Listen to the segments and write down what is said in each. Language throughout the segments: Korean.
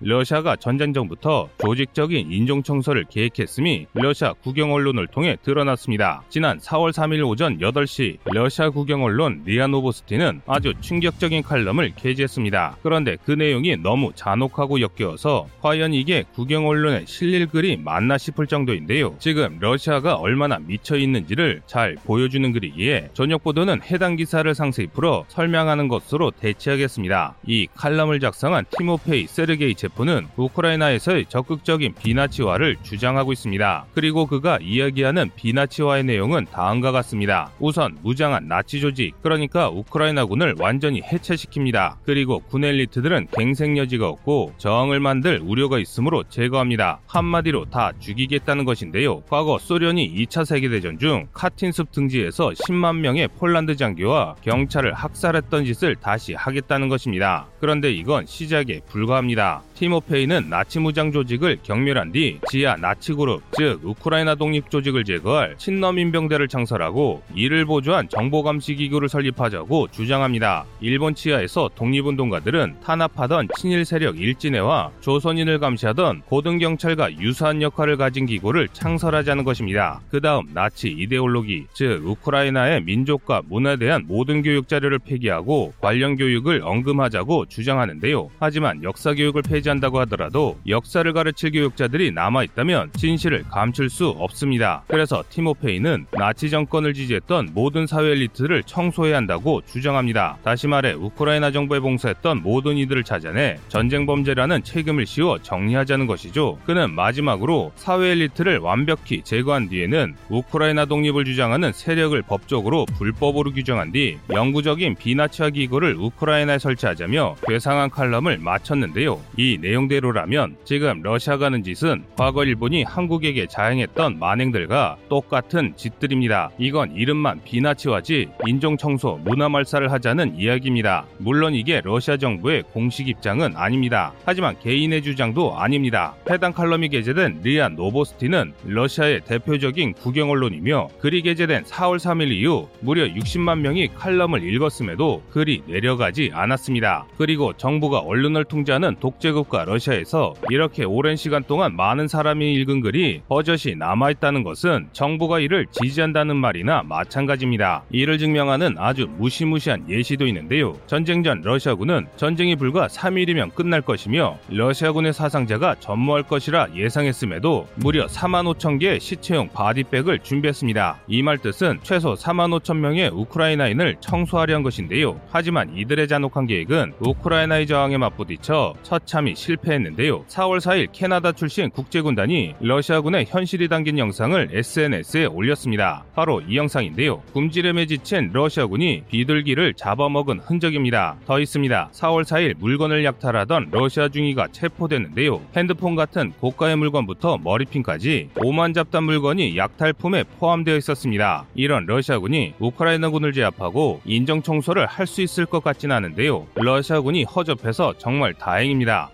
러시아가 전쟁 전부터 조직적인 인종 청소를 계획했음이 러시아 국영 언론을 통해 드러났습니다. 지난 4월 3일 오전 8시 러시아 국영 언론 리아노보스티는 아주 충격적인 칼럼을 게재했습니다. 그런데 그 내용이 너무 잔혹하고 역겨워서 과연 이게 국영 언론에 실릴 글이 맞나 싶을 정도인데요. 지금 러시아가 얼마나 미쳐 있는지를 잘 보여주는 글이기에 저녁 보도는 해당 기사를 상세히 풀어 설명하는 것으로 대체하겠습니다. 이 칼럼을 작성한 티모페이 세르게이체프는 우크라이나에서의 적극적인 비나치화를 주장하고 있습니다. 그리고 그가 이야기하는 비나치화의 내용은 다음과 같습니다. 우선 무장한 나치 조직, 그러니까 우크라이나군을 완전히 해체시킵니다. 그리고 군 엘리트들은 갱생 여지가 없고 저항을 만들 우려가 있으므로 제거합니다. 한마디로 다 죽이겠다는 것인데요. 과거 소련이 2차 세계대전 중 카틴 숲 등지에서 10만 명의 폴란드 장교와 경찰을 학살했던 짓을 다시 하겠다는 것입니다. 그런데 이건 시작에 불과합니다. 티모페이는 나치 무장 조직을 궤멸한 뒤 지하 나치 그룹, 즉 우크라이나 독립 조직을 제거할 친러 민병대를 창설하고 이를 보조할 정보 감시 기구를 설립하자고 주장합니다. 일본 치하에서 독립운동가들을 탄압하던 친일 세력 일진회와 조선인을 감시하던 고등 경찰과 유사한 역할을 가진 기구를 창설하자는 것입니다. 그 다음 나치 이데올로기, 즉 우크라이나의 민족과 문화에 대한 모든 교육 자료를 폐기하고 관련 교육을 언금하자고 주장하는데요. 하지만 역사 교육을 폐지 한다고 하더라도 역사를 가르칠 교육자들이 남아 있다면 진실을 감출 수 없습니다. 그래서 티모페이는 나치 정권을 지지했던 모든 사회 엘리트를 청소해야 한다고 주장합니다. 다시 말해 우크라이나 정부에 봉사했던 모든 이들을 찾아내 전쟁 범죄라는 책임을 씌워 정리하자는 것이죠. 그는 마지막으로 사회 엘리트를 완벽히 제거한 뒤에는 우크라이나 독립을 주장하는 세력을 법적으로 불법으로 규정한 뒤 영구적인 비나치화 기구를 우크라이나에 설치하자며 괴상한 칼럼을 마쳤는데요. 이 내용대로라면 지금 러시아가 하는 짓은 과거 일본이 한국에게 자행했던 만행들과 똑같은 짓들입니다. 이건 이름만 비나치화지 인종청소, 문화말살을 하자는 이야기입니다. 물론 이게 러시아 정부의 공식 입장은 아닙니다. 하지만 개인의 주장도 아닙니다. 해당 칼럼이 게재된 리안 노보스티는 러시아의 대표적인 국영 언론이며 글이 게재된 4월 3일 이후 무려 60만 명이 칼럼을 읽었음에도 글이 내려가지 않았습니다. 그리고 정부가 언론을 통제하는 독재국 가 러시아에서 이렇게 오랜 시간 동안 많은 사람이 읽은 글이 버젓이 남아있다는 것은 정부가 이를 지지한다는 말이나 마찬가지입니다. 이를 증명하는 아주 무시무시한 예시도 있는데요. 전쟁 전 러시아군은 전쟁이 불과 3일이면 끝날 것이며 러시아군의 사상자가 전무할 것이라 예상했음에도 무려 4만 5천 개의 시체용 바디백을 준비했습니다. 이 말 뜻은 최소 4만 5천 명의 우크라이나인을 청소하려 한 것인데요. 하지만 이들의 잔혹한 계획은 우크라이나의 저항에 맞부딪혀 처참히 실패했는데요. 4월 4일 캐나다 출신 국제군단이 러시아군의 현실이 담긴 영상을 SNS에 올렸습니다. 바로 이 영상인데요. 굶주림에 지친 러시아군이 비둘기를 잡아먹은 흔적입니다. 더 있습니다. 4월 4일 물건을 약탈하던 러시아 중위가 체포됐는데요. 핸드폰 같은 고가의 물건부터 머리핀까지 5만 잡단 물건이 약탈품에 포함되어 있었습니다. 이런 러시아군이 우크라이나군을 제압하고 인정 청소를 할 수 있을 것 같진 않은데요. 러시아군이 허접해서 정말 다행입니다.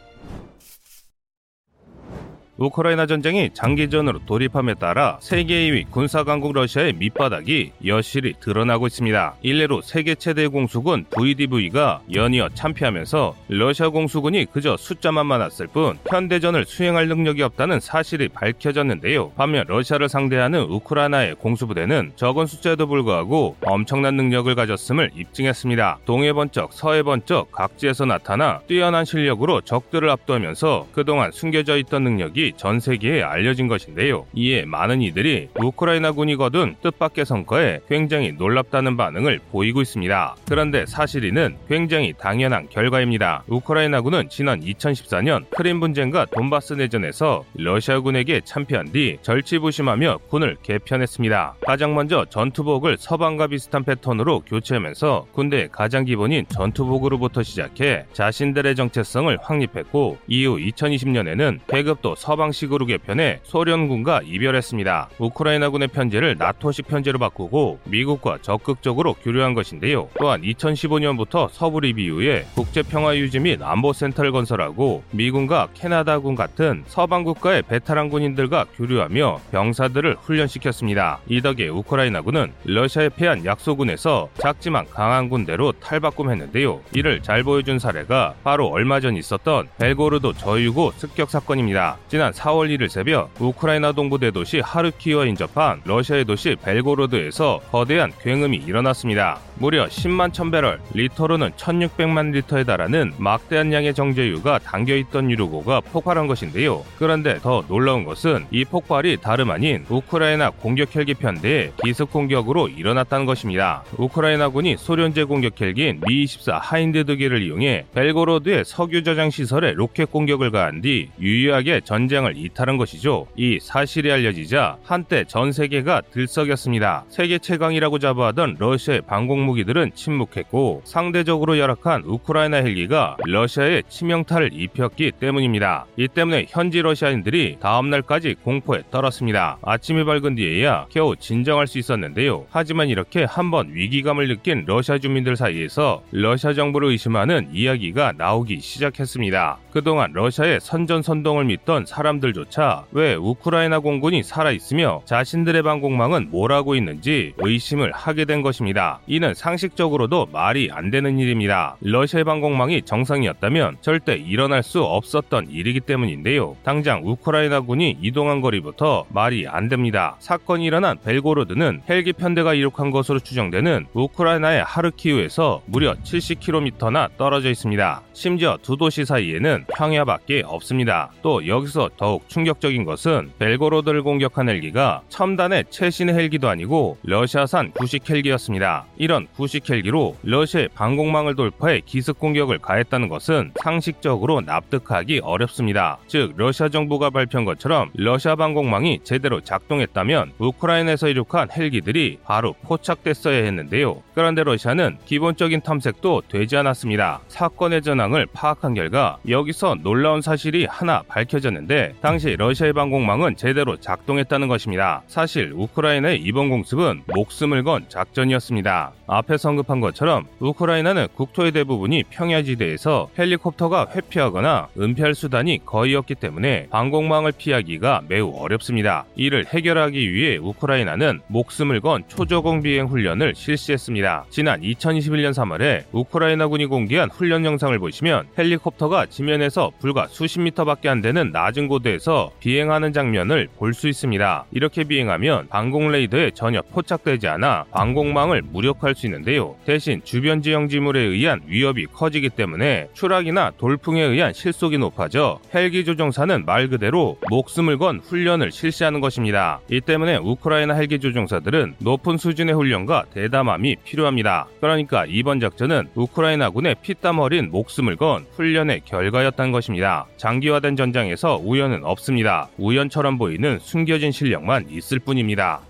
우크라이나 전쟁이 장기전으로 돌입함에 따라 세계 2위 군사강국 러시아의 밑바닥이 여실히 드러나고 있습니다. 일례로 세계 최대 공수군 VDV가 연이어 참패하면서 러시아 공수군이 그저 숫자만 많았을 뿐 현대전을 수행할 능력이 없다는 사실이 밝혀졌는데요. 반면 러시아를 상대하는 우크라이나의 공수부대는 적은 숫자에도 불구하고 엄청난 능력을 가졌음을 입증했습니다. 동해 번쩍 서해 번쩍 각지에서 나타나 뛰어난 실력으로 적들을 압도하면서 그동안 숨겨져 있던 능력이 전 세계에 알려진 것인데요. 이에 많은 이들이 우크라이나군이 거둔 뜻밖의 성과에 굉장히 놀랍다는 반응을 보이고 있습니다. 그런데 사실 이는 굉장히 당연한 결과입니다. 우크라이나군은 지난 2014년 크림 분쟁과 돈바스 내전에서 러시아군에게 참패한 뒤 절치부심하며 군을 개편했습니다. 가장 먼저 전투복을 서방과 비슷한 패턴으로 교체하면서 군대의 가장 기본인 전투복으로부터 시작해 자신들의 정체성을 확립했고 이후 2020년에는 계급도 서 서방 시그로 개편해 소련군과 이별했습니다. 우크라이나군의 편제를 나토식 편제로 바꾸고 미국과 적극적으로 교류한 것인데요. 또한 2015년부터 서부 리비우에 국제평화 유지 및 안보센터를 건설하고 미군과 캐나다군 같은 서방 국가의 베테랑 군인들과 교류하며 병사들을 훈련시켰습니다. 이 덕에 우크라이나군은 러시아에 패한 약소군에서 작지만 강한 군대로 탈바꿈했는데요. 이를 잘 보여준 사례가 바로 얼마 전 있었던 벨고로드 저유고 습격 사건입니다. 지난 4월 1일 새벽 우크라이나 동부 대도시 하르키우와 인접한 러시아의 도시 벨고로드에서 거대한 굉음이 일어났습니다. 무려 10만 1000배럴, 리터로는 1600만 리터에 달하는 막대한 양의 정제유가 담겨 있던 유류고가 폭발한 것인데요. 그런데 더 놀라운 것은 이 폭발이 다름 아닌 우크라이나 공격 헬기 편대의 기습 공격으로 일어났다는 것입니다. 우크라이나군이 소련제 공격 헬기인 미-24 하인드 두 기를 이용해 벨고로드의 석유 저장 시설에 로켓 공격을 가한 뒤 유유하게 전장을 이탈한 것이죠. 이 사실이 알려지자 한때 전 세계가 들썩였습니다. 세계 최강이라고 자부하던 러시아의 방공 무기들은 침묵했고 상대적으로 열악한 우크라이나 헬기가 러시아에 치명타를 입혔기 때문입니다. 이 때문에 현지 러시아인들이 다음날까지 공포에 떨었습니다. 아침이 밝은 뒤에야 겨우 진정할 수 있었는데요. 하지만 이렇게 한번 위기감을 느낀 러시아 주민들 사이에서 러시아 정부를 의심하는 이야기가 나오기 시작했습니다. 그동안 러시아의 선전선동을 믿던 사람들조차 왜 우크라이나 공군이 살아있으며 자신들의 방공망은 뭘 하고 있는지 의심을 하게 된 것입니다. 이는 상식적으로도 말이 안 되는 일입니다. 러시아의 방공망이 정상이었다면 절대 일어날 수 없었던 일이기 때문인데요. 당장 우크라이나 군이 이동한 거리부터 말이 안 됩니다. 사건이 일어난 벨고로드는 헬기 편대가 이륙한 것으로 추정되는 우크라이나의 하르키우에서 무려 70km나 떨어져 있습니다. 심지어 두 도시 사이에는 평야밖에 없습니다. 또 여기서 더욱 충격적인 것은 벨고로드를 공격한 헬기가 첨단의 최신의 헬기도 아니고 러시아산 구식 헬기였습니다. 이런 구식 헬기로 러시아의 방공망을 돌파해 기습 공격을 가했다는 것은 상식적으로 납득하기 어렵습니다. 즉 러시아 정부가 발표한 것처럼 러시아 방공망이 제대로 작동했다면 우크라이나에서 이륙한 헬기들이 바로 포착됐어야 했는데요. 그런데 러시아는 기본적인 탐색도 되지 않았습니다. 사건의 전황을 파악한 결과 여기 서 놀라운 사실이 하나 밝혀졌는데 당시 러시아의 방공망은 제대로 작동했다는 것입니다. 사실 우크라이나의 이번 공습은 목숨을 건 작전이었습니다. 앞에서 언급한 것처럼 우크라이나는 국토의 대부분이 평야지대에서 헬리콥터가 회피하거나 은폐할 수단이 거의 없기 때문에 방공망을 피하기가 매우 어렵습니다. 이를 해결하기 위해 우크라이나는 목숨을 건 초저공 비행 훈련을 실시했습니다. 지난 2021년 3월에 우크라이나군이 공개한 훈련 영상을 보시면 헬리콥터가 지면에서 불과 수십 미터밖에 안 되는 낮은 고도에서 비행하는 장면을 볼 수 있습니다. 이렇게 비행하면 방공 레이더에 전혀 포착되지 않아 방공망을 무력 화할 수 있는데요. 대신 주변 지형 지물에 의한 위협이 커지기 때문에 추락이나 돌풍에 의한 실속이 높아져 헬기 조종사는 말 그대로 목숨을 건 훈련을 실시하는 것입니다. 이 때문에 우크라이나 헬기 조종사들은 높은 수준의 훈련과 대담함이 필요합니다. 그러니까 이번 작전은 우크라이나군의 피땀 어린 목숨을 건 훈련의 결과였다는 것입니다. 장기화된 전장에서 우연은 없습니다. 우연처럼 보이는 숨겨진 실력만 있을 뿐입니다.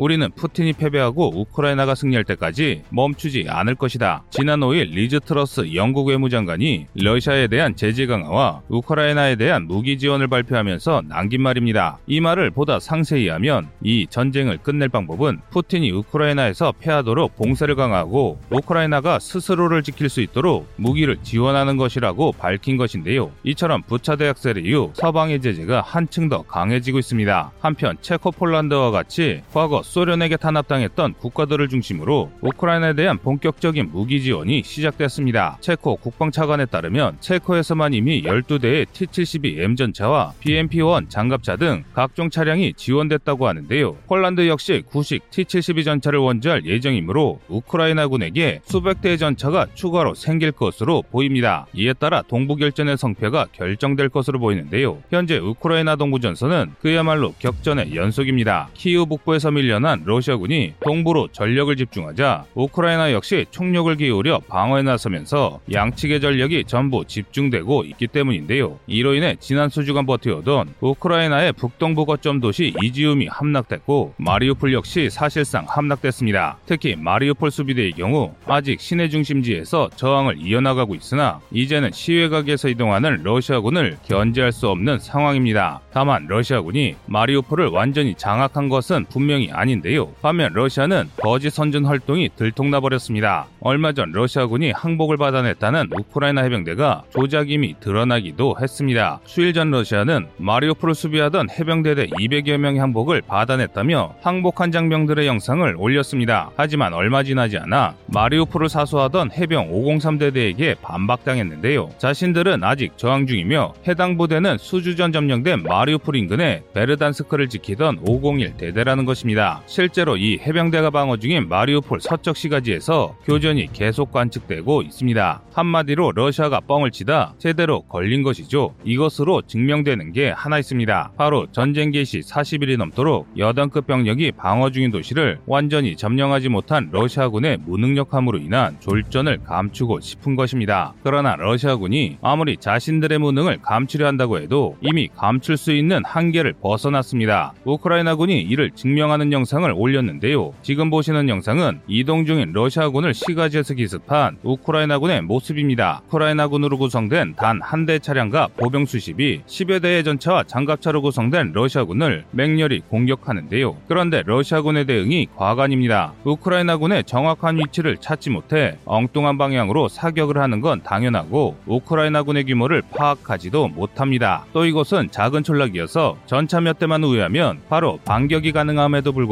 우리는 푸틴이 패배하고 우크라이나가 승리할 때까지 멈추지 않을 것이다. 지난 5일 리즈 트러스 영국 외무장관이 러시아에 대한 제재 강화와 우크라이나에 대한 무기 지원을 발표하면서 남긴 말입니다. 이 말을 보다 상세히 하면 이 전쟁을 끝낼 방법은 푸틴이 우크라이나에서 패하도록 봉쇄를 강화하고 우크라이나가 스스로를 지킬 수 있도록 무기를 지원하는 것이라고 밝힌 것인데요. 이처럼 부차 대 학살 이후 서방의 제재가 한층 더 강해지고 있습니다. 한편 체코 폴란드와 같이 과거 소련에게 탄압당했던 국가들을 중심으로 우크라이나에 대한 본격적인 무기 지원이 시작됐습니다. 체코 국방차관에 따르면 체코에서만 이미 12대의 T-72M 전차와 BMP-1 장갑차 등 각종 차량이 지원됐다고 하는데요. 폴란드 역시 구식 T-72 전차를 원조할 예정이므로 우크라이나군에게 수백 대의 전차가 추가로 생길 것으로 보입니다. 이에 따라 동부결전의 성패가 결정될 것으로 보이는데요. 현재 우크라이나 동부 전선은 그야말로 격전의 연속입니다. 키우 북부에서 밀려 일어난 러시아군이 동부로 전력을 집중하자 우크라이나 역시 총력을 기울여 방어에 나서면서 양측의 전력이 전부 집중되고 있기 때문인데요. 이로 인해 지난 수주간 버텨오던 우크라이나의 북동부 거점 도시 이지움이 함락됐고 마리우폴 역시 사실상 함락됐습니다. 특히 마리우폴 수비대의 경우 아직 시내 중심지에서 저항을 이어나가고 있으나 이제는 시외각에서 이동하는 러시아군을 견제할 수 없는 상황입니다. 다만 러시아군이 마리우폴을 완전히 장악한 것은 분명히 아 닌데요. 반면 러시아는 거짓 선전 활동이 들통나 버렸습니다. 얼마 전 러시아군이 항복을 받아냈다는 우크라이나 해병대가 조작임이 드러나기도 했습니다. 수일 전 러시아는 마리오폴을 수비하던 해병대대 200여 명의 항복을 받아냈다며 항복한 장병들의 영상을 올렸습니다. 하지만 얼마 지나지 않아 마리오폴을 사수하던 해병 503대대에게 반박당했는데요. 자신들은 아직 저항 중이며 해당 부대는 수주전 점령된 마리오폴 인근의 베르단스크를 지키던 501 대대라는 것입니다. 실제로 이 해병대가 방어 중인 마리오폴 서쪽 시가지에서 교전이 계속 관측되고 있습니다. 한마디로 러시아가 뻥을 치다 제대로 걸린 것이죠. 이것으로 증명되는 게 하나 있습니다. 바로 전쟁 개시 40일이 넘도록 여단급 병력이 방어 중인 도시를 완전히 점령하지 못한 러시아군의 무능력함으로 인한 졸전을 감추고 싶은 것입니다. 그러나 러시아군이 아무리 자신들의 무능을 감추려 한다고 해도 이미 감출 수 있는 한계를 벗어났습니다. 우크라이나군이 이를 증명하는 영 상을 올렸는데요. 지금 보시는 영상은 이동 중인 러시아군을 시가지에서 기습한 우크라이나군의 모습입니다. 우크라이나군으로 구성된 단 한 대 차량과 보병 수십이 10여 대의 전차와 장갑차로 구성된 러시아군을 맹렬히 공격하는데요. 그런데 러시아군의 대응이 과간입니다. 우크라이나군의 정확한 위치를 찾지 못해 엉뚱한 방향으로 사격을 하는 건 당연하고 우크라이나군의 규모를 파악하지도 못합니다. 또 이곳은 작은 촌락이어서 전차 몇 대만 우회하면 바로 반격이 가능함에도 불구하고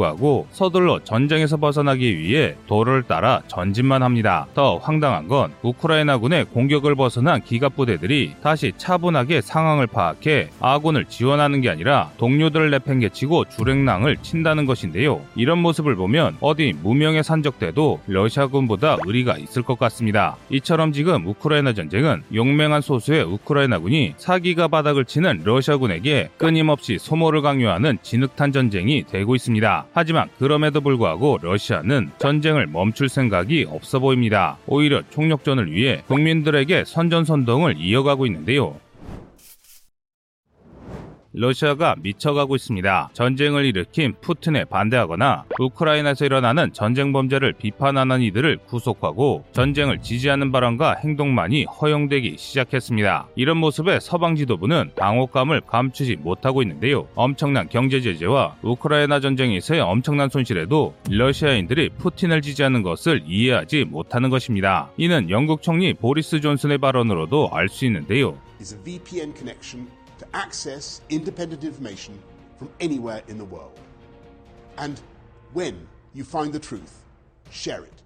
서둘러 전쟁에서 벗어나기 위해 도로를 따라 전진만 합니다. 더 황당한 건 우크라이나군의 공격을 벗어난 기갑 부대들이 다시 차분하게 상황을 파악해 아군을 지원하는 게 아니라 동료들을 내팽개치고 주랭랑을 친다는 것인데요. 이런 모습을 보면 어디 무명의 산적대도 러시아군보다 의리가 있을 것 같습니다. 이처럼 지금 우크라이나 전쟁은 용맹한 소수의 우크라이나군이 사기가 바닥을 치는 러시아군에게 끊임없이 소모를 강요하는 진흙탄 전쟁이 되고 있습니다. 하지만 그럼에도 불구하고 러시아는 전쟁을 멈출 생각이 없어 보입니다. 오히려 총력전을 위해 국민들에게 선전선동을 이어가고 있는데요. 러시아가 미쳐가고 있습니다. 전쟁을 일으킨 푸틴에 반대하거나 우크라이나에서 일어나는 전쟁 범죄를 비판하는 이들을 구속하고 전쟁을 지지하는 발언과 행동만이 허용되기 시작했습니다. 이런 모습에 서방 지도부는 당혹감을 감추지 못하고 있는데요. 엄청난 경제 제재와 우크라이나 전쟁에서의 엄청난 손실에도 러시아인들이 푸틴을 지지하는 것을 이해하지 못하는 것입니다. 이는 영국 총리 보리스 존슨의 발언으로도 알 수 있는데요. Access independent information from anywhere in the world. And when you find the truth, share it.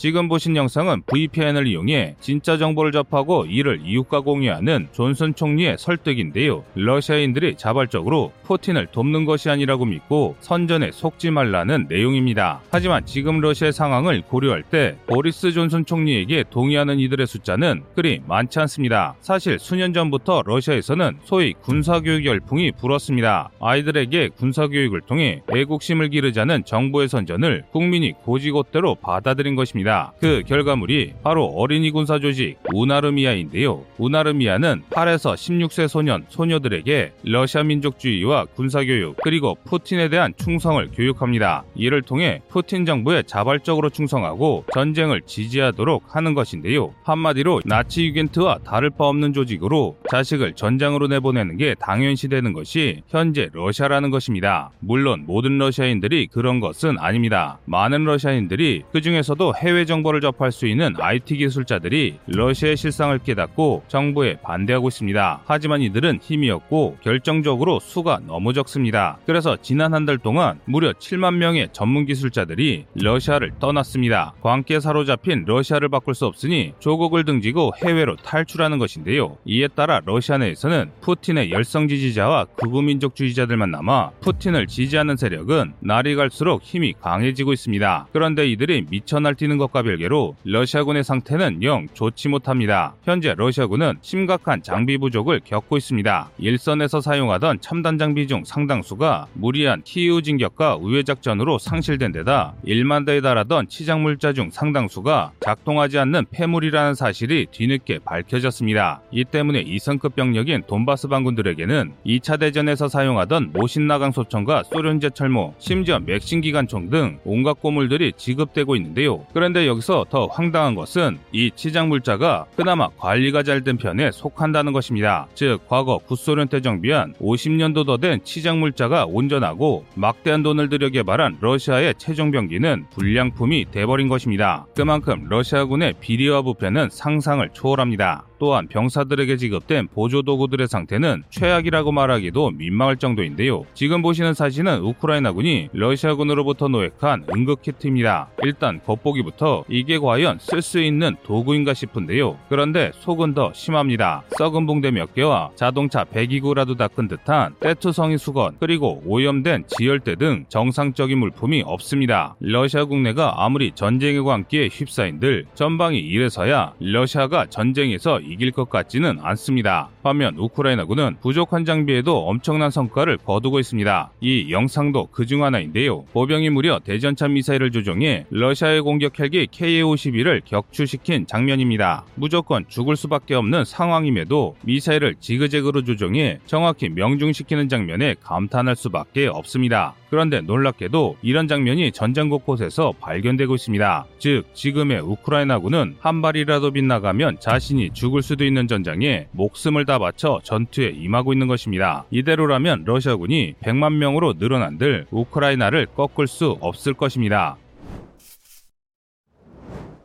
지금 보신 영상은 VPN을 이용해 진짜 정보를 접하고 이를 이웃과 공유하는 존슨 총리의 설득인데요. 러시아인들이 자발적으로 푸틴을 돕는 것이 아니라고 믿고 선전에 속지 말라는 내용입니다. 하지만 지금 러시아의 상황을 고려할 때 보리스 존슨 총리에게 동의하는 이들의 숫자는 그리 많지 않습니다. 사실 수년 전부터 러시아에서는 소위 군사교육 열풍이 불었습니다. 아이들에게 군사교육을 통해 애국심을 기르자는 정부의 선전을 국민이 고지곳대로 받아들인 것입니다. 그 결과물이 바로 어린이 군사 조직 우나르미아인데요. 우나르미아는 8에서 16세 소년, 소녀들에게 러시아 민족주의와 군사교육 그리고 푸틴에 대한 충성을 교육합니다. 이를 통해 푸틴 정부에 자발적으로 충성하고 전쟁을 지지하도록 하는 것인데요. 한마디로 나치 유겐트와 다를 바 없는 조직으로 자식을 전장으로 내보내는 게 당연시 되는 것이 현재 러시아라는 것입니다. 물론 모든 러시아인들이 그런 것은 아닙니다. 많은 러시아인들이 그 중에서도 해외 정보를 접할 수 있는 IT 기술자들이 러시아의 실상을 깨닫고 정부에 반대하고 있습니다. 하지만 이들은 힘이 없고 결정적으로 수가 너무 적습니다. 그래서 지난 한 달 동안 무려 7만 명의 전문 기술자들이 러시아를 떠났습니다. 광기에 사로잡힌 러시아를 바꿀 수 없으니 조국을 등지고 해외로 탈출하는 것인데요. 이에 따라 러시아 내에서는 푸틴의 열성 지지자와 극우 민족주의자들만 남아 푸틴을 지지하는 세력은 날이 갈수록 힘이 강해지고 있습니다. 그런데 이들이 미쳐 날뛰는 것 것과 별개로 러시아군의 상태는 영 좋지 못합니다. 현재 러시아군은 심각한 장비 부족을 겪고 있습니다. 일선에서 사용하던 첨단 장비 중 상당수가 무리한 키이우 진격과 우회 작전으로 상실된 데다 1만 대에 달하던 치장 물자 중 상당수가 작동하지 않는 폐물이라는 사실이 뒤늦게 밝혀졌습니다. 이 때문에 이성급 병력인 돈바스 반군들에게는 2차 대전에서 사용하던 모신나강 소총과 소련제 철모, 심지어 맥신 기관총 등 온갖 고물들이 지급되고 있는데요. 그런데 여기서 더 황당한 것은 이 치장 물자가 그나마 관리가 잘 된 편에 속한다는 것입니다. 즉 과거 구소련 때 정비한 50년도 더 된 치장 물자가 온전하고 막대한 돈을 들여 개발한 러시아의 최종 병기는 불량품이 돼버린 것입니다. 그만큼 러시아군의 비리와 부패는 상상을 초월합니다. 또한 병사들에게 지급된 보조 도구들의 상태는 최악이라고 말하기도 민망할 정도인데요. 지금 보시는 사진은 우크라이나군이 러시아군으로부터 노획한 응급 키트입니다. 일단 겉보기부터 이게 과연 쓸 수 있는 도구인가 싶은데요. 그런데 속은 더 심합니다. 썩은 붕대 몇 개와 자동차 배기구라도 닦은 듯한 때투성이 수건 그리고 오염된 지열대 등 정상적인 물품이 없습니다. 러시아 국내가 아무리 전쟁의 광기에 휩싸인들 전방이 이래서야 러시아가 전쟁에서 이길 것 같지는 않습니다. 반면 우크라이나군은 부족한 장비에도 엄청난 성과를 거두고 있습니다. 이 영상도 그중 하나인데요. 보병이 무려 대전차 미사일을 조종해 러시아의 공격 헬기 KA-51을 격추시킨 장면입니다. 무조건 죽을 수밖에 없는 상황임에도 미사일을 지그재그로 조종해 정확히 명중시키는 장면에 감탄할 수밖에 없습니다. 그런데 놀랍게도 이런 장면이 전장 곳곳에서 발견되고 있습니다. 즉 지금의 우크라이나군은 한 발이라도 빗나가면 자신이 죽을 수도 있는 전장에 목숨을 다 바쳐 전투에 임하고 있는 것입니다. 이대로라면 러시아군이 100만 명으로 늘어난들 우크라이나를 꺾을 수 없을 것입니다.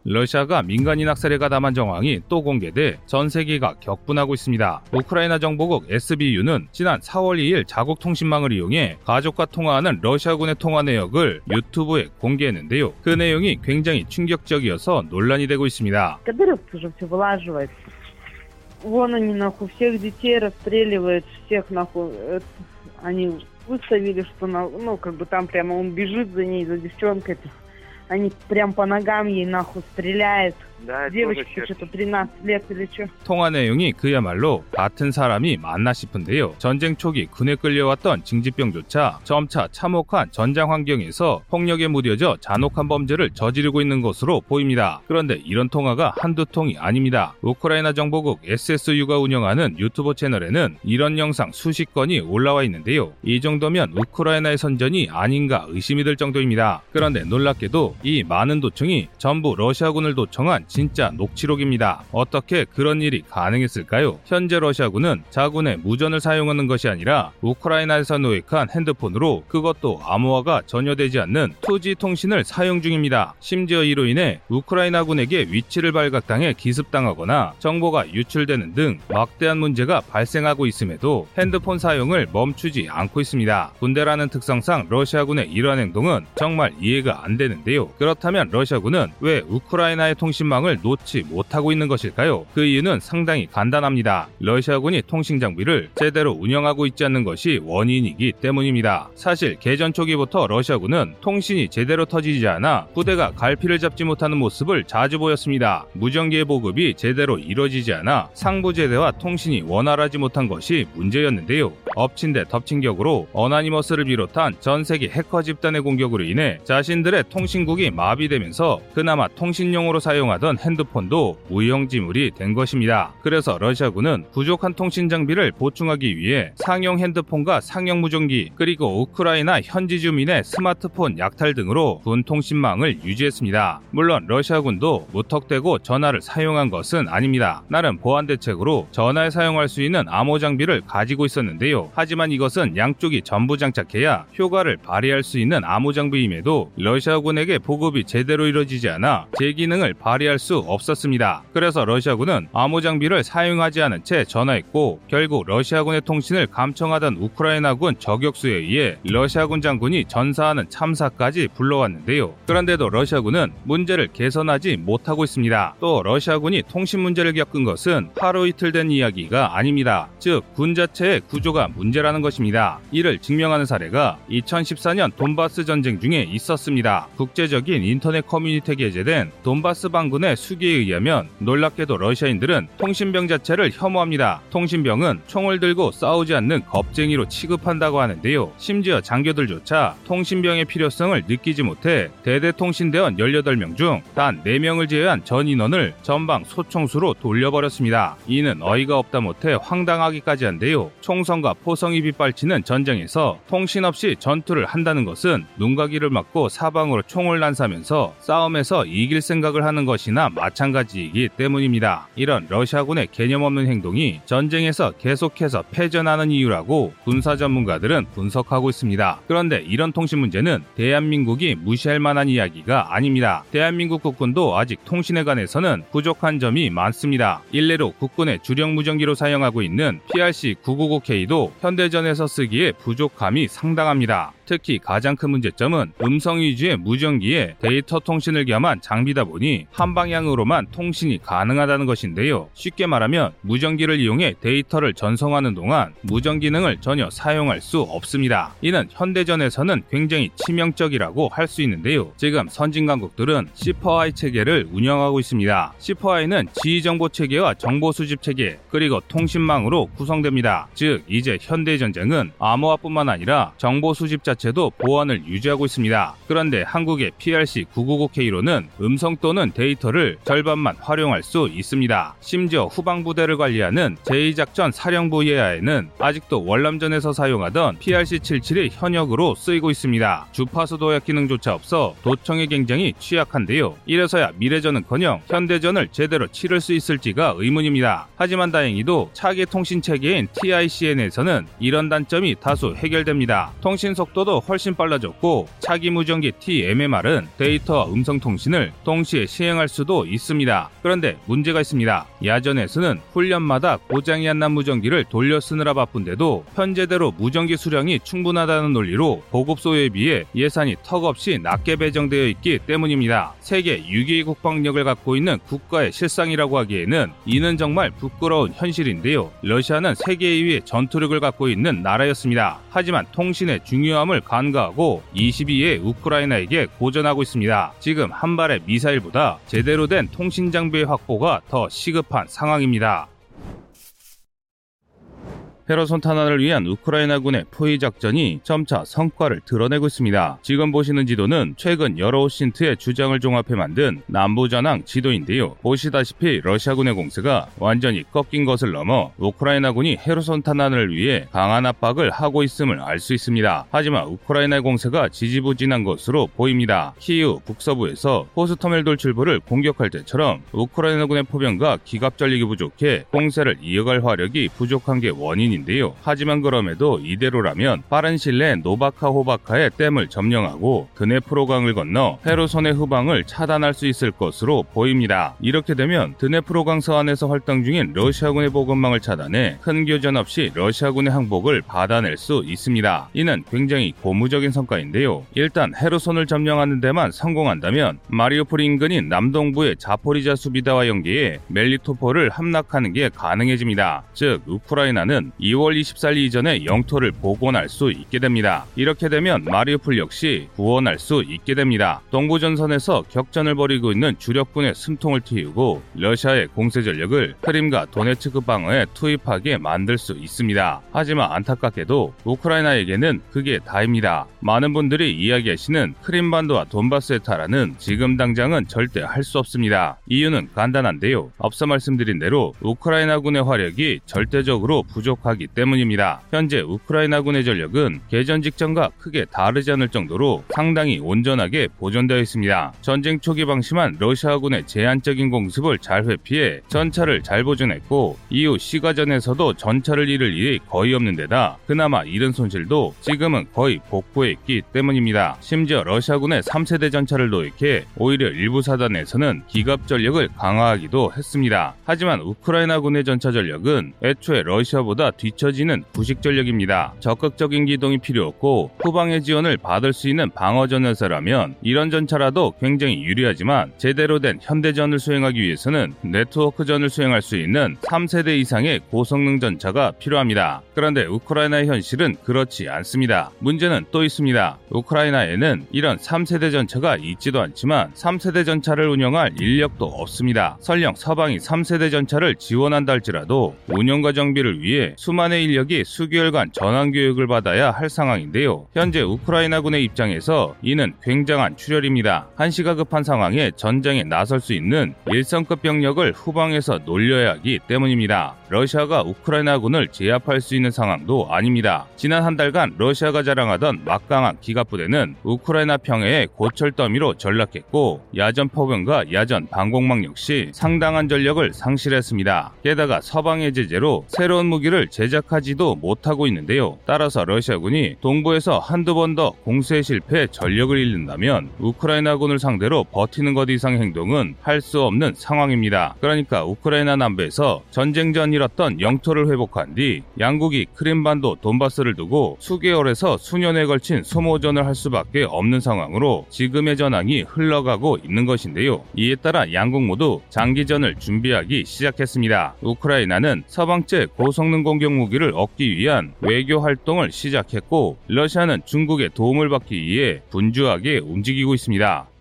러시아가 민간인 학살에 가담한 정황이 또 공개돼 전 세계가 격분하고 있습니다. 우크라이나 정보국 SBU는 지난 4월 2일 자국 통신망을 이용해 가족과 통화하는 러시아군의 통화 내역을 유튜브에 공개했는데요. 그 내용이 굉장히 충격적이어서 논란이 되고 있습니다. Вон они, нахуй, всех детей расстреливают, всех, нахуй, они выставили, что, ну, как бы там прямо он бежит за ней, за девчонкой. Они прям по ногам ей нахуй стреляют. Да, Девочке что-то 13 лет или что. 통화 내용이 그야말로 같은 사람이 맞나 싶은데요. 전쟁 초기 군에 끌려왔던 징집병조차 점차 참혹한 전장 환경에서 폭력에 무뎌져 잔혹한 범죄를 저지르고 있는 것으로 보입니다. 그런데 이런 통화가 한두 통이 아닙니다. 우크라이나 정보국 SSU가 운영하는 유튜브 채널에는 이런 영상 수십 건이 올라와 있는데요. 이 정도면 우크라이나의 선전이 아닌가 의심이 들 정도입니다. 그런데 놀랍게도 이 많은 도청이 전부 러시아군을 도청한 진짜 녹취록입니다. 어떻게 그런 일이 가능했을까요? 현재 러시아군은 자군의 무전을 사용하는 것이 아니라 우크라이나에서 노획한 핸드폰으로 그것도 암호화가 전혀 되지 않는 2G 통신을 사용 중입니다. 심지어 이로 인해 우크라이나군에게 위치를 발각당해 기습당하거나 정보가 유출되는 등 막대한 문제가 발생하고 있음에도 핸드폰 사용을 멈추지 않고 있습니다. 군대라는 특성상 러시아군의 이러한 행동은 정말 이해가 안 되는데요. 그렇다면 러시아군은 왜 우크라이나의 통신 망을 놓지 못하고 있는 것일까요? 그 이유는 상당히 간단합니다. 러시아군이 통신 장비를 제대로 운영하고 있지 않는 것이 원인이기 때문입니다. 사실 개전 초기부터 러시아군은 통신이 제대로 터지지 않아 부대가 갈피를 잡지 못하는 모습을 자주 보였습니다. 무전기의 보급이 제대로 이루어지지 않아 상부제대와 통신이 원활하지 못한 것이 문제였는데요. 엎친 데 덮친 격으로 어나니머스를 비롯한 전 세계 해커 집단의 공격으로 인해 자신들의 통신국이 마비되면서 그나마 통신용으로 사용하던 핸드폰도 무용지물이 된 것입니다. 그래서 러시아군은 부족한 통신 장비를 보충하기 위해 상용 핸드폰과 상용 무전기 그리고 우크라이나 현지 주민의 스마트폰 약탈 등으로 군 통신망을 유지했습니다. 물론 러시아군도 무턱대고 전화를 사용한 것은 아닙니다. 나름 보안 대책으로 전화에 사용할 수 있는 암호 장비를 가지고 있었는데요. 하지만 이것은 양쪽이 전부 장착해야 효과를 발휘할 수 있는 암호 장비임에도 러시아군에게 보급이 제대로 이루어지지 않아 제 기능을 발휘할 수 없었습니다. 그래서 러시아군은 암호 장비를 사용하지 않은 채 전화했고 결국 러시아군의 통신을 감청하던 우크라이나군 저격수에 의해 러시아군 장군이 전사하는 참사까지 불러왔는데요. 그런데도 러시아군은 문제를 개선하지 못하고 있습니다. 또 러시아군이 통신 문제를 겪은 것은 하루 이틀 된 이야기가 아닙니다. 즉 군 자체의 구조가 문제라는 것입니다. 이를 증명하는 사례가 2014년 돈바스 전쟁 중에 있었습니다. 국제적인 인터넷 커뮤니티에 게재된 돈바스 반군의 수기에 의하면 놀랍게도 러시아인들은 통신병 자체를 혐오합니다. 통신병은 총을 들고 싸우지 않는 겁쟁이로 취급한다고 하는데요. 심지어 장교들조차 통신병의 필요성을 느끼지 못해 대대통신대원 18명 중 단 4명을 제외한 전 인원을 전방 소총수로 돌려버렸습니다. 이는 어이가 없다 못해 황당하기까지 한데요. 총성과 포성이 빗발치는 전쟁에서 통신 없이 전투를 한다는 것은 눈가기를 맞고 사방으로 총을 난사면서 싸움에서 이길 생각을 하는 것이나 마찬가지이기 때문입니다. 이런 러시아군의 개념 없는 행동이 전쟁에서 계속해서 패전하는 이유라고 군사 전문가들은 분석하고 있습니다. 그런데 이런 통신 문제는 대한민국이 무시할 만한 이야기가 아닙니다. 대한민국 국군도 아직 통신에 관해서는 부족한 점이 많습니다. 일례로 국군의 주력 무전기로 사용하고 있는 PRC-999K도 현대전에서 쓰기에 부족함이 상당합니다. 특히 가장 큰 문제점은 음성 위주의 무전기에 데이터 통신을 겸한 장비다 보니 한 방향으로만 통신이 가능하다는 것인데요. 쉽게 말하면 무전기를 이용해 데이터를 전송하는 동안 무전 기능을 전혀 사용할 수 없습니다. 이는 현대전에서는 굉장히 치명적이라고 할 수 있는데요. 지금 선진 강국들은 C4I 체계를 운영하고 있습니다. C4I는 지휘정보 체계와 정보 수집 체계 그리고 통신망으로 구성됩니다. 즉 이제 현대 전쟁은 암호화뿐만 아니라 정보 수집 자 체도 보안을 유지하고 있습니다. 그런데 한국의 PRC-999K로는 음성 또는 데이터를 절반만 활용할 수 있습니다. 심지어 후방부대를 관리하는 제2작전 사령부 예하에는 아직도 월남전에서 사용하던 PRC-77이 현역으로 쓰이고 있습니다. 주파수 도약 기능조차 없어 도청에 굉장히 취약한데요. 이래서야 미래전은커녕 현대전을 제대로 치를 수 있을지가 의문입니다. 하지만 다행히도 차기 통신 체계인 TICN에서는 이런 단점이 다수 해결됩니다. 통신 속도 도 훨씬 빨라졌고 차기 무전기 TMMR은 데이터와 음성 통신을 동시에 시행할 수도 있습니다. 그런데 문제가 있습니다. 야전에서는 훈련마다 고장이 안 난 무전기를 돌려 쓰느라 바쁜데도 현재대로 무전기 수량이 충분하다는 논리로 보급 소요에 비해 예산이 턱없이 낮게 배정되어 있기 때문입니다. 세계 6위의 국방력을 갖고 있는 국가의 실상이라고 하기에는 이는 정말 부끄러운 현실인데요. 러시아는 세계 2위의 전투력을 갖고 있는 나라였습니다. 하지만 통신의 중요함을 간과하고 22위의 우크라이나에게 고전하고 있습니다. 지금 한 발의 미사일보다 제대로 된 통신 장비의 확보가 더 시급한 상황입니다. 헤르손 탈환을 위한 우크라이나군의 포위 작전이 점차 성과를 드러내고 있습니다. 지금 보시는 지도는 최근 여러 OSINT의 주장을 종합해 만든 남부 전황 지도인데요. 보시다시피 러시아군의 공세가 완전히 꺾인 것을 넘어 우크라이나군이 헤르손 탈환을 위해 강한 압박을 하고 있음을 알 수 있습니다. 하지만 우크라이나의 공세가 지지부진한 것으로 보입니다. 키우 북서부에서 호스토멜 돌출부를 공격할 때처럼 우크라이나군의 포병과 기갑 전력이 부족해 공세를 이어갈 화력이 부족한 게 원인이 인데요 하지만 그럼에도 이대로라면 빠른 시일 내 노바카호우카의 댐을 점령하고 드니프로강을 건너 헤르손의 후방을 차단할 수 있을 것으로 보입니다. 이렇게 되면 드네프로강 서안에서 활동 중인 러시아군의 보급망을 차단해 큰 교전 없이 러시아군의 항복을 받아낼 수 있습니다. 이는 굉장히 고무적인 성과인데요. 일단 헤르손을 점령하는 데만 성공한다면 마리오폴 인근인 남동부의 자포리자 수비다와 연계해 멜리토폴을 함락하는 게 가능해집니다. 즉 우크라이나는 2월 24일 이전에 영토를 복원할 수 있게 됩니다. 이렇게 되면 마리우폴 역시 구원할 수 있게 됩니다. 동부 전선에서 격전을 벌이고 있는 주력군의 숨통을 틔우고 러시아의 공세 전력을 크림과 도네츠크 방어에 투입하게 만들 수 있습니다. 하지만 안타깝게도 우크라이나에게는 그게 다입니다. 많은 분들이 이야기하시는 크림반도와 돈바스의 타라는 지금 당장은 절대 할 수 없습니다. 이유는 간단한데요. 앞서 말씀드린 대로 우크라이나군의 화력이 절대적으로 부족하기 하기 때문입니다. 현재 우크라이나군의 전력은 개전 직전과 크게 다르지 않을 정도로 상당히 온전하게 보존되어 있습니다. 전쟁 초기 방심한 러시아군의 제한적인 공습을 잘 회피해 전차를 잘 보존했고 이후 시가전에서도 전차를 잃을 일이 거의 없는 데다 그나마 잃은 손실도 지금은 거의 복구했기 때문입니다. 심지어 러시아군의 3세대 전차를 도입해 오히려 일부 사단에서는 기갑 전력을 강화하기도 했습니다. 하지만 우크라이나군의 전차 전력은 애초에 러시아보다 뒤 뒤처지는 구식 전력입니다. 적극적인 기동이 필요 없고 후방의 지원을 받을 수 있는 방어 전열사라면 이런 전차라도 굉장히 유리하지만 제대로 된 현대전을 수행하기 위해서는 네트워크전을 수행할 수 있는 3세대 이상의 고성능 전차가 필요합니다. 그런데 우크라이나의 현실은 그렇지 않습니다. 문제는 또 있습니다. 우크라이나에는 이런 3세대 전차가 있지도 않지만 3세대 전차를 운영할 인력도 없습니다. 설령 서방이 3세대 전차를 지원한다 할지라도 운영과 정비를 위해 수만의 인력이 수개월간 전환 교육을 받아야 할 상황인데요. 현재 우크라이나군의 입장에서 이는 굉장한 출혈입니다. 한시가 급한 상황에 전쟁에 나설 수 있는 일성급 병력을 후방에서 놀려야 하기 때문입니다. 러시아가 우크라이나군을 제압할 수 있는 상황도 아닙니다. 지난 한 달간 러시아가 자랑하던 막강한 기갑부대는 우크라이나 평해의 고철 더미로 전락했고 야전 포병과 야전 방공망 역시 상당한 전력을 상실했습니다. 게다가 서방의 제재로 새로운 무기를 제 작하지도 못하고 있는데요. 따라서 러시아군이 동부에서 한두 번 더 공세에 실패해 전력을 잃는다면 우크라이나군을 상대로 버티는 것 이상의 행동은 할 수 없는 상황입니다. 그러니까 우크라이나 남부에서 전쟁 전 잃었던 영토를 회복한 뒤 양국이 크림반도 돈바스를 두고 수개월에서 수년에 걸친 소모전을 할 수밖에 없는 상황으로 지금의 전황이 흘러가고 있는 것인데요. 이에 따라 양국 모두 장기전을 준비하기 시작했습니다. 우크라이나는 서방제 고성능 공격 무기를 얻기 위한 외교 활동을 시작했고 러시아는 중국의 도움을 받기 위해 분주하게 움직이고 있습니다.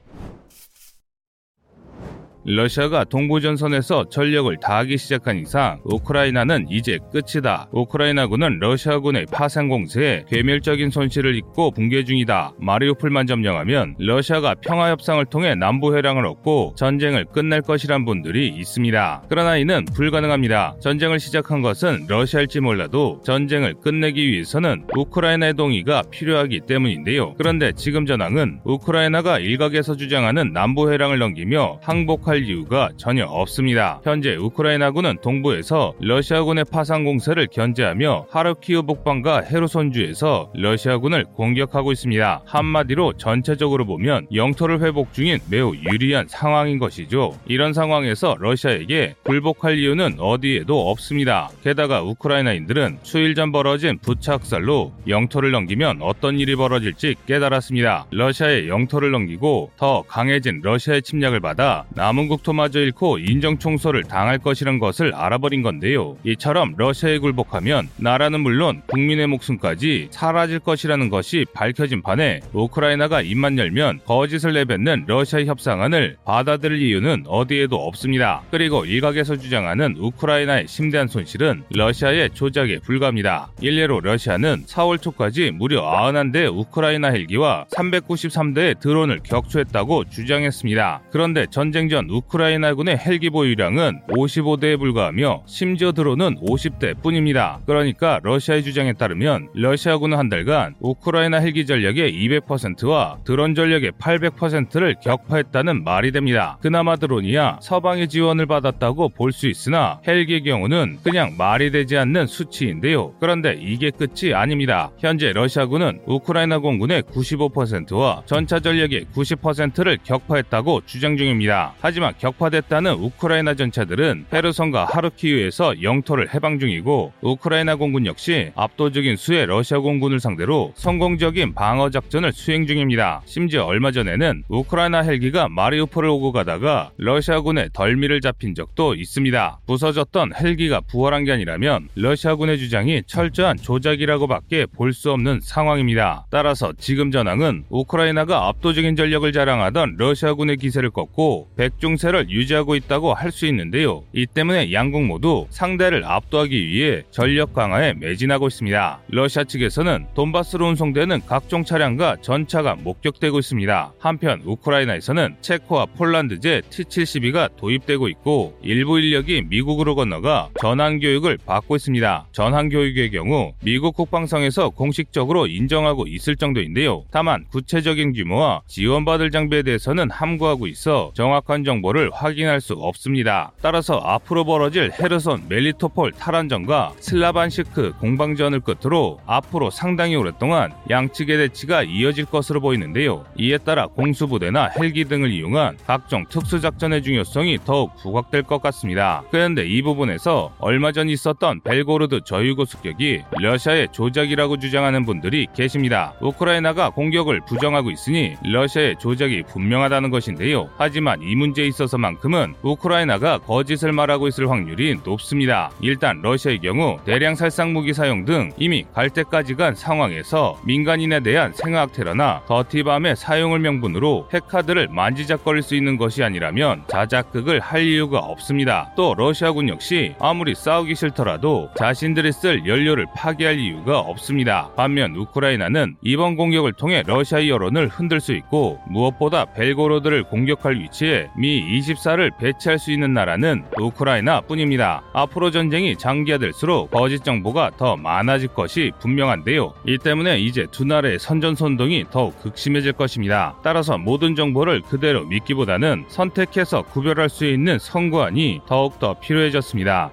러시아가 동부전선에서 전력을 다하기 시작한 이상 우크라이나는 이제 끝이다. 우크라이나군은 러시아군의 파생 공세에 괴멸적인 손실을 입고 붕괴 중이다. 마리우폴만 점령하면 러시아가 평화 협상을 통해 남부 회랑을 얻고 전쟁을 끝낼 것이란 분들이 있습니다. 그러나 이는 불가능합니다. 전쟁을 시작한 것은 러시아일지 몰라도 전쟁을 끝내기 위해서는 우크라이나의 동의가 필요하기 때문인데요. 그런데 지금 전황은 우크라이나가 일각에서 주장하는 남부 회랑을 넘기며 항복할 할 이유가 전혀 없습니다. 현재 우크라이나군은 동부에서 러시아군의 파상 공세를 견제하며 하르키우 북방과 헤르손주에서 러시아군을 공격하고 있습니다. 한마디로 전체적으로 보면 영토를 회복 중인 매우 유리한 상황인 것이죠. 이런 상황에서 러시아에게 굴복할 이유는 어디에도 없습니다. 게다가 우크라이나인들은 수일 전 벌어진 부착살로 영토를 넘기면 어떤 일이 벌어질지 깨달았습니다. 러시아의 영토를 넘기고 더 강해진 러시아의 침략을 받아 남은 전국토마저 잃고 인정청소를 당할 것이란 것을 알아버린 건데요. 이처럼 러시아에 굴복하면 나라는 물론 국민의 목숨까지 사라질 것이라는 것이 밝혀진 판에 우크라이나가 입만 열면 거짓을 내뱉는 러시아 협상안을 받아들일 이유는 어디에도 없습니다. 그리고 일각에서 주장하는 우크라이나의 심대한 손실은 러시아의 조작에 불과합니다. 일례로 러시아는 4월 초까지 무려 91대 우크라이나 헬기와 393대의 드론을 격추했다고 주장했습니다. 그런데 전쟁 전 우크라이나군의 헬기 보유량은 55대에 불과하며 심지어 드론은 50대 뿐입니다. 그러니까 러시아의 주장에 따르면 러시아군은 한 달간 우크라이나 헬기 전력의 200%와 드론 전력의 800%를 격파했다는 말이 됩니다. 그나마 드론이야 서방의 지원을 받았다고 볼 수 있으나 헬기의 경우는 그냥 말이 되지 않는 수치인데요. 그런데 이게 끝이 아닙니다. 현재 러시아군은 우크라이나 공군의 95%와 전차 전력의 90%를 격파했다고 주장 중입니다. 하지만 하지만 격파됐다는 우크라이나 전차들은 헤르선과 하르키우에서 영토를 해방 중이고 우크라이나 공군 역시 압도적인 수의 러시아 공군을 상대로 성공적인 방어 작전을 수행 중입니다. 심지어 얼마 전에는 우크라이나 헬기가 마리우폴을 오고 가다가 러시아군의 덜미를 잡힌 적도 있습니다. 부서졌던 헬기가 부활한 게 아니라면 러시아군의 주장이 철저한 조작이라고밖에 볼 수 없는 상황입니다. 따라서 지금 전황은 우크라이나가 압도적인 전력을 자랑하던 러시아군의 기세를 꺾고 백중 강세를 유지하고 있다고 할 수 있는데요. 이 때문에 양국 모두 상대를 압도하기 위해 전력 강화에 매진하고 있습니다. 러시아 측에서는 돈바스로 운송되는 각종 차량과 전차가 목격되고 있습니다. 한편 우크라이나에서는 체코와 폴란드제 T-72가 도입되고 있고 일부 인력이 미국으로 건너가 전환 교육을 받고 있습니다. 전환 교육의 경우 미국 국방성에서 공식적으로 인정하고 있을 정도인데요. 다만 구체적인 규모와 지원받을 장비에 대해서는 함구하고 있어 정확한 정보 정보를 확인할 수 없습니다. 따라서 앞으로 벌어질 헤르손 멜리토폴 탈환전과 슬라뱐스크 공방전을 끝으로 앞으로 상당히 오랫동안 양측의 대치가 이어질 것으로 보이는데요. 이에 따라 공수부대나 헬기 등을 이용한 각종 특수작전의 중요성이 더욱 부각될 것 같습니다. 그런데 이 부분에서 얼마 전 있었던 벨고로드 저유고 습격이 러시아의 조작이라고 주장하는 분들이 계십니다. 우크라이나가 공격을 부정하고 있으니 러시아의 조작이 분명하다는 것인데요. 하지만 이 문제에 있어서만큼은 우크라이나가 거짓을 말하고 있을 확률이 높습니다. 일단 러시아의 경우 대량 살상 무기 사용 등 이미 갈 때까지 간 상황에서 민간인에 대한 생화학 테러나 더티밤의 사용을 명분으로 핵카드를 만지작거릴 수 있는 것이 아니라면 자작극을 할 이유가 없습니다. 또 러시아군 역시 아무리 싸우기 싫더라도 자신들이 쓸 연료를 파괴할 이유가 없습니다. 반면 우크라이나는 이번 공격을 통해 러시아 여론을 흔들 수 있고 무엇보다 벨고로드를 공격할 위치에 미 24를 배치할 수 있는 나라는 우크라이나 뿐입니다. 앞으로 전쟁이 장기화될수록 거짓 정보가 더 많아질 것이 분명한데요. 이 때문에 이제 두 나라의 선전 선동이 더욱 극심해질 것입니다. 따라서 모든 정보를 그대로 믿기보다는 선택해서 구별할 수 있는 선구안이 더욱더 필요해졌습니다.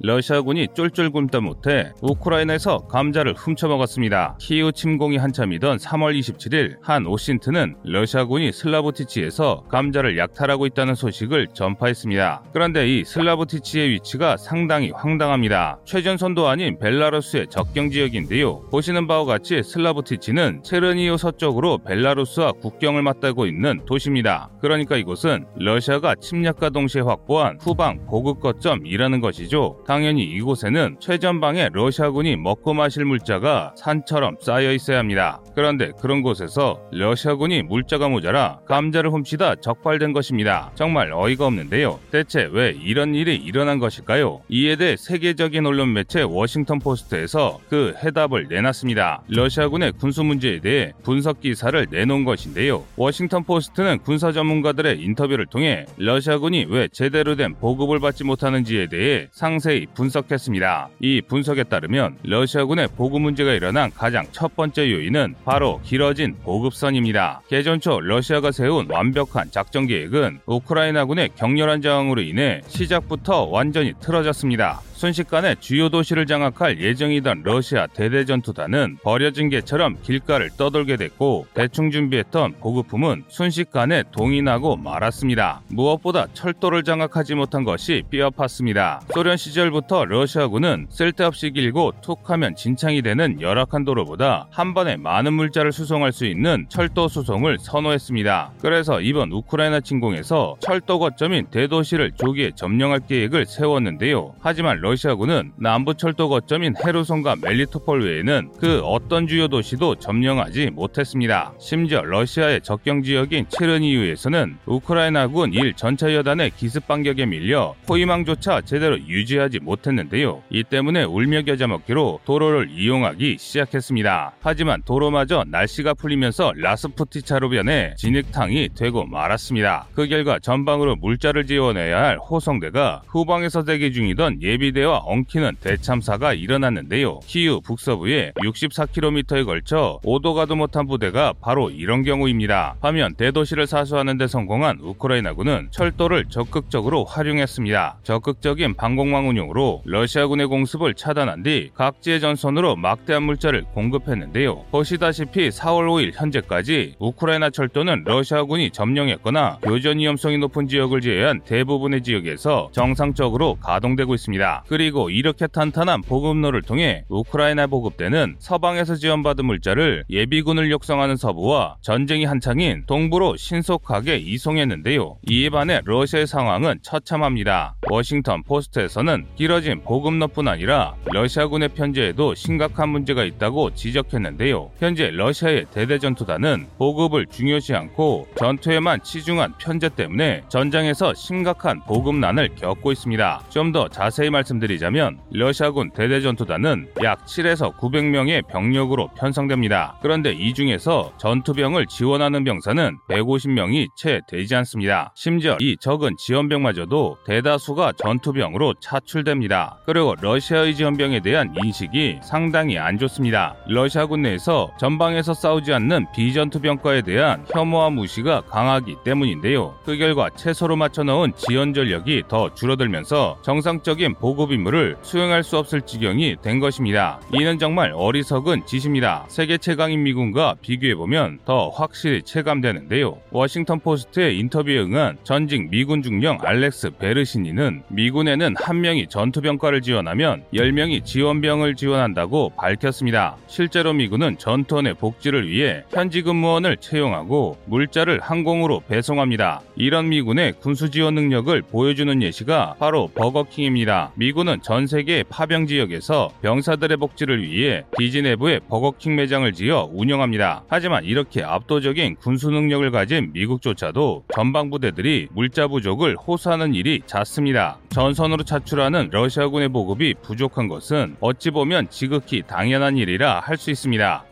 러시아군이 쫄쫄 굶다 못해 우크라이나에서 감자를 훔쳐먹었습니다. 키우 침공이 한참이던 3월 27일 한 오신트는 러시아군이 슬라보티치에서 감자를 약탈하고 있다는 소식을 전파했습니다. 그런데 이 슬라보티치의 위치가 상당히 황당합니다. 최전선도 아닌 벨라루스의 적경 지역인데요. 보시는 바와 같이 슬라보티치는 체르니오 서쪽으로 벨라루스와 국경을 맞대고 있는 도시입니다. 그러니까 이곳은 러시아가 침략과 동시에 확보한 후방 보급 거점이라는 것이죠. 당연히 이곳에는 최전방에 러시아군이 먹고 마실 물자가 산처럼 쌓여 있어야 합니다. 그런데 그런 곳에서 러시아군이 물자가 모자라 감자를 훔치다 적발된 것입니다. 정말 어이가 없는데요. 대체 왜 이런 일이 일어난 것일까요? 이에 대해 세계적인 언론 매체 워싱턴 포스트에서 그 해답을 내놨습니다. 러시아군의 군수 문제에 대해 분석 기사를 내놓은 것인데요. 워싱턴 포스트는 군사 전문가들의 인터뷰를 통해 러시아군이 왜 제대로 된 보급을 받지 못하는지에 대해 상세히 분석했습니다. 이 분석에 따르면 러시아군의 보급 문제가 일어난 가장 첫 번째 요인은 바로 길어진 보급선입니다. 개전 초 러시아가 세운 완벽한 작전 계획은 우크라이나군의 격렬한 저항으로 인해 시작부터 완전히 틀어졌습니다. 순식간에 주요 도시를 장악할 예정이던 러시아 대대전투단은 버려진 개처럼 길가를 떠돌게 됐고 대충 준비했던 보급품은 순식간에 동인하고 말았습니다. 무엇보다 철도를 장악하지 못한 것이 뼈아팠습니다. 소련 시절부터 러시아군은 쓸데없이 길고 툭하면 진창이 되는 열악한 도로보다 한 번에 많은 물자를 수송할 수 있는 철도 수송을 선호했습니다. 그래서 이번 우크라이나 침공에서 철도 거점인 대도시를 조기에 점령할 계획을 세웠는데요. 하지만 러시아군은 남부 철도 거점인 헤르손과 멜리토폴 외에는 그 어떤 주요 도시도 점령하지 못했습니다. 심지어 러시아의 적경 지역인 체르니우에서는 우크라이나군 1 전차 여단의 기습 반격에 밀려 포위망조차 제대로 유지하지 못했는데요. 이 때문에 울며 겨자 먹기로 도로를 이용하기 시작했습니다. 하지만 도로마저 날씨가 풀리면서 라스푸티 차로 변해 진흙탕이 되고 말았습니다. 그 결과 전방으로 물자를 지원해야 할 호송대가 후방에서 대기 중이던 예비대 부대와 엉키는 대참사가 일어났는데요. 키우 북서부에 64km에 걸쳐 오도 가도 못한 부대가 바로 이런 경우입니다. 반면 대도시를 사수하는 데 성공한 우크라이나군은 철도를 적극적으로 활용했습니다. 적극적인 방공망 운용으로 러시아군의 공습을 차단한 뒤 각지의 전선으로 막대한 물자를 공급했는데요. 보시다시피 4월 5일 현재까지 우크라이나 철도는 러시아군이 점령했거나 교전 위험성이 높은 지역을 제외한 대부분의 지역에서 정상적으로 가동되고 있습니다. 그리고 이렇게 탄탄한 보급로를 통해 우크라이나 보급대는 서방에서 지원받은 물자를 예비군을 육성하는 서부와 전쟁이 한창인 동부로 신속하게 이송했는데요. 이에 반해 러시아의 상황은 처참합니다. 워싱턴 포스트에서는 길어진 보급로뿐 아니라 러시아군의 편제에도 심각한 문제가 있다고 지적했는데요. 현재 러시아의 대대전투단은 보급을 중요시 않고 전투에만 치중한 편제 때문에 전장에서 심각한 보급난을 겪고 있습니다. 좀 더 자세히 말씀 말씀드리자면 러시아군 대대전투단은 약 7에서 900명의 병력으로 편성됩니다. 그런데 이 중에서 전투병을 지원하는 병사는 150명이 채 되지 않습니다. 심지어 이 적은 지원병마저도 대다수가 전투병으로 차출됩니다. 그리고 러시아의 지원병에 대한 인식이 상당히 안 좋습니다. 러시아군 내에서 전방에서 싸우지 않는 비전투병과에 대한 혐오와 무시가 강하기 때문인데요. 그 결과 채소로 맞춰 넣은 지원 전력이 더 줄어들면서 정상적인 보급 임무를 수행할 수 없을 지경이 된 것입니다. 이는 정말 어리석은 짓입니다. 세계 최강인 미군과 비교해보면 더 확실히 체감되는데요. 워싱턴 포스트의 인터뷰에 응한 전직 미군 중령 알렉스 베르시니는 미군에는 한 명이 전투병과를 지원하면 10명이 지원병을 지원한다고 밝혔습니다. 실제로 미군은 전투원의 복지를 위해 현지 근무원을 채용하고 물자를 항공으로 배송합니다. 이런 미군의 군수 지원 능력을 보여주는 예시가 바로 버거킹입니다. 미군 은 전 세계 파병 지역에서 병사들의 복지를 위해 내부에 버거킹 매장을 지어 운영합니다. 하지만 이렇게 압도적인 군수 능력을 가진 미국조차도 전방 부대들이 물자 부족을 호소하는 일이 잦습니다. 전선으로 차출하는 러시아군의 보급이 부족한 것은 어찌 보면 지극히 당연한 일이라 할 수 있습니다.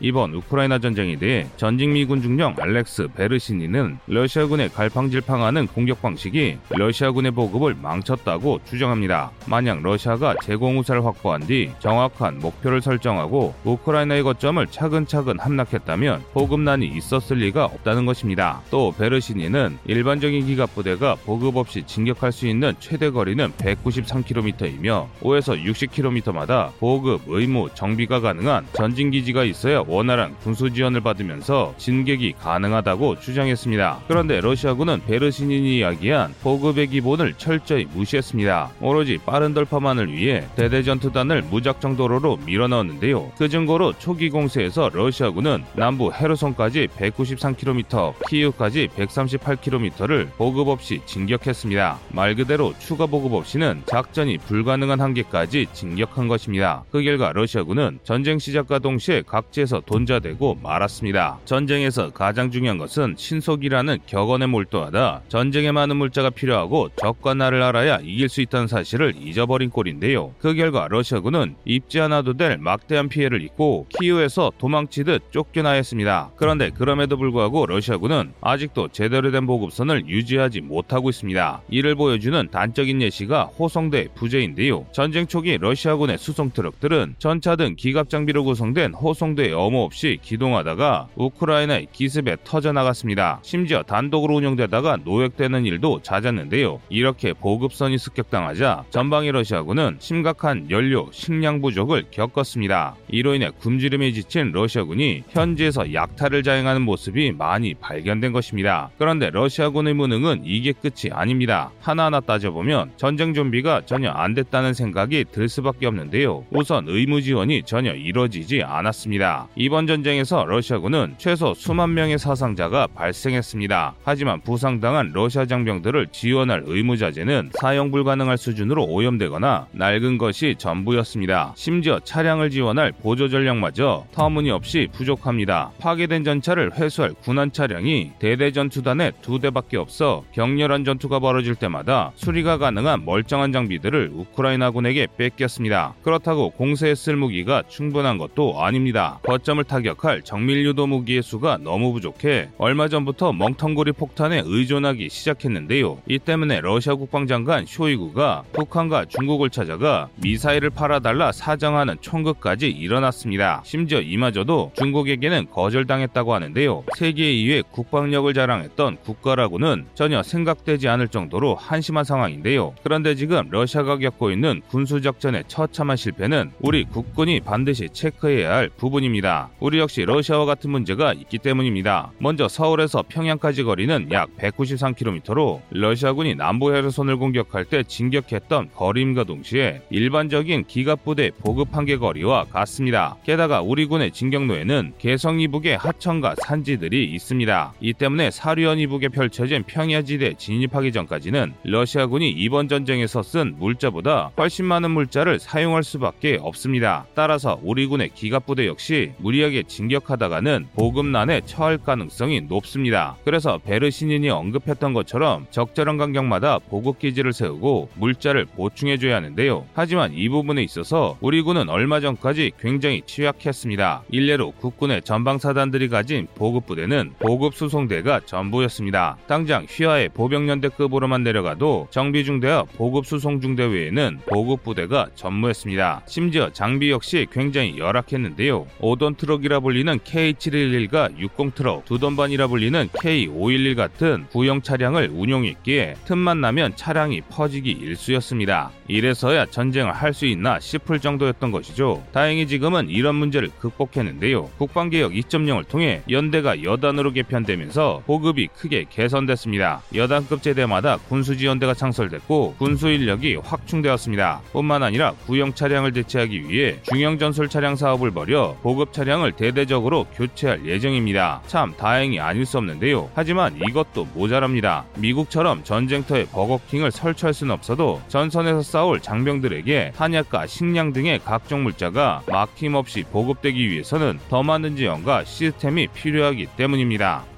이번 우크라이나 전쟁에 대해 전직 미군 중령 알렉스 베르시니는 러시아군의 갈팡질팡하는 공격 방식이 러시아군의 보급을 망쳤다고 주장합니다. 만약 러시아가 제공 우사를 확보한 뒤 정확한 목표를 설정하고 우크라이나의 거점을 차근차근 함락했다면 보급난이 있었을 리가 없다는 것입니다. 또 베르시니는 일반적인 기갑 부대가 보급 없이 진격할 수 있는 최대 거리는 193km이며 5에서 60km마다 보급, 의무, 정비가 가능한 전진기지가 있어야 원활한 군수 지원을 받으면서 진격이 가능하다고 주장했습니다. 그런데 러시아군은 베르시닌이 이야기한 보급의 기본을 철저히 무시했습니다. 오로지 빠른 돌파만을 위해 대대전투단을 무작정 도로로 밀어넣었는데요. 그 증거로 초기 공세에서 러시아군은 남부 헤르손까지 193km, 키이우까지 138km를 보급 없이 진격했습니다. 말 그대로 추가 보급 없이는 작전이 불가능한 한계까지 진격한 것입니다. 그 결과 러시아군은 전쟁 시작과 동시에 각지에서 돈자되고 말았습니다. 전쟁에서 가장 중요한 것은 신속이라는 격언에 몰두하다 전쟁에 많은 물자가 필요하고 적과 나를 알아야 이길 수 있다는 사실을 잊어버린 꼴인데요. 그 결과 러시아군은 입지 않아도 될 막대한 피해를 입고 키우에서 도망치듯 쫓겨나였습니다. 그런데 그럼에도 불구하고 러시아군은 아직도 제대로 된 보급선을 유지하지 못하고 있습니다. 이를 보여주는 단적인 예시가 호송대 부재인데요. 전쟁 초기 러시아군의 수송 트럭들은 전차 등 기갑 장비로 구성된 호송대의 어모 없이 기동하다가 우크라이나의 기습에 터져 나갔습니다. 심지어 단독으로 운영되다가 노획되는 일도 잦았는데요. 이렇게 보급선이 습격당하자 전방의 러시아군은 심각한 연료, 식량 부족을 겪었습니다. 이로 인해 굶주림에 지친 러시아군이 현지에서 약탈을 자행하는 모습이 많이 발견된 것입니다. 그런데 러시아군의 무능은 이게 끝이 아닙니다. 하나하나 따져보면 전쟁 준비가 전혀 안 됐다는 생각이 들 수밖에 없는데요. 우선 의무 지원이 전혀 이뤄지지 않았습니다. 이번 전쟁에서 러시아군은 최소 수만 명의 사상자가 발생했습니다. 하지만 부상당한 러시아 장병들을 지원할 의무자재는 사용 불가능할 수준으로 오염되거나 낡은 것이 전부였습니다. 심지어 차량을 지원할 보조 전력마저 터무니없이 부족합니다. 파괴된 전차를 회수할 군한 차량이 대대 전투단에 두 대밖에 없어 격렬한 전투가 벌어질 때마다 수리가 가능한 멀쩡한 장비들을 우크라이나군에게 뺏겼습니다. 그렇다고 공세에 쓸 무기가 충분한 것도 아닙니다. 거점을 타격할 정밀유도 무기의 수가 너무 부족해 얼마 전부터 멍텅구리 폭탄에 의존하기 시작했는데요. 이 때문에 러시아 국방장관 쇼이구가 북한과 중국을 찾아가 미사일을 팔아달라 사정하는 총극까지 일어났습니다. 심지어 이마저도 중국에게는 거절당했다고 하는데요. 세계 2위 국방력을 자랑했던 국가라고는 전혀 생각되지 않을 정도로 한심한 상황인데요. 그런데 지금 러시아가 겪고 있는 군수작전의 처참한 실패는 우리 국군이 반드시 체크해야 할 부분입니다. 우리 역시 러시아와 같은 문제가 있기 때문입니다. 먼저 서울에서 평양까지 거리는 약 193km로 러시아군이 남부 헤르손을 공격할 때 진격했던 거리임과 동시에 일반적인 기갑부대 보급 한계 거리와 같습니다. 게다가 우리 군의 진격로에는 개성 이북의 하천과 산지들이 있습니다. 이 때문에 사류현 이북에 펼쳐진 평야지대 진입하기 전까지는 러시아군이 이번 전쟁에서 쓴 물자보다 훨씬 많은 물자를 사용할 수밖에 없습니다. 따라서 우리 군의 기갑부대 역시 무리하게 진격하다가는 보급난에 처할 가능성이 높습니다. 그래서 베르 신인이 언급했던 것처럼 적절한 간격마다 보급 기지를 세우고 물자를 보충해줘야 하는데요. 하지만 이 부분에 있어서 우리 군은 얼마 전까지 굉장히 취약했습니다. 일례로 국군의 전방사단들이 가진 보급부대는 보급수송대가 전부였습니다. 당장 휘하의 보병연대급으로만 내려가도 정비중대와 보급수송중대 외에는 보급부대가 전무했습니다. 심지어 장비 역시 굉장히 열악했는데요. 5톤 트럭이라 불리는 K711과 60 트럭, 두돈반이라 불리는 K511 같은 구형 차량을 운용했기에 틈만 나면 차량이 퍼지기 일쑤였습니다. 이래서야 전쟁을 할 수 있나 싶을 정도였던 것이죠. 다행히 지금은 이런 문제를 극복했는데요. 국방개혁 2.0을 통해 연대가 여단으로 개편되면서 보급이 크게 개선됐습니다. 여단급 제대마다 군수지원대가 창설됐고 군수 인력이 확충되었습니다. 뿐만 아니라 구형 차량을 대체하기 위해 중형 전술 차량 사업을 벌여 보급 차량을 대대적으로 교체할 예정입니다. 참 다행이 아닐 수 없는데요. 하지만 이것도 모자랍니다. 미국처럼 전쟁터에 버거킹을 설치할 수는 없어도 전선에서 싸울 장병들에게 탄약과 식량 등의 각종 물자가 막힘없이 보급되기 위해서는 더 많은 지원과 시스템이 필요하기 때문입니다.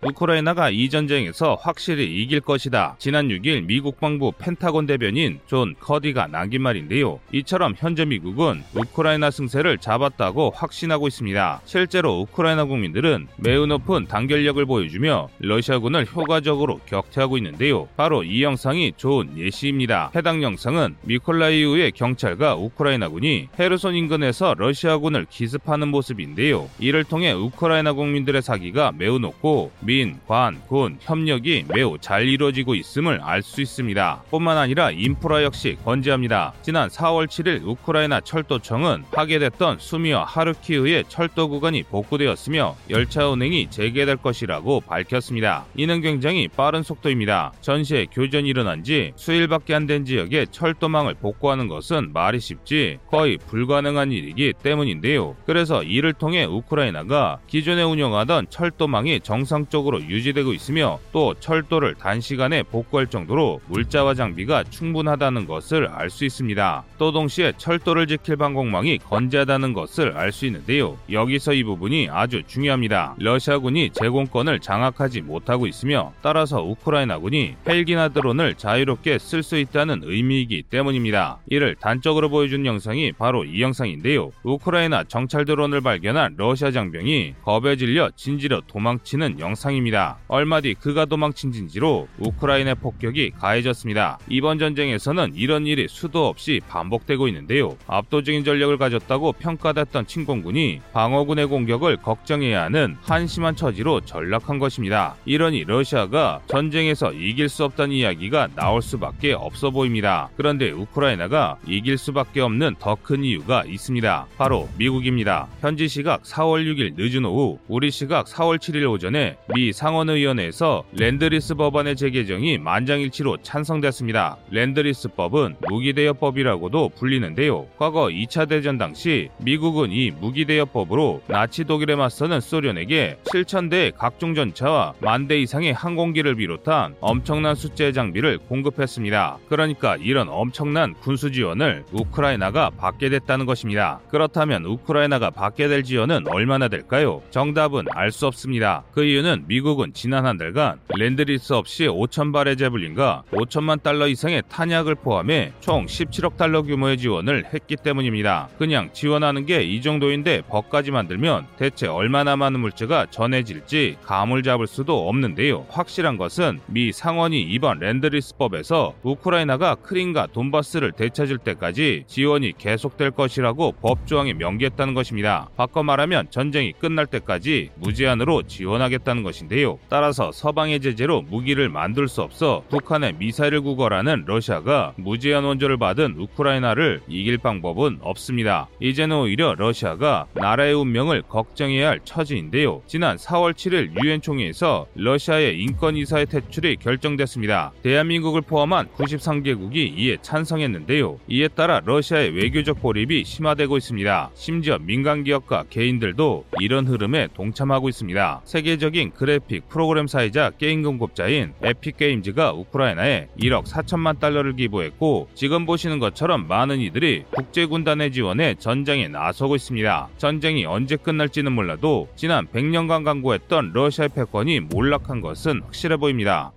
우크라이나가 이 전쟁에서 확실히 이길 것이다. 지난 6일 미 국방부 펜타곤 대변인 존 커비가 남긴 말인데요. 이처럼 현재 미국은 우크라이나 승세를 잡았다고 확신하고 있습니다. 실제로 우크라이나 국민들은 매우 높은 단결력을 보여주며 러시아군을 효과적으로 격퇴하고 있는데요. 바로 이 영상이 좋은 예시입니다. 해당 영상은 미콜라이우의 경찰과 우크라이나군이 헤르손 인근에서 러시아군을 기습하는 모습인데요. 이를 통해 우크라이나 국민들의 사기가 매우 높고 민, 관, 군 협력이 매우 잘 이루어지고 있음을 알 수 있습니다. 뿐만 아니라 인프라 역시 건재합니다. 지난 4월 7일 우크라이나 철도청은 파괴됐던 수미와 하르키우의 철도 구간이 복구되었으며 열차 운행이 재개될 것이라고 밝혔습니다. 이는 굉장히 빠른 속도입니다. 전시에 교전이 일어난 지 수일밖에 안 된 지역에 철도망을 복구하는 것은 말이 쉽지 거의 불가능한 일이기 때문인데요. 그래서 이를 통해 우크라이나가 기존에 운영하던 철도망이 정상적으로 지속적으로 유지되고 있으며 또 철도를 단시간에 복구할 정도로 물자와 장비가 충분하다는 것을 알 수 있습니다. 또 동시에 철도를 지킬 방공망이 건재하다는 것을 알 수 있는데요. 여기서 이 부분이 아주 중요합니다. 러시아군이 제공권을 장악하지 못하고 있으며 따라서 우크라이나군이 헬기나 드론을 자유롭게 쓸 수 있다는 의미이기 때문입니다. 이를 단적으로 보여준 영상이 바로 이 영상인데요. 우크라이나 정찰 드론을 발견한 러시아 장병이 겁에 질려 진지려 도망치는 영상 영상입니다. 얼마 뒤 그가 도망친 진지로 우크라이나 폭격이 가해졌습니다. 이번 전쟁에서는 이런 일이 수도 없이 반복되고 있는데요. 압도적인 전력을 가졌다고 평가됐던 침공군이 방어군의 공격을 걱정해야 하는 한심한 처지로 전락한 것입니다. 이러니 러시아가 전쟁에서 이길 수 없다는 이야기가 나올 수밖에 없어 보입니다. 그런데 우크라이나가 이길 수밖에 없는 더 큰 이유가 있습니다. 바로 미국입니다. 현지 시각 4월 6일 늦은 오후, 우리 시각 4월 7일 오전에 미 상원의원회에서 Lend-Lease 법안의 재개정이 만장일치로 찬성됐습니다. Lend-Lease 법은 무기대여법이라고도 불리는데요. 과거 2차 대전 당시 미국은 이 무기대여법으로 나치 독일에 맞서는 소련에게 7천대의 각종 전차와 만 대 이상의 항공기를 비롯한 엄청난 숫자의 장비를 공급했습니다. 그러니까 이런 엄청난 군수 지원을 우크라이나가 받게 됐다는 것입니다. 그렇다면 우크라이나가 받게 될 지원은 얼마나 될까요? 정답은 알 수 없습니다. 그 이유는 미국은 지난 한 달간 Lend-Lease 없이 5천 발의 Javelin과 5천만 달러 이상의 탄약을 포함해 총 17억 달러 규모의 지원을 했기 때문입니다. 그냥 지원하는 게 이 정도인데 법까지 만들면 대체 얼마나 많은 물자가 전해질지 감을 잡을 수도 없는데요. 확실한 것은 미 상원이 이번 Lend-Lease법에서 우크라이나가 크림과 돈바스를 되찾을 때까지 지원이 계속될 것이라고 법조항에 명기했다는 것입니다. 바꿔 말하면 전쟁이 끝날 때까지 무제한으로 지원하겠다는 것입니다. 것인데요. 따라서 서방의 제재로 무기를 만들 수 없어 북한의 미사일을 구걸하는 러시아가 무제한 원조를 받은 우크라이나를 이길 방법은 없습니다. 이제는 오히려 러시아가 나라의 운명을 걱정해야 할 처지인데요. 지난 4월 7일 유엔 총회에서 러시아의 인권 이사의 퇴출이 결정됐습니다. 대한민국을 포함한 93개국이 이에 찬성했는데요. 이에 따라 러시아의 외교적 고립이 심화되고 있습니다. 심지어 민간 기업과 개인들도 이런 흐름에 동참하고 있습니다. 세계적인 그 그래픽 프로그램사이자 게임 공급자인 에픽게임즈가 우크라이나에 1억 4천만 달러를 기부했고 지금 보시는 것처럼 많은 이들이 국제군단의 지원에 전장에 나서고 있습니다. 전쟁이 언제 끝날지는 몰라도 지난 100년간 강구했던 러시아의 패권이 몰락한 것은 확실해 보입니다.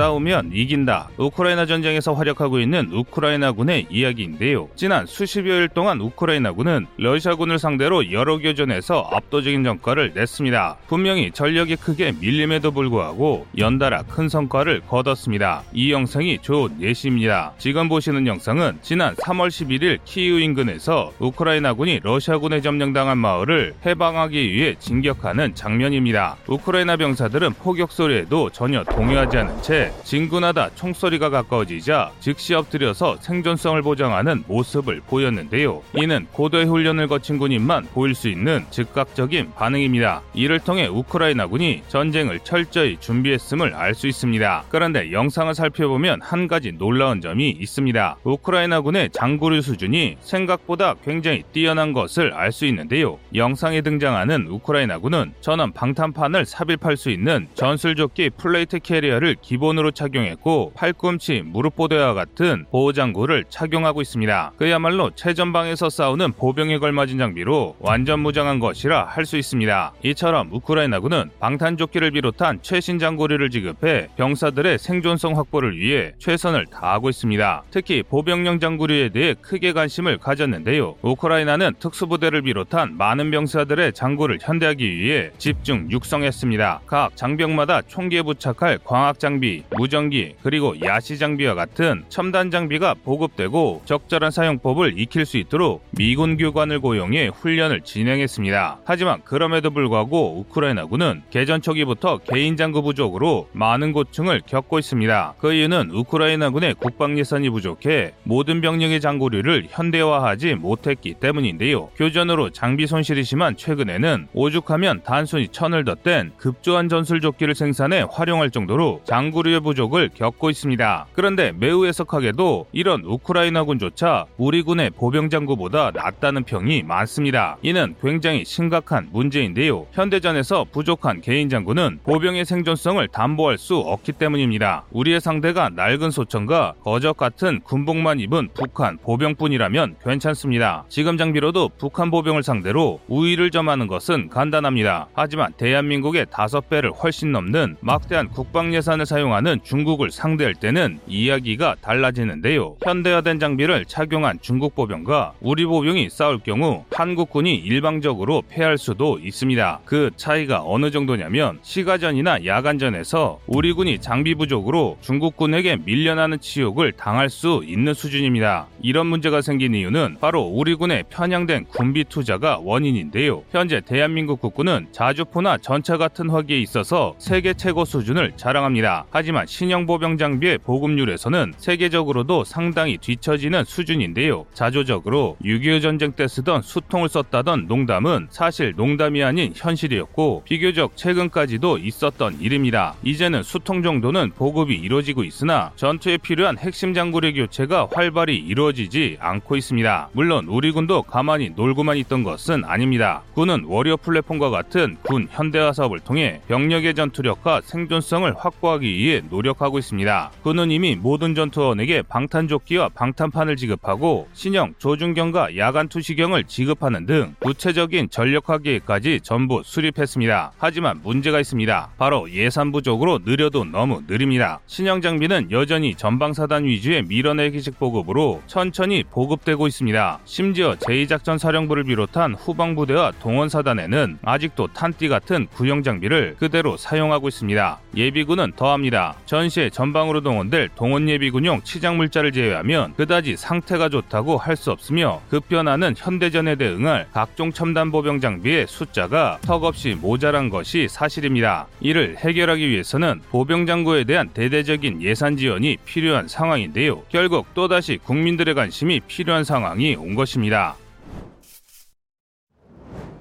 싸우면 이긴다. 우크라이나 전쟁에서 활약하고 있는 우크라이나군의 이야기인데요. 지난 수십여일 동안 우크라이나군은 러시아군을 상대로 여러 교전에서 압도적인 성과를 냈습니다. 분명히 전력이 크게 밀림에도 불구하고 연달아 큰 성과를 거뒀습니다. 이 영상이 좋은 예시입니다. 지금 보시는 영상은 지난 3월 11일 키이우 인근에서 우크라이나군이 러시아군에 점령당한 마을을 해방하기 위해 진격하는 장면입니다. 우크라이나 병사들은 포격 소리에도 전혀 동요하지 않은 채 진군하다 총소리가 가까워지자 즉시 엎드려서 생존성을 보장하는 모습을 보였는데요. 이는 고도의 훈련을 거친 군인만 보일 수 있는 즉각적인 반응입니다. 이를 통해 우크라이나군이 전쟁을 철저히 준비했음을 알 수 있습니다. 그런데 영상을 살펴보면 한 가지 놀라운 점이 있습니다. 우크라이나군의 장구류 수준이 생각보다 굉장히 뛰어난 것을 알 수 있는데요. 영상에 등장하는 우크라이나군은 전원 방탄판을 삽입할 수 있는 전술조끼 plate carrier를 기본 기본으로 착용했고 팔꿈치, 무릎보호대와 같은 보호장구를 착용하고 있습니다. 그야말로 최전방에서 싸우는 보병에 걸맞은 장비로 완전 무장한 것이라 할 수 있습니다. 이처럼 우크라이나군은 방탄조끼를 비롯한 최신 장구류를 지급해 병사들의 생존성 확보를 위해 최선을 다하고 있습니다. 특히 보병용 장구류에 대해 크게 관심을 가졌는데요. 우크라이나는 특수부대를 비롯한 많은 병사들의 장구를 현대하기 위해 집중 육성했습니다. 각 장병마다 총기에 부착할 광학 장비, 무전기, 그리고 야시 장비와 같은 첨단 장비가 보급되고 적절한 사용법을 익힐 수 있도록 미군 교관을 고용해 훈련을 진행했습니다. 하지만 그럼에도 불구하고 우크라이나군은 개전 초기부터 개인 장구 부족으로 많은 고충을 겪고 있습니다. 그 이유는 우크라이나군의 국방 예산이 부족해 모든 병력의 장구류를 현대화하지 못했기 때문인데요. 교전으로 장비 손실이 심한 최근에는 오죽하면 단순히 천을 덧댄 급조한 전술 조끼를 생산해 활용할 정도로 장구류 장구류의 부족을 겪고 있습니다. 그런데 매우 해석하게도 이런 우크라이나군조차 우리 군의 보병장구보다 낫다는 평이 많습니다. 이는 굉장히 심각한 문제인데요. 현대전에서 부족한 개인 장구는 보병의 생존성을 담보할 수 없기 때문입니다. 우리의 상대가 낡은 소총과 거적 같은 군복만 입은 북한 보병뿐이라면 괜찮습니다. 지금 장비로도 북한 보병을 상대로 우위를 점하는 것은 간단합니다. 하지만 대한민국의 다섯 배를 훨씬 넘는 막대한 국방 예산을 사용하는 사용하는 중국을 상대할 때는 이야기가 달라지는데요. 현대화된 장비를 착용한 중국 보병과 우리 보병이 싸울 경우 한국군이 일방적으로 패할 수도 있습니다. 그 차이가 어느 정도냐면 시가전이나 야간전에서 우리 군이 장비 부족으로 중국군에게 밀려나는 치욕을 당할 수 있는 수준입니다. 이런 문제가 생긴 이유는 바로 우리 군의 편향된 군비 투자가 원인인데요. 현재 대한민국 국군은 자주포나 전차 같은 화기에 있어서 세계 최고 수준을 자랑합니다. 하지만 하지만 신형 보병 장비의 보급률에서는 세계적으로도 상당히 뒤처지는 수준인데요. 자조적으로 6.25 전쟁 때 쓰던 수통을 썼다던 농담은 사실 농담이 아닌 현실이었고 비교적 최근까지도 있었던 일입니다. 이제는 수통 정도는 보급이 이루어지고 있으나 전투에 필요한 핵심 장구의 교체가 활발히 이루어지지 않고 있습니다. 물론 우리 군도 가만히 놀고만 있던 것은 아닙니다. 군은 워리어 플랫폼과 같은 군 현대화 사업을 통해 병력의 전투력과 생존성을 확보하기 위해 노력하고 있습니다. 그는 이미 모든 전투원에게 방탄조끼와 방탄판을 지급하고 신형 조준경과 야간 투시경을 지급하는 등 구체적인 전력화 계획까지 전부 수립했습니다. 하지만 문제가 있습니다. 바로 예산 부족으로 느려도 너무 느립니다. 신형 장비는 여전히 전방사단 위주의 밀어내기식 보급으로 천천히 보급되고 있습니다. 심지어 제2작전 사령부를 비롯한 후방부대와 동원사단에는 아직도 탄띠 같은 구형 장비를 그대로 사용하고 있습니다. 예비군은 더합니다. 전시에 전방으로 동원될 동원 예비군용 치장 물자를 제외하면 그다지 상태가 좋다고 할 수 없으며 급변하는 현대전에 대응할 각종 첨단 보병 장비의 숫자가 턱없이 모자란 것이 사실입니다. 이를 해결하기 위해서는 보병 장구에 대한 대대적인 예산 지원이 필요한 상황인데요. 결국 또다시 국민들의 관심이 필요한 상황이 온 것입니다.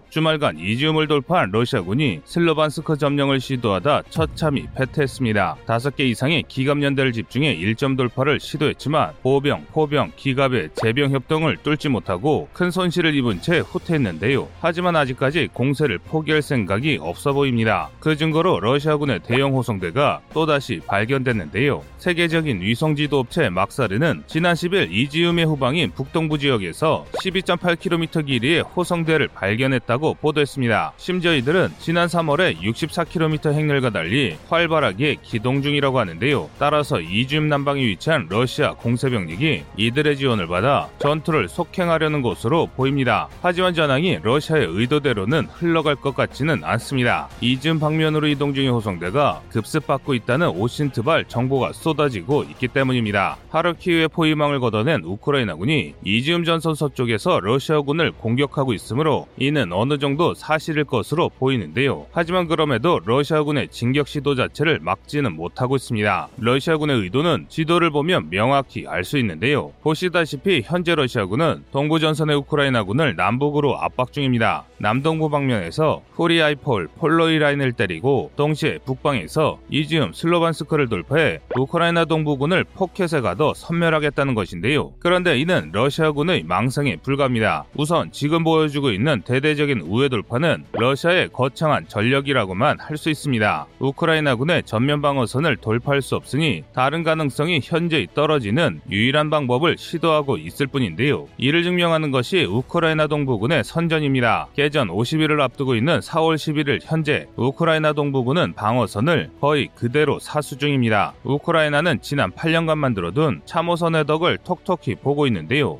주말간 이지움을 돌파한 러시아군이 슬로반스크 점령을 시도하다 처참히 패퇴했습니다. 다섯 개 이상의 기갑 연대를 집중해 1점 돌파를 시도했지만 보병, 포병, 기갑의 재병 협동을 뚫지 못하고 큰 손실을 입은 채 후퇴했는데요. 하지만 아직까지 공세를 포기할 생각이 없어 보입니다. 그 증거로 러시아군의 대형 호송대가 또다시 발견됐는데요. 세계적인 위성지도 업체 막사르는 지난 10일 이지움의 후방인 북동부 지역에서 12.8km 길이의 호성대를 발견했다고 보도했습니다. 심지어 이들은 지난 3월에 64km 행렬과 달리 활발하게 기동 중이라고 하는데요. 따라서 이지움 남방에 위치한 러시아 공세병력이 이들의 지원을 받아 전투를 속행하려는 것으로 보입니다. 하지만 전황이 러시아의 의도대로는 흘러갈 것 같지는 않습니다. 이지움 방면으로 이동 중인 호송대가 급습받고 있다는 OSINT발 정보가 쏟아지고 있기 때문입니다. 하르키우의 포위망을 걷어낸 우크라이나군이 이지움 전선 서쪽에서 러시아군을 공격하고 있으므로 이는 어느 정도 사실일 것으로 보이는데요. 하지만 그럼에도 러시아군의 진격 시도 자체를 막지는 못하고 있습니다. 러시아군의 의도는 지도를 보면 명확히 알 수 있는데요. 보시다시피 현재 러시아군은 동부 전선의 우크라이나군을 남북으로 압박 중입니다. 남동부 방면에서 훌리아이폴레, 폴로히 라인을 때리고 동시에 북방에서 이지움, 슬로뱐스크를 돌파해 우크라이나 동부군을 포켓에 가둬 섬멸하겠다는 것인데요. 그런데 이는 러시아군의 망상에 불과합니다. 우선 지금 보여주고 있는 대대적인 우회 돌파는 러시아의 거창한 전력이라고만 할 수 있습니다. 우크라이나군의 전면 방어선을 돌파할 수 없으니 다른 가능성이 현재 떨어지는 유일한 방법을 시도하고 있을 뿐인데요. 이를 증명하는 것이 우크라이나 동부군의 선전입니다. 개전 50일을 앞두고 있는 4월 11일 현재 우크라이나 동부군은 방어선을 거의 그대로 사수 중입니다. 우크라이나는 지난 8년간 만들어둔 참호선의 덕을 톡톡히 보고 있는데요.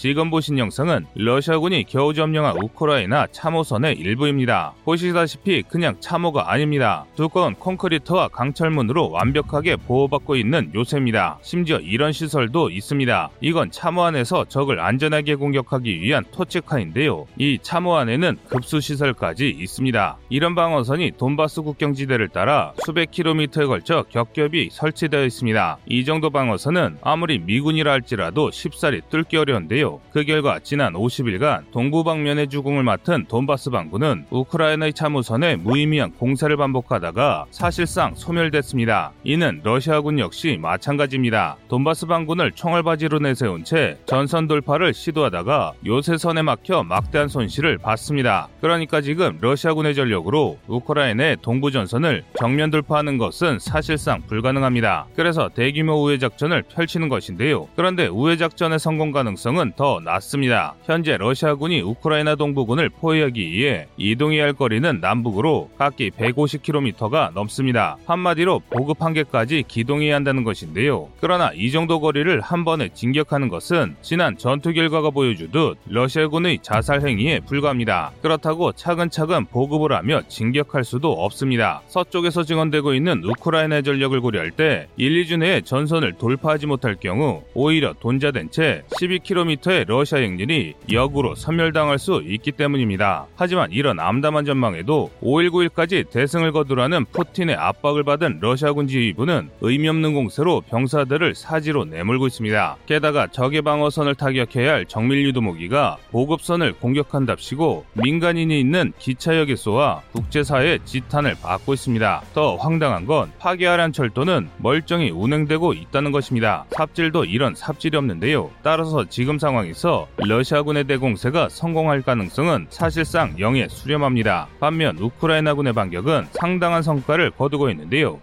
지금 보신 영상은 러시아군이 겨우 점령한 우크라이나 참호선의 일부입니다. 보시다시피 그냥 참호가 아닙니다. 두꺼운 콘크리트와 강철문으로 완벽하게 보호받고 있는 요새입니다. 심지어 이런 시설도 있습니다. 이건 참호 안에서 적을 안전하게 공격하기 위한 토치카인데요. 이 참호 안에는 급수 시설까지 있습니다. 이런 방어선이 돈바스 국경지대를 따라 수백 킬로미터에 걸쳐 겹겹이 설치되어 있습니다. 이 정도 방어선은 아무리 미군이라 할지라도 쉽사리 뚫기 어려운데요. 그 결과 지난 50일간 동부 방면의 주공을 맡은 돈바스 방군은 우크라이나의 참호선에 무의미한 공세를 반복하다가 사실상 소멸됐습니다. 이는 러시아군 역시 마찬가지입니다. 돈바스 방군을 총알바지로 내세운 채 전선 돌파를 시도하다가 요새선에 막혀 막대한 손실을 봤습니다. 그러니까 지금 러시아군의 전력으로 우크라이나의 동부 전선을 정면 돌파하는 것은 사실상 불가능합니다. 그래서 대규모 우회 작전을 펼치는 것인데요. 그런데 우회 작전의 성공 가능성은 더 낮습니다. 현재 러시아군이 우크라이나 동부군을 포위하기 위해 이동해야 할 거리는 남북으로 각기 150km가 넘습니다. 한마디로 보급 한 개까지 기동해야 한다는 것인데요. 그러나 이 정도 거리를 한 번에 진격하는 것은 지난 전투 결과가 보여주듯 러시아군의 자살 행위에 불과합니다. 그렇다고 차근차근 보급을 하며 진격할 수도 없습니다. 서쪽에서 증언되고 있는 우크라이나 전력을 고려할 때 1, 2주 내에 전선을 돌파하지 못할 경우 오히려 돈자된 채 12km 근처의 러시아 행진이 역으로 섬멸당할 수 있기 때문입니다. 하지만 이런 암담한 전망에도 5.19일까지 대승을 거두라는 푸틴의 압박을 받은 러시아군 지휘부는 의미 없는 공세로 병사들을 사지로 내몰고 있습니다. 게다가 적의 방어선을 타격해야 할 정밀 유도무기가 보급선을 공격한답시고 민간인이 있는 기차역에 쏘아 국제사회의 지탄을 받고 있습니다. 더 황당한 건 파괴하란 철도는 멀쩡히 운행되고 있다는 것입니다. 삽질도 이런 삽질이 없는데요. 따라서 지금 상황 상황에서 러시아군의 대공세가 성공할 가능성은 사실상 0에 수렴합니다. 반면 우크라이나군의 반격은 상당한 성과를 거두고 있는데요.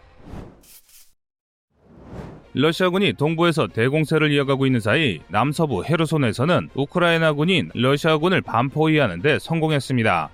러시아군이 동부에서 대공세를 이어가고 있는 사이 남서부 헤르손에서는 우크라이나군인 러시아군을 반포위하는 데 성공했습니다.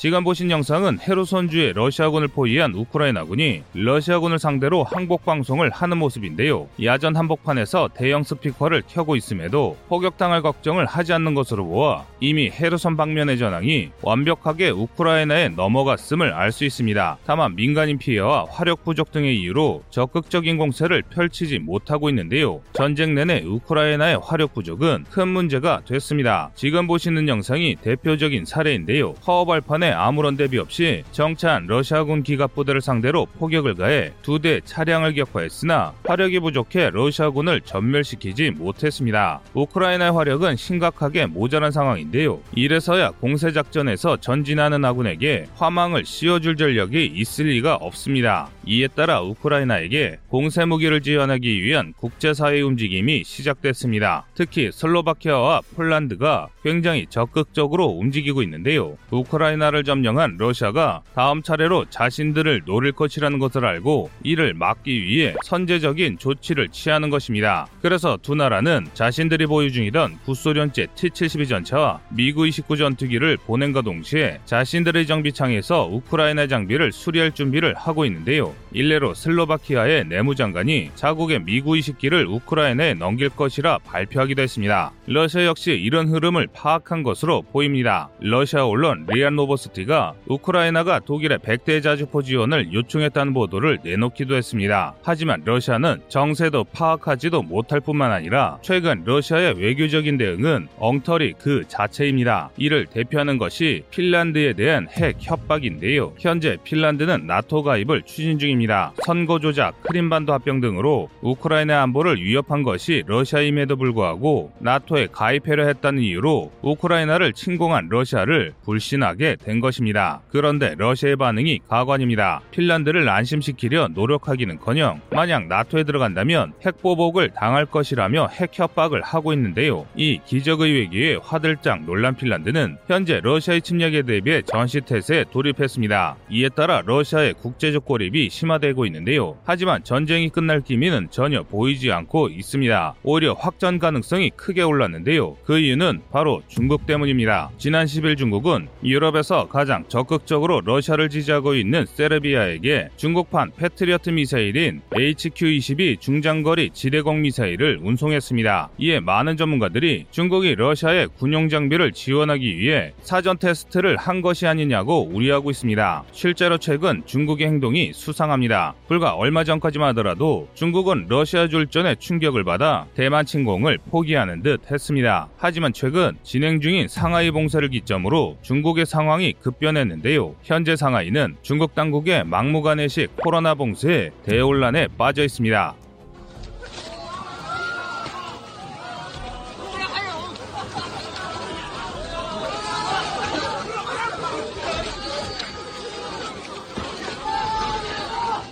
지금 보신 영상은 헤르손주의 러시아군을 포위한 우크라이나군이 러시아군을 상대로 항복 방송을 하는 모습인데요. 야전 한복판에서 대형 스피커를 켜고 있음에도 포격당할 걱정을 하지 않는 것으로 보아 이미 헤르손 방면의 전황이 완벽하게 우크라이나에 넘어갔음을 알 수 있습니다. 다만 민간인 피해와 화력 부족 등의 이유로 적극적인 공세를 펼치지 못하고 있는데요. 전쟁 내내 우크라이나의 화력 부족은 큰 문제가 됐습니다. 지금 보시는 영상이 대표적인 사례인데요. 허허발판에 아무런 대비 없이 정찬 러시아군 기갑부대를 상대로 포격을 가해 두 대 차량을 격파했으나 화력이 부족해 러시아군을 전멸시키지 못했습니다. 우크라이나의 화력은 심각하게 모자란 상황인데요. 이래서야 공세작전에서 전진하는 아군에게 화망을 씌워줄 전력이 있을 리가 없습니다. 이에 따라 우크라이나에게 공세 무기를 지원하기 위한 국제사회 움직임이 시작됐습니다. 특히 슬로바키아와 폴란드가 굉장히 적극적으로 움직이고 있는데요. 우크라이나를 점령한 러시아가 다음 차례로 자신들을 노릴 것이라는 것을 알고 이를 막기 위해 선제적인 조치를 취하는 것입니다. 그래서 두 나라는 자신들이 보유 중이던 구소련제 T-72 전차와 미구 29 전투기를 보낸과 동시에 자신들의 정비창에서 우크라이나 장비를 수리할 준비를 하고 있는데요. 일례로 슬로바키아의 내무장관이 자국의 미그 20기를 우크라이나에 넘길 것이라 발표하기도 했습니다. 러시아 역시 이런 흐름을 파악한 것으로 보입니다. 러시아 언론 리아 노보스티가 우크라이나가 독일의 100대 자주포 지원을 요청했다는 보도를 내놓기도 했습니다. 하지만 러시아는 정세도 파악하지도 못할 뿐만 아니라 최근 러시아의 외교적인 대응은 엉터리 그 자체입니다. 이를 대표하는 것이 핀란드에 대한 핵 협박인데요. 현재 핀란드는 나토 가입을 추진 중입니다. 선거 조작, 크림반도 합병 등으로 우크라이나 안보를 위협한 것이 러시아임에도 불구하고 나토에 가입하려 했다는 이유로 우크라이나를 침공한 러시아를 불신하게 된 것입니다. 그런데 러시아의 반응이 가관입니다. 핀란드를 안심시키려 노력하기는커녕 만약 나토에 들어간다면 핵보복을 당할 것이라며 핵 협박을 하고 있는데요. 이 기적의 외기에 화들짝 놀란 핀란드는 현재 러시아의 침략에 대비해 전시 태세에 돌입했습니다. 이에 따라 러시아의 국제적 고립이 심화되고 있는데요. 하지만 전쟁이 끝날 기미는 전혀 보이지 않고 있습니다. 오히려 확전 가능성이 크게 올랐는데요. 그 이유는 바로 중국 때문입니다. 지난 10일 중국은 유럽에서 가장 적극적으로 러시아를 지지하고 있는 세르비아에게 중국판 패트리어트 미사일인 HQ-22 중장거리 지대공 미사일을 운송했습니다. 이에 많은 전문가들이 중국이 러시아의 군용 장비를 지원하기 위해 사전 테스트를 한 것이 아니냐고 우려하고 있습니다. 실제로 최근 중국의 행동이 수 상합니다. 불과 얼마 전까지만 하더라도 중국은 러시아 줄전에 충격을 받아 대만 침공을 포기하는 듯 했습니다. 하지만 최근 진행 중인 상하이 봉쇄를 기점으로 중국의 상황이 급변했는데요. 현재 상하이는 중국 당국의 막무가내식 코로나 봉쇄에 대혼란에 빠져 있습니다.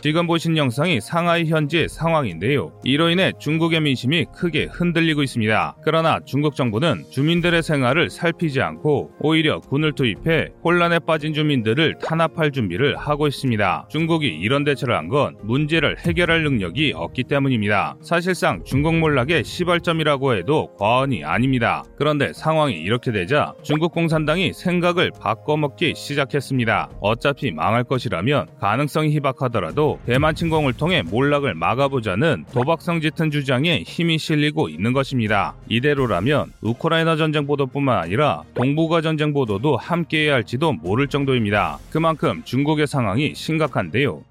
지금 보신 영상이 상하이 현지 상황인데요. 이로 인해 중국의 민심이 크게 흔들리고 있습니다. 그러나 중국 정부는 주민들의 생활을 살피지 않고 오히려 군을 투입해 혼란에 빠진 주민들을 탄압할 준비를 하고 있습니다. 중국이 이런 대처를 한 건 문제를 해결할 능력이 없기 때문입니다. 사실상 중국 몰락의 시발점이라고 해도 과언이 아닙니다. 그런데 상황이 이렇게 되자 중국 공산당이 생각을 바꿔먹기 시작했습니다. 어차피 망할 것이라면 가능성이 희박하더라도 대만 침공을 통해 몰락을 막아보자는 도박성 짙은 주장에 힘이 실리고 있는 것입니다. 이대로라면 우크라이나 전쟁 보도뿐만 아니라 동북아 전쟁 보도도 함께해야 할지도 모를 정도입니다. 그만큼 중국의 상황이 심각한데요.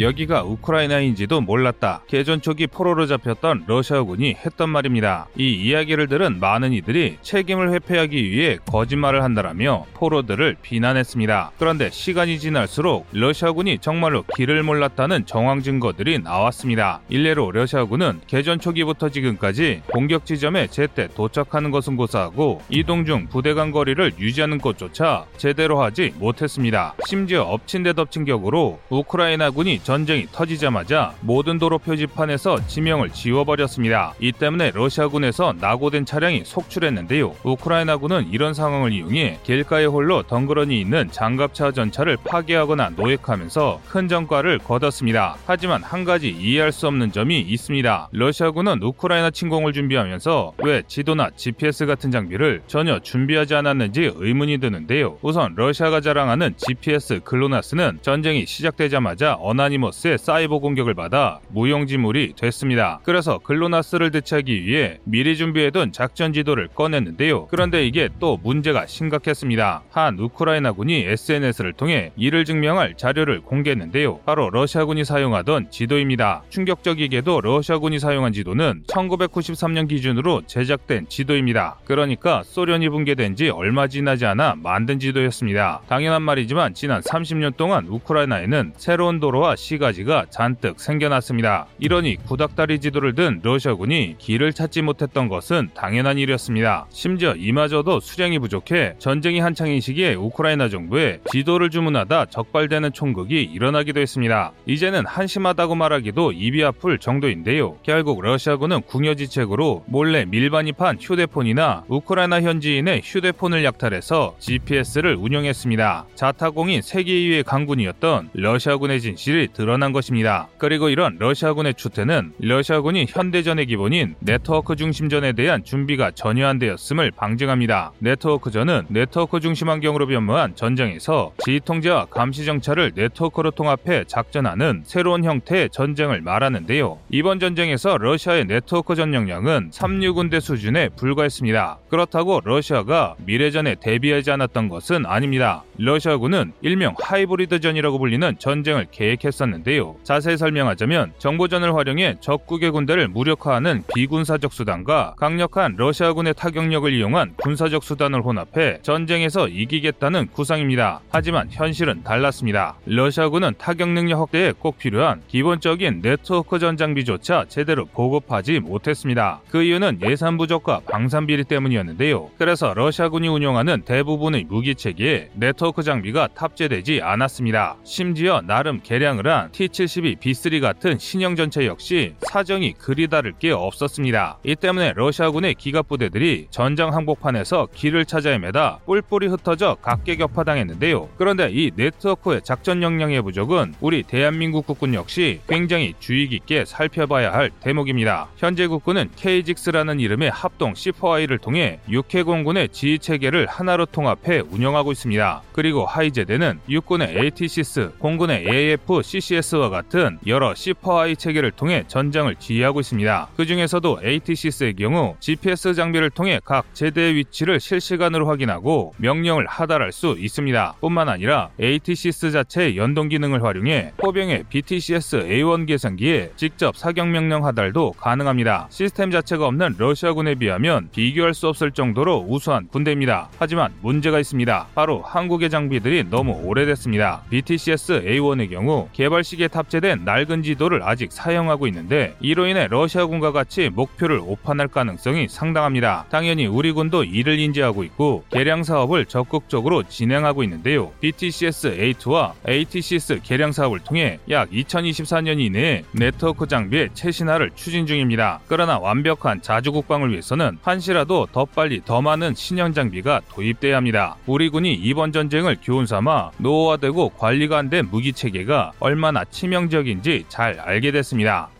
여기가 우크라이나인지도 몰랐다. 개전 초기 포로로 잡혔던 러시아군이 했던 말입니다. 이 이야기를 들은 많은 이들이 책임을 회피하기 위해 거짓말을 한다라며 포로들을 비난했습니다. 그런데 시간이 지날수록 러시아군이 정말로 길을 몰랐다는 정황 증거들이 나왔습니다. 일례로 러시아군은 개전 초기부터 지금까지 공격 지점에 제때 도착하는 것은 고사하고 이동 중 부대 간 거리를 유지하는 것조차 제대로 하지 못했습니다. 심지어 엎친 데 덮친 격으로 우크라이나군이 전쟁이 터지자마자 모든 도로 표지판에서 지명을 지워버렸습니다. 이 때문에 러시아군에서 낙오된 차량이 속출했는데요. 우크라이나군은 이런 상황을 이용해 길가에 홀로 덩그러니 있는 장갑차 전차를 파괴하거나 노획하면서 큰 전과를 거뒀습니다. 하지만 한 가지 이해할 수 없는 점이 있습니다. 러시아군은 우크라이나 침공을 준비하면서 왜 지도나 GPS 같은 장비를 전혀 준비하지 않았는지 의문이 드는데요. 우선 러시아가 자랑하는 GPS 글로나스는 전쟁이 시작되자마자 어 나니머스의 사이버 공격을 받아 무용지물이 됐습니다. 그래서 글로나스를 대체하기 위해 미리 준비해둔 작전 지도를 꺼냈는데요. 그런데 이게 또 문제가 심각했습니다. 한 우크라이나군이 SNS를 통해 이를 증명할 자료를 공개했는데요. 바로 러시아군이 사용하던 지도입니다. 충격적이게도 러시아군이 사용한 지도는 1993년 기준으로 제작된 지도입니다. 그러니까 소련이 붕괴된 지 얼마 지나지 않아 만든 지도였습니다. 당연한 말이지만 지난 30년 동안 우크라이나에는 새로운 도로와 시가지가 잔뜩 생겨났습니다. 이러니 구닥다리 지도를 든 러시아군이 길을 찾지 못했던 것은 당연한 일이었습니다. 심지어 이마저도 수량이 부족해 전쟁이 한창인 시기에 우크라이나 정부에 지도를 주문하다 적발되는 총극이 일어나기도 했습니다. 이제는 한심하다고 말하기도 입이 아플 정도인데요. 결국 러시아군은 궁여지책으로 몰래 밀반입한 휴대폰이나 우크라이나 현지인의 휴대폰을 약탈해서 GPS를 운영했습니다. 자타공인 세계 2위의 강군이었던 러시아군의 진실이 드러난 것입니다. 그리고 이런 러시아군의 추태는 러시아군이 현대전의 기본인 네트워크 중심전에 대한 준비가 전혀 안 되었음을 방증합니다. 네트워크전은 네트워크 중심 환경으로 변모한 전쟁에서 지휘통제와 감시 정찰을 네트워크로 통합해 작전하는 새로운 형태의 전쟁을 말하는데요. 이번 전쟁에서 러시아의 네트워크 전력량은 3,6군대 수준에 불과했습니다. 그렇다고 러시아가 미래전에 대비하지 않았던 것은 아닙니다. 러시아군은 일명 하이브리드전이라고 불리는 전쟁을 계획했었는데 요. 자세히 설명하자면 정보전을 활용해 적국의 군대를 무력화하는 비군사적 수단과 강력한 러시아군의 타격력을 이용한 군사적 수단을 혼합해 전쟁에서 이기겠다는 구상입니다. 하지만 현실은 달랐습니다. 러시아군은 타격 능력 확대에 꼭 필요한 기본적인 네트워크 전 장비조차 제대로 보급하지 못했습니다. 그 이유는 예산 부족과 방산 비리 때문이었는데요. 그래서 러시아군이 운영하는 대부분의 무기 체계에 네트워크 장비가 탑재되지 않았습니다. 심지어 나름 개량을 한 T-72B3 같은 신형 전차 역시 사정이 그리 다를 게 없었습니다. 이 때문에 러시아군의 기갑 부대들이 전장 한복판에서 길을 찾아 헤매다 뿔뿔이 흩어져 각개 격파당했는데요. 그런데 이 네트워크의 작전 역량의 부족은 우리 대한민국 국군 역시 굉장히 주의 깊게 살펴봐야 할 대목입니다. 현재 국군은 KJCCS라는 이름의 합동 C4I를 통해 육해공군의 지휘 체계를 하나로 통합해 운영하고 있습니다. 그리고 하위 제대는 육군의 ATCIS, 공군의 AFCCS와 같은 여러 C4I 체계를 통해 전장을 지휘하고 있습니다. 그 중에서도 ATCIS의 경우 GPS 장비를 통해 각 제대의 위치를 실시간으로 확인하고 명령을 하달할 수 있습니다. 뿐만 아니라 ATCIS 자체의 연동 기능을 활용해 포병의 BTCS A1 계산기에 직접 사격 명령 하달도 가능합니다. 시스템 자체가 없는 러시아군에 비하면 비교할 수 없을 정도로 우수한 군대입니다. 하지만 문제가 있습니다. 바로 한국의 장비들이 너무 오래됐습니다. BTCS A1의 경우 개발 시기에 탑재된 낡은 지도를 아직 사용하고 있는데 이로 인해 러시아군과 같이 목표를 오판할 가능성이 상당합니다. 당연히 우리 군도 이를 인지하고 있고 개량 사업을 적극적으로 진행하고 있는데요. BTCS A2와 ATCS 개량 사업을 통해 약 2024년 이내에 네트워크 장비의 최신화를 추진 중입니다. 그러나 완벽한 자주 국방을 위해서는 한시라도 더 빨리 더 많은 신형 장비가 도입돼야 합니다. 우리 군이 이번 전쟁을 교훈 삼아 노후화되고 관리가 안 된 무기 체계가 얼마 나 치명적인지 잘 알게 됐습니다.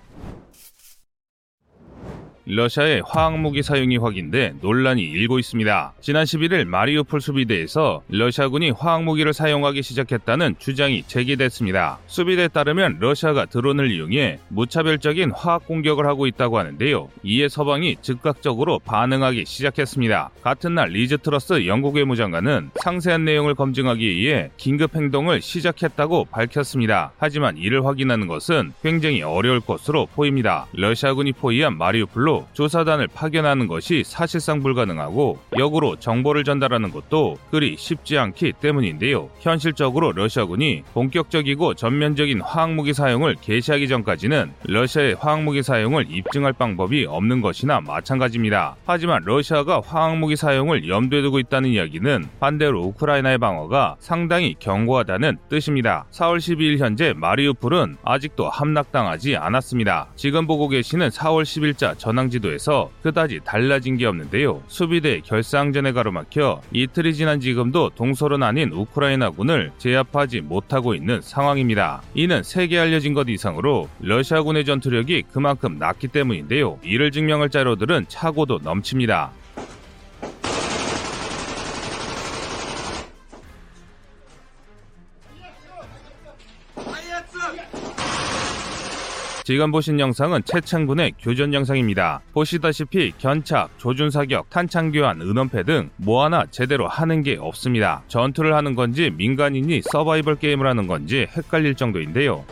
러시아의 화학무기 사용이 확인돼 논란이 일고 있습니다. 지난 11일 마리우폴 수비대에서 러시아군이 화학무기를 사용하기 시작했다는 주장이 제기됐습니다. 수비대에 따르면 러시아가 드론을 이용해 무차별적인 화학 공격을 하고 있다고 하는데요. 이에 서방이 즉각적으로 반응하기 시작했습니다. 같은 날 리즈 트러스 영국 외무장관은 상세한 내용을 검증하기 위해 긴급 행동을 시작했다고 밝혔습니다. 하지만 이를 확인하는 것은 굉장히 어려울 것으로 보입니다. 러시아군이 포위한 마리우폴을 상대로 조사단을 파견하는 것이 사실상 불가능하고 역으로 정보를 전달하는 것도 그리 쉽지 않기 때문인데요. 현실적으로 러시아군이 본격적이고 전면적인 화학무기 사용을 개시하기 전까지는 러시아의 화학무기 사용을 입증할 방법이 없는 것이나 마찬가지입니다. 하지만 러시아가 화학무기 사용을 염두에 두고 있다는 이야기는 반대로 우크라이나의 방어가 상당히 견고하다는 뜻입니다. 4월 12일 현재 마리우폴은 아직도 함락당하지 않았습니다. 지금 보고 계시는 4월 10일자 전황 지도에서 그다지 달라진 게 없는데요. 수비대 결상전에 가로막혀 이틀이 지난 지금도 동서로 나뉜 우크라이나군을 제압하지 못하고 있는 상황입니다. 이는 세계 알려진 것 이상으로 러시아군의 전투력이 그만큼 낮기 때문인데요. 이를 증명할 자료들은 차고도 넘칩니다. 지금 보신 영상은 채창군의 교전 영상입니다. 보시다시피 견착, 조준사격, 탄창교환, 은원패 등 뭐 하나 제대로 하는 게 없습니다. 전투를 하는 건지 민간인이 서바이벌 게임을 하는 건지 헷갈릴 정도인데요.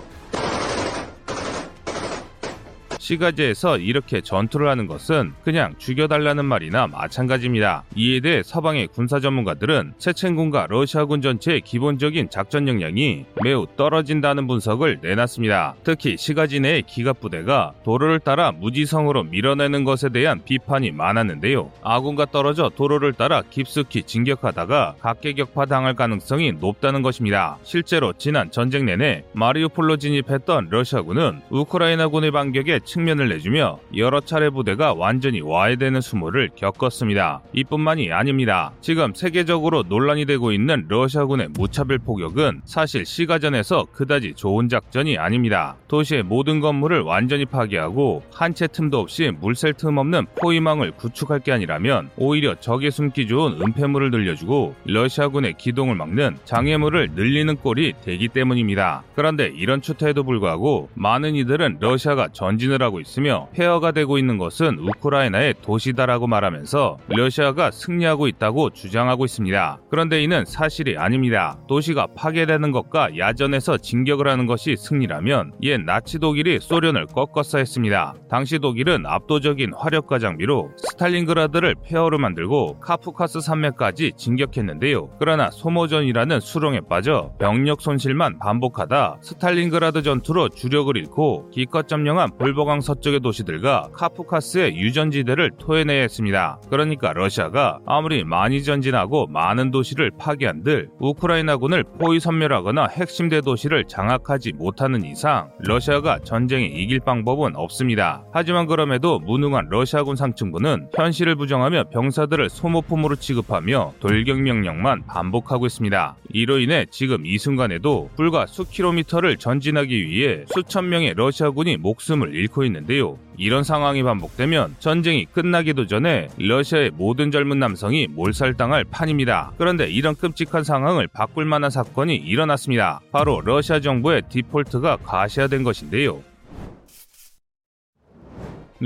시가지에서 이렇게 전투를 하는 것은 그냥 죽여달라는 말이나 마찬가지입니다. 이에 대해 서방의 군사 전문가들은 체첸군과 러시아군 전체의 기본적인 작전 역량이 매우 떨어진다는 분석을 내놨습니다. 특히 시가지 내의 기갑 부대가 도로를 따라 무지성으로 밀어내는 것에 대한 비판이 많았는데요. 아군과 떨어져 도로를 따라 깊숙이 진격하다가 각계격파 당할 가능성이 높다는 것입니다. 실제로 지난 전쟁 내내 마리우폴로 진입했던 러시아군은 우크라이나군의 반격에 측면을 내주며 여러 차례 부대가 완전히 와해되는 수모를 겪었습니다. 이뿐만이 아닙니다. 지금 세계적으로 논란이 되고 있는 러시아군의 무차별 포격은 사실 시가전에서 그다지 좋은 작전이 아닙니다. 도시의 모든 건물을 완전히 파괴하고 한 채 틈도 없이 물샐 틈 없는 포위망을 구축할 게 아니라면 오히려 적의 숨기 좋은 은폐물을 늘려주고 러시아군의 기동을 막는 장애물을 늘리는 꼴이 되기 때문입니다. 그런데 이런 추태에도 불구하고 많은 이들은 러시아가 전진을 하고 있으며 폐허가 되고 있는 것은 우크라이나의 도시다라고 말하면서 러시아가 승리하고 있다고 주장하고 있습니다. 그런데 이는 사실이 아닙니다. 도시가 파괴되는 것과 야전에서 진격을 하는 것이 승리라면 옛 나치 독일이 소련을 꺾었어야 했습니다. 당시 독일은 압도적인 화력과 장비로 스탈린그라드를 폐허로 만들고 카프카스 산맥까지 진격했는데요. 그러나 소모전이라는 수렁에 빠져 병력 손실만 반복하다 스탈린그라드 전투로 주력을 잃고 기껏 점령한 볼가강 서쪽의 도시들과 카프카스의 유전지대를 토해내야 했습니다. 그러니까 러시아가 아무리 많이 전진하고 많은 도시를 파괴한들 우크라이나군을 포위 섬멸하거나 핵심 대 도시를 장악하지 못하는 이상 러시아가 전쟁에 이길 방법은 없습니다. 하지만 그럼에도 무능한 러시아군 상층부는 현실을 부정하며 병사들을 소모품으로 취급하며 돌격 명령만 반복하고 있습니다. 이로 인해 지금 이 순간에도 불과 수 킬로미터를 전진하기 위해 수천 명의 러시아군이 목숨을 잃고 있는데요. 이런 상황이 반복되면 전쟁이 끝나기도 전에 러시아의 모든 젊은 남성이 몰살당할 판입니다. 그런데 이런 끔찍한 상황을 바꿀 만한 사건이 일어났습니다. 바로 러시아 정부의 디폴트가 가시화된 것인데요.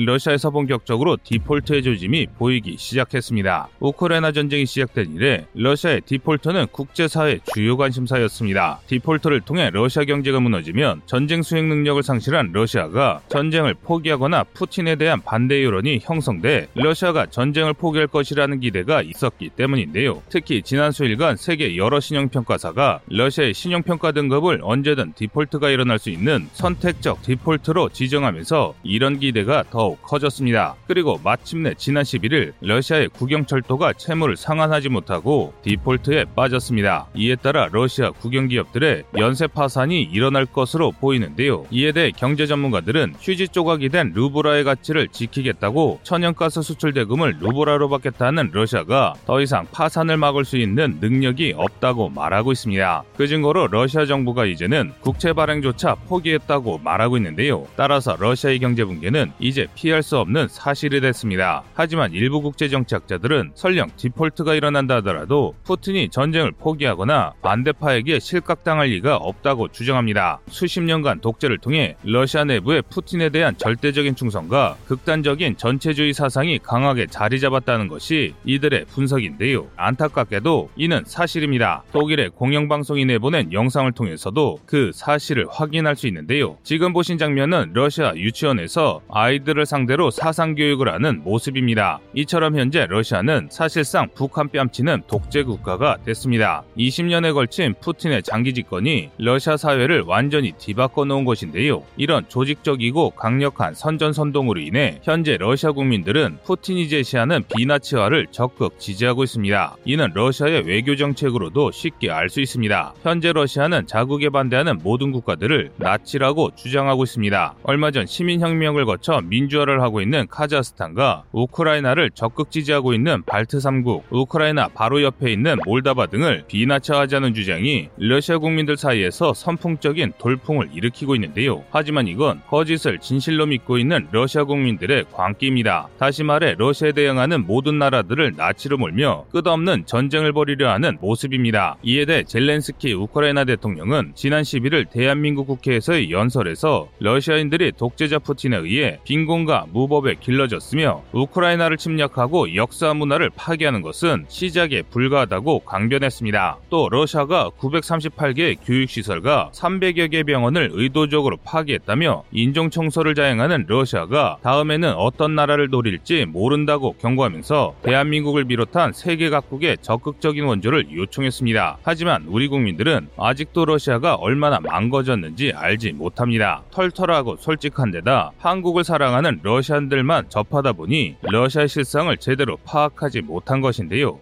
러시아에서 본격적으로 디폴트의 조짐이 보이기 시작했습니다. 우크라이나 전쟁이 시작된 이래 러시아의 디폴트는 국제사회의 주요 관심사였습니다. 디폴트를 통해 러시아 경제가 무너지면 전쟁 수행 능력을 상실한 러시아가 전쟁을 포기하거나 푸틴에 대한 반대 여론이 형성돼 러시아가 전쟁을 포기할 것이라는 기대가 있었기 때문인데요. 특히 지난 수일간 세계 여러 신용평가사가 러시아의 신용평가 등급을 언제든 디폴트가 일어날 수 있는 선택적 디폴트로 지정하면서 이런 기대가 더 더욱 커졌습니다. 그리고 마침내 지난 11일 러시아의 국영철도가 채무를 상환하지 못하고 디폴트에 빠졌습니다. 이에 따라 러시아 국영기업들의 연쇄 파산이 일어날 것으로 보이는데요. 이에 대해 경제 전문가들은 휴지 조각이 된 루브라의 가치를 지키겠다고 천연가스 수출 대금을 루브라로 받겠다는 러시아가 더 이상 파산을 막을 수 있는 능력이 없다고 말하고 있습니다. 그 증거로 러시아 정부가 이제는 국채 발행조차 포기했다고 말하고 있는데요. 따라서 러시아의 경제 붕괴는 이제 피할 수 없는 사실이 됐습니다. 하지만 일부 국제 정치학자들은 설령 디폴트가 일어난다 하더라도 푸틴이 전쟁을 포기하거나 반대파에게 실각당할 리가 없다고 주장합니다. 수십 년간 독재를 통해 러시아 내부의 푸틴에 대한 절대적인 충성과 극단적인 전체주의 사상이 강하게 자리 잡았다는 것이 이들의 분석인데요. 안타깝게도 이는 사실입니다. 독일의 공영방송이 내보낸 영상을 통해서도 그 사실을 확인할 수 있는데요. 지금 보신 장면은 러시아 유치원에서 아이들을 북한을 상대로 사상 교육을 하는 모습입니다. 이처럼 현재 러시아는 사실상 북한 뺨치는 독재 국가가 됐습니다. 20년에 걸친 푸틴의 장기 집권이 러시아 사회를 완전히 뒤바꿔 놓은 것인데요. 이런 조직적이고 강력한 선전 선동으로 인해 현재 러시아 국민들은 푸틴이 제시하는 비나치화를 적극 지지하고 있습니다. 이는 러시아의 외교 정책으로도 쉽게 알 수 있습니다. 현재 러시아는 자국에 반대하는 모든 국가들을 나치라고 주장하고 있습니다. 얼마 전 시민혁명을 거쳐 민 주화를 하고 있는 카자흐스탄과 우크라이나를 적극 지지하고 있는 발트 3국, 우크라이나 바로 옆에 있는 몰다바 등을 비나치하자는 주장이 러시아 국민들 사이에서 선풍적인 돌풍을 일으키고 있는데요. 하지만 이건 거짓을 진실로 믿고 있는 러시아 국민들의 광기입니다. 다시 말해 러시아에 대응하는 모든 나라들을 나치로 몰며 끝없는 전쟁을 벌이려 하는 모습입니다. 이에 대해 젤렌스키 우크라이나 대통령은 지난 11일 대한민국 국회에서의 연설에서 러시아인들이 독재자 푸틴에 의해 빈 곤과 무법에 길러졌으며 우크라이나를 침략하고 역사 문화를 파괴하는 것은 시작에 불과하다고 강변했습니다. 또 러시아가 938개의 교육시설과 300여 개 병원을 의도적으로 파괴했다며 인종청소를 자행하는 러시아가 다음에는 어떤 나라를 노릴지 모른다고 경고하면서 대한민국을 비롯한 세계 각국의 적극적인 원조를 요청했습니다. 하지만 우리 국민들은 아직도 러시아가 얼마나 망가졌는지 알지 못합니다. 털털하고 솔직한 데다 한국을 사랑하는 러시안들만 접하다 보니 러시아 실상을 제대로 파악하지 못한 것인데요.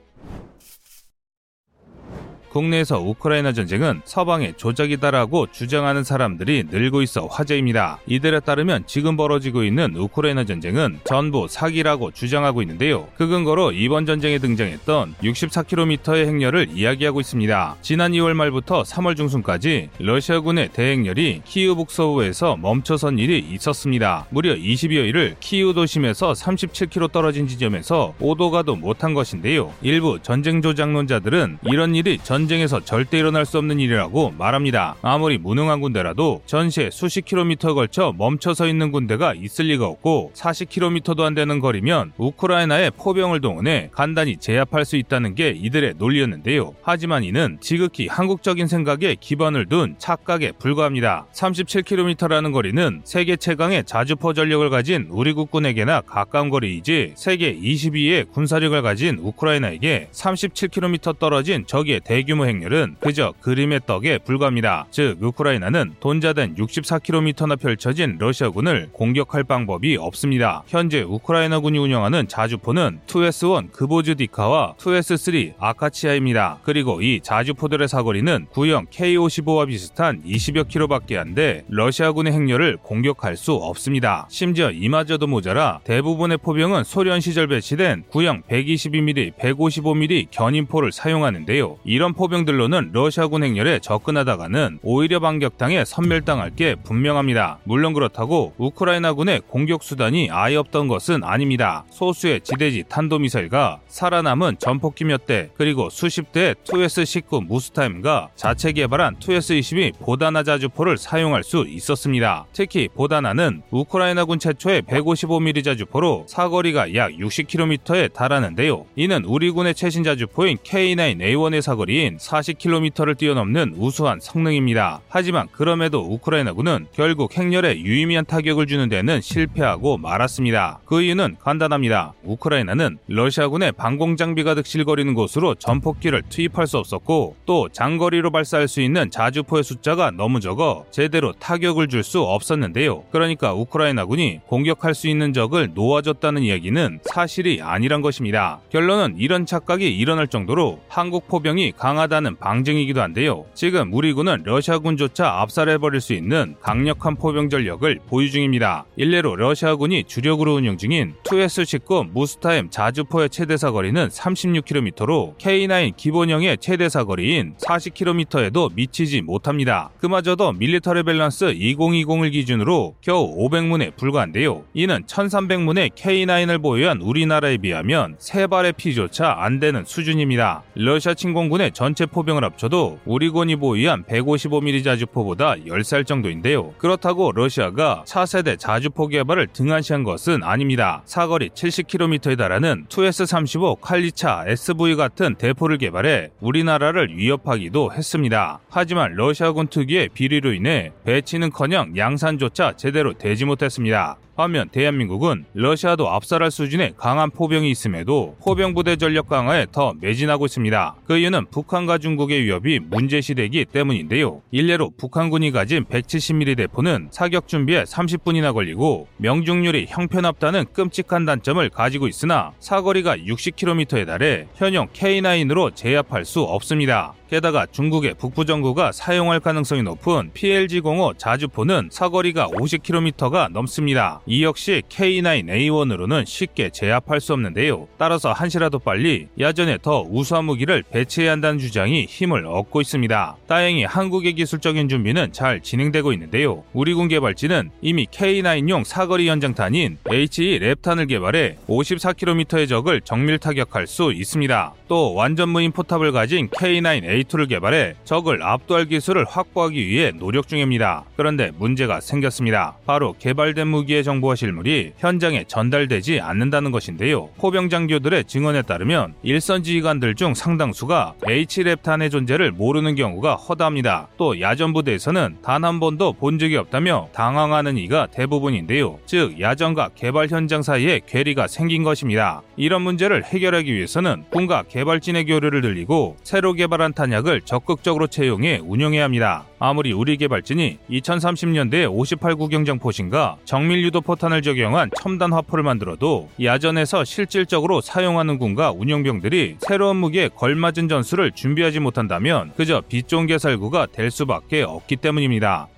국내에서 우크라이나 전쟁은 서방의 조작이다라고 주장하는 사람들이 늘고 있어 화제입니다. 이들에 따르면 지금 벌어지고 있는 우크라이나 전쟁은 전부 사기라고 주장하고 있는데요. 그 근거로 이번 전쟁에 등장했던 64km의 행렬을 이야기하고 있습니다. 지난 2월 말부터 3월 중순까지 러시아군의 대행렬이 키우 북서부에서 멈춰선 일이 있었습니다. 무려 22여일을 키우 도심에서 37km 떨어진 지점에서 오도 가도 못한 것인데요. 일부 전쟁 조작론자들은 이런 일이 전 전쟁에서 절대 일어날 수 없는 일이라고 말합니다. 아무리 무능한 군대라도 전시에 수십 킬로미터에 걸쳐 멈춰서 있는 군대가 있을 리가 없고 40킬로미터도 안 되는 거리면 우크라이나에 포병을 동원해 간단히 제압할 수 있다는 게 이들의 논리였는데요. 하지만 이는 지극히 한국적인 생각에 기반을 둔 착각에 불과합니다. 37km라는 거리는 세계 최강의 자주포 전력을 가진 우리 국군에게나 가까운 거리이지 세계 22위의 군사력을 가진 우크라이나에게 37km 떨어진 적의 대규모 대규모 행렬은 그저 그림의 떡에 불과합니다. 즉 우크라이나는 돈자된 64km나 펼쳐진 러시아군을 공격할 방법이 없습니다. 현재 우크라이나군이 운영하는 자주포는 2S1 그보즈디카와 2S3 아카치아입니다. 그리고 이 자주포들의 사거리는 구형 K55와 비슷한 20여 킬로밖에 안 돼 러시아군의 행렬을 공격할 수 없습니다. 심지어 이마저도 모자라 대부분의 포병은 소련 시절 배치된 구형 122mm, 155mm 견인포를 사용하는데요. 이런 포 포병들로는 러시아군 행렬에 접근하다가는 오히려 반격당해 선멸당할 게 분명합니다. 물론 그렇다고 우크라이나군의 공격 수단이 아예 없던 것은 아닙니다. 소수의 지대지 탄도미사일과 살아남은 전폭기 몇 대, 그리고 수십 대의 2S-19 무스타임과 자체 개발한 2S-22 보다나 자주포를 사용할 수 있었습니다. 특히 보다나는 우크라이나군 최초의 155mm 자주포로 사거리가 약 60km에 달하는데요. 이는 우리 군의 최신 자주포인 K9A1의 사거리인 40km를 뛰어넘는 우수한 성능입니다. 하지만 그럼에도 우크라이나군은 결국 행렬에 유의미한 타격을 주는 데는 실패하고 말았습니다. 그 이유는 간단합니다. 우크라이나는 러시아군의 방공 장비가 득실거리는 곳으로 전폭기를 투입할 수 없었고 또 장거리로 발사할 수 있는 자주포의 숫자가 너무 적어 제대로 타격을 줄 수 없었는데요. 그러니까 우크라이나군이 공격할 수 있는 적을 놓아줬다는 이야기는 사실이 아니란 것입니다. 결론은 이런 착각이 일어날 정도로 한국 포병이 강한 강하다는 방증이기도 한데요. 지금 우리 군은 러시아군조차 압살해버릴 수 있는 강력한 포병 전력을 보유 중입니다. 일례로 러시아군이 주력으로 운영 중인 2S-19 무스타임 자주포의 최대 사거리는 36km로 K9 기본형의 최대 사거리인 40km에도 미치지 못합니다. 그마저도 밀리터리 밸런스 2020을 기준으로 겨우 500문에 불과한데요. 이는 1300문의 K9을 보유한 우리나라에 비하면 새 발의 피조차 안 되는 수준입니다. 러시아 침공군의 전 전체 포병을 합쳐도 우리 군이 보유한 155mm 자주포보다 적을 정도인데요. 그렇다고 러시아가 차세대 자주포 개발을 등한시한 것은 아닙니다. 사거리 70km에 달하는 2S-35 칼리차 SV 같은 대포를 개발해 우리나라를 위협하기도 했습니다. 하지만 러시아군 특유의 비리로 인해 배치는커녕 양산조차 제대로 되지 못했습니다. 반면 대한민국은 러시아도 압살할 수준의 강한 포병이 있음에도 포병 부대 전력 강화에 더 매진하고 있습니다. 그 이유는 북한과 중국의 위협이 문제시되기 때문인데요. 일례로 북한군이 가진 170mm 대포는 사격 준비에 30분이나 걸리고 명중률이 형편없다는 끔찍한 단점을 가지고 있으나 사거리가 60km에 달해 현용 K9으로 제압할 수 없습니다. 게다가 중국의 북부 정부가 사용할 가능성이 높은 PLG-05 자주포는 사거리가 50km가 넘습니다. 이 역시 K9A1으로는 쉽게 제압할 수 없는데요. 따라서 한시라도 빨리 야전에 더 우수한 무기를 배치해야 한다는 주장이 힘을 얻고 있습니다. 다행히 한국의 기술적인 준비는 잘 진행되고 있는데요. 우리 군 개발진은 이미 K9용 사거리 연장탄인 HE 랩탄을 개발해 54km의 적을 정밀 타격할 수 있습니다. 또 완전 무인 포탑을 가진 K9A A2를 개발해 적을 압도할 기술을 확보하기 위해 노력 중입니다. 그런데 문제가 생겼습니다. 바로 개발된 무기의 정보와 실물이 현장에 전달되지 않는다는 것인데요. 포병 장교들의 증언에 따르면 일선 지휘관들 중 상당수가 H랩탄의 존재를 모르는 경우가 허다합니다. 또 야전 부대에서는 단 한 번도 본 적이 없다며 당황하는 이가 대부분인데요. 즉 야전과 개발 현장 사이에 괴리가 생긴 것입니다. 이런 문제를 해결하기 위해서는 군과 개발 진의 교류를 늘리고 새로 개발한 탄약을 적극적으로 채용해 운영해야 합니다. 아무리 우리 개발진이 2030년대 58구 경장 포신과 정밀 유도 포탄을 적용한 첨단 화포를 만들어도 야전에서 실질적으로 사용하는 군과 운용병들이 새로운 무기에 걸맞은 전술을 준비하지 못한다면 그저 빛 좋은 개살구가 될 수밖에 없기 때문입니다.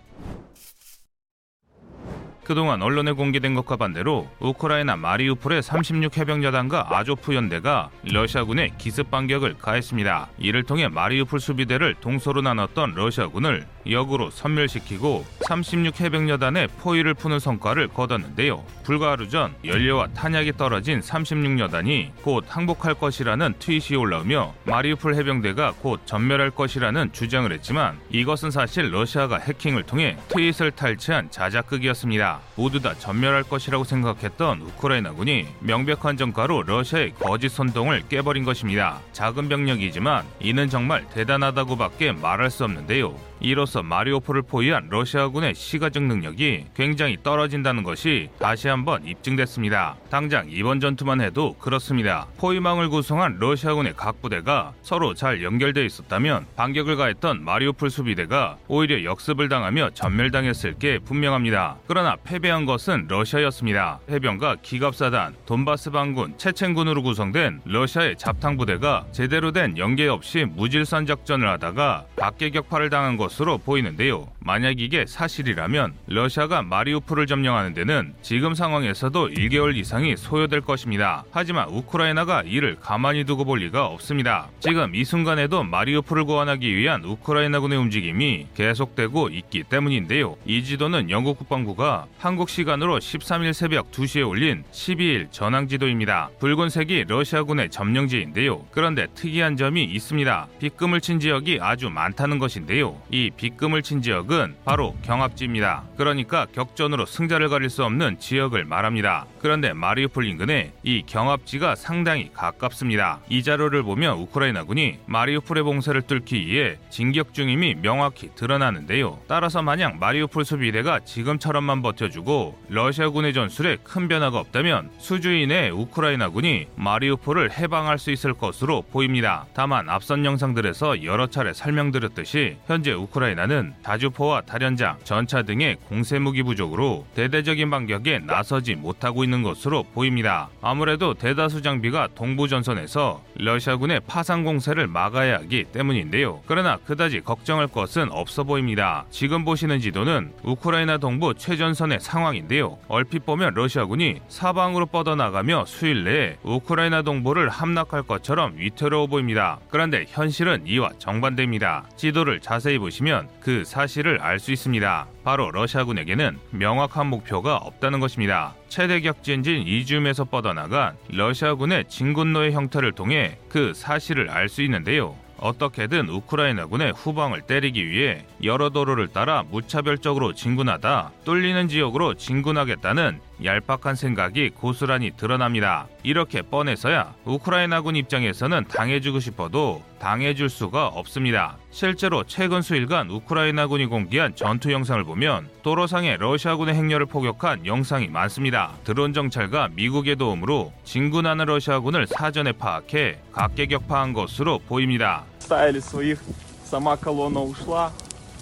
그동안 언론에 공개된 것과 반대로 우크라이나 마리우폴의 36 해병여단과 아조프 연대가 러시아군에 기습 반격을 가했습니다. 이를 통해 마리우폴 수비대를 동서로 나눴던 러시아군을 역으로 섬멸시키고 36 해병여단의 포위를 푸는 성과를 거뒀는데요. 불과 하루 전 연료와 탄약이 떨어진 36여단이 곧 항복할 것이라는 트윗이 올라오며 마리우폴 해병대가 곧 전멸할 것이라는 주장을 했지만 이것은 사실 러시아가 해킹을 통해 트윗을 탈취한 자작극이었습니다. 모두 다 전멸할 것이라고 생각했던 우크라이나군이 명백한 전가로 러시아의 거짓 선동을 깨버린 것입니다. 작은 병력이지만 이는 정말 대단하다고밖에 말할 수 없는데요. 이로써 마리오폴을 포위한 러시아군의 시가적 능력이 굉장히 떨어진다는 것이 다시 한번 입증됐습니다. 당장 이번 전투만 해도 그렇습니다. 포위망을 구성한 러시아군의 각 부대가 서로 잘 연결되어 있었다면 반격을 가했던 마리오폴 수비대가 오히려 역습을 당하며 전멸당했을 게 분명합니다. 그러나 패배한 것은 러시아였습니다. 해병과 기갑사단, 돈바스 반군, 체첸군으로 구성된 러시아의 잡탕 부대가 제대로 된 연계 없이 무질선 작전을 하다가 각계 격파를 당한 것 것으로 보이는데요. 만약 이게 사실이라면 러시아가 마리우폴을 점령하는 데는 지금 상황에서도 1개월 이상이 소요될 것입니다. 하지만 우크라이나가 이를 가만히 두고 볼 리가 없습니다. 지금 이 순간에도 마리우폴을 고안하기 위한 우크라이나군의 움직임이 계속되고 있기 때문인데요. 이 지도는 영국 국방부가 한국 시간으로 13일 새벽 2시에 올린 12일 전황 지도입니다. 붉은색이 러시아군의 점령지인데요. 그런데 특이한 점이 있습니다. 빗금을 친 지역이 아주 많다는 것인데요. 이 빗금을 친 지역은 바로 경합지입니다. 그러니까 격전으로 승자를 가릴 수 없는 지역을 말합니다. 그런데 마리우폴 인근에 이 경합지가 상당히 가깝습니다. 이 자료를 보면 우크라이나군이 마리우폴의 봉쇄를 뚫기 위해 진격 중임이 명확히 드러나는데요. 따라서 만약 마리우폴 수비대가 지금처럼만 버텨주고 러시아군의 전술에 큰 변화가 없다면 수주인 의 우크라이나군이 마리우폴을 해방할 수 있을 것으로 보입니다. 다만 앞선 영상들에서 여러 차례 설명드렸듯이 현재 우크라이나는 다주포와 다련장, 전차 등의 공세 무기 부족으로 대대적인 반격에 나서지 못하고 있는 것으로 보입니다. 아무래도 대다수 장비가 동부 전선에서 러시아군의 파상 공세를 막아야 하기 때문인데요. 그러나 그다지 걱정할 것은 없어 보입니다. 지금 보시는 지도는 우크라이나 동부 최전선의 상황인데요. 얼핏 보면 러시아군이 사방으로 뻗어나가며 수일 내에 우크라이나 동부를 함락할 것처럼 위태로워 보입니다. 그런데 현실은 이와 정반대입니다. 지도를 자세히 보시 면 그 사실을 알 수 있습니다. 바로 러시아군에게는 명확한 목표가 없다는 것입니다. 최대 격진진 이줌에서 뻗어나간 러시아군의 진군로의 형태를 통해 그 사실을 알 수 있는데요. 어떻게든 우크라이나군의 후방을 때리기 위해 여러 도로를 따라 무차별적으로 진군하다 뚫리는 지역으로 진군하겠다는 얄팍한 생각이 고스란히 드러납니다. 이렇게 뻔해서야 우크라이나군 입장에서는 당해주고 싶어도 당해줄 수가 없습니다. 실제로 최근 수일간 우크라이나군이 공개한 전투 영상을 보면 도로상에 러시아군의 행렬을 포격한 영상이 많습니다. 드론 정찰과 미국의 도움으로 진군하는 러시아군을 사전에 파악해 각계격파한 것으로 보입니다.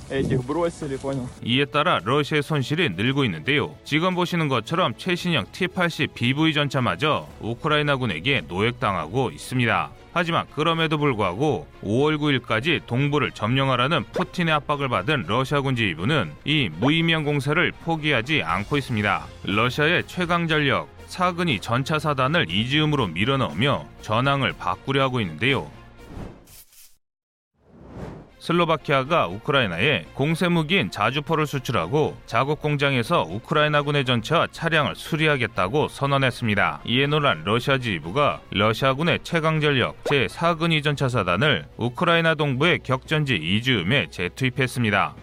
Сама колонна ушла, этих бросили, понял? 이에 따라 러시아의 손실이 늘고 있는데요. 지금 보시는 것처럼 최신형 T-80 BV 전차마저 우크라이나군에게 노획당하고 있습니다. 하지만 그럼에도 불구하고 5월 9일까지 동부를 점령하라는 푸틴의 압박을 받은 러시아군 지휘부는 이 무의미한 공세를 포기하지 않고 있습니다. 러시아의 최강 전력 사근이 전차 사단을 이지움으로 밀어넣으며 전황을 바꾸려 하고 있는데요. 슬로바키아가 우크라이나에 공세 무기인 자주포를 수출하고 자국 공장에서 우크라이나군의 전차와 차량을 수리하겠다고 선언했습니다. 이에 놀란 러시아 지휘부가 러시아군의 최강 전력 제4근위 전차 사단을 우크라이나 동부의 격전지 이즈움에 재투입했습니다.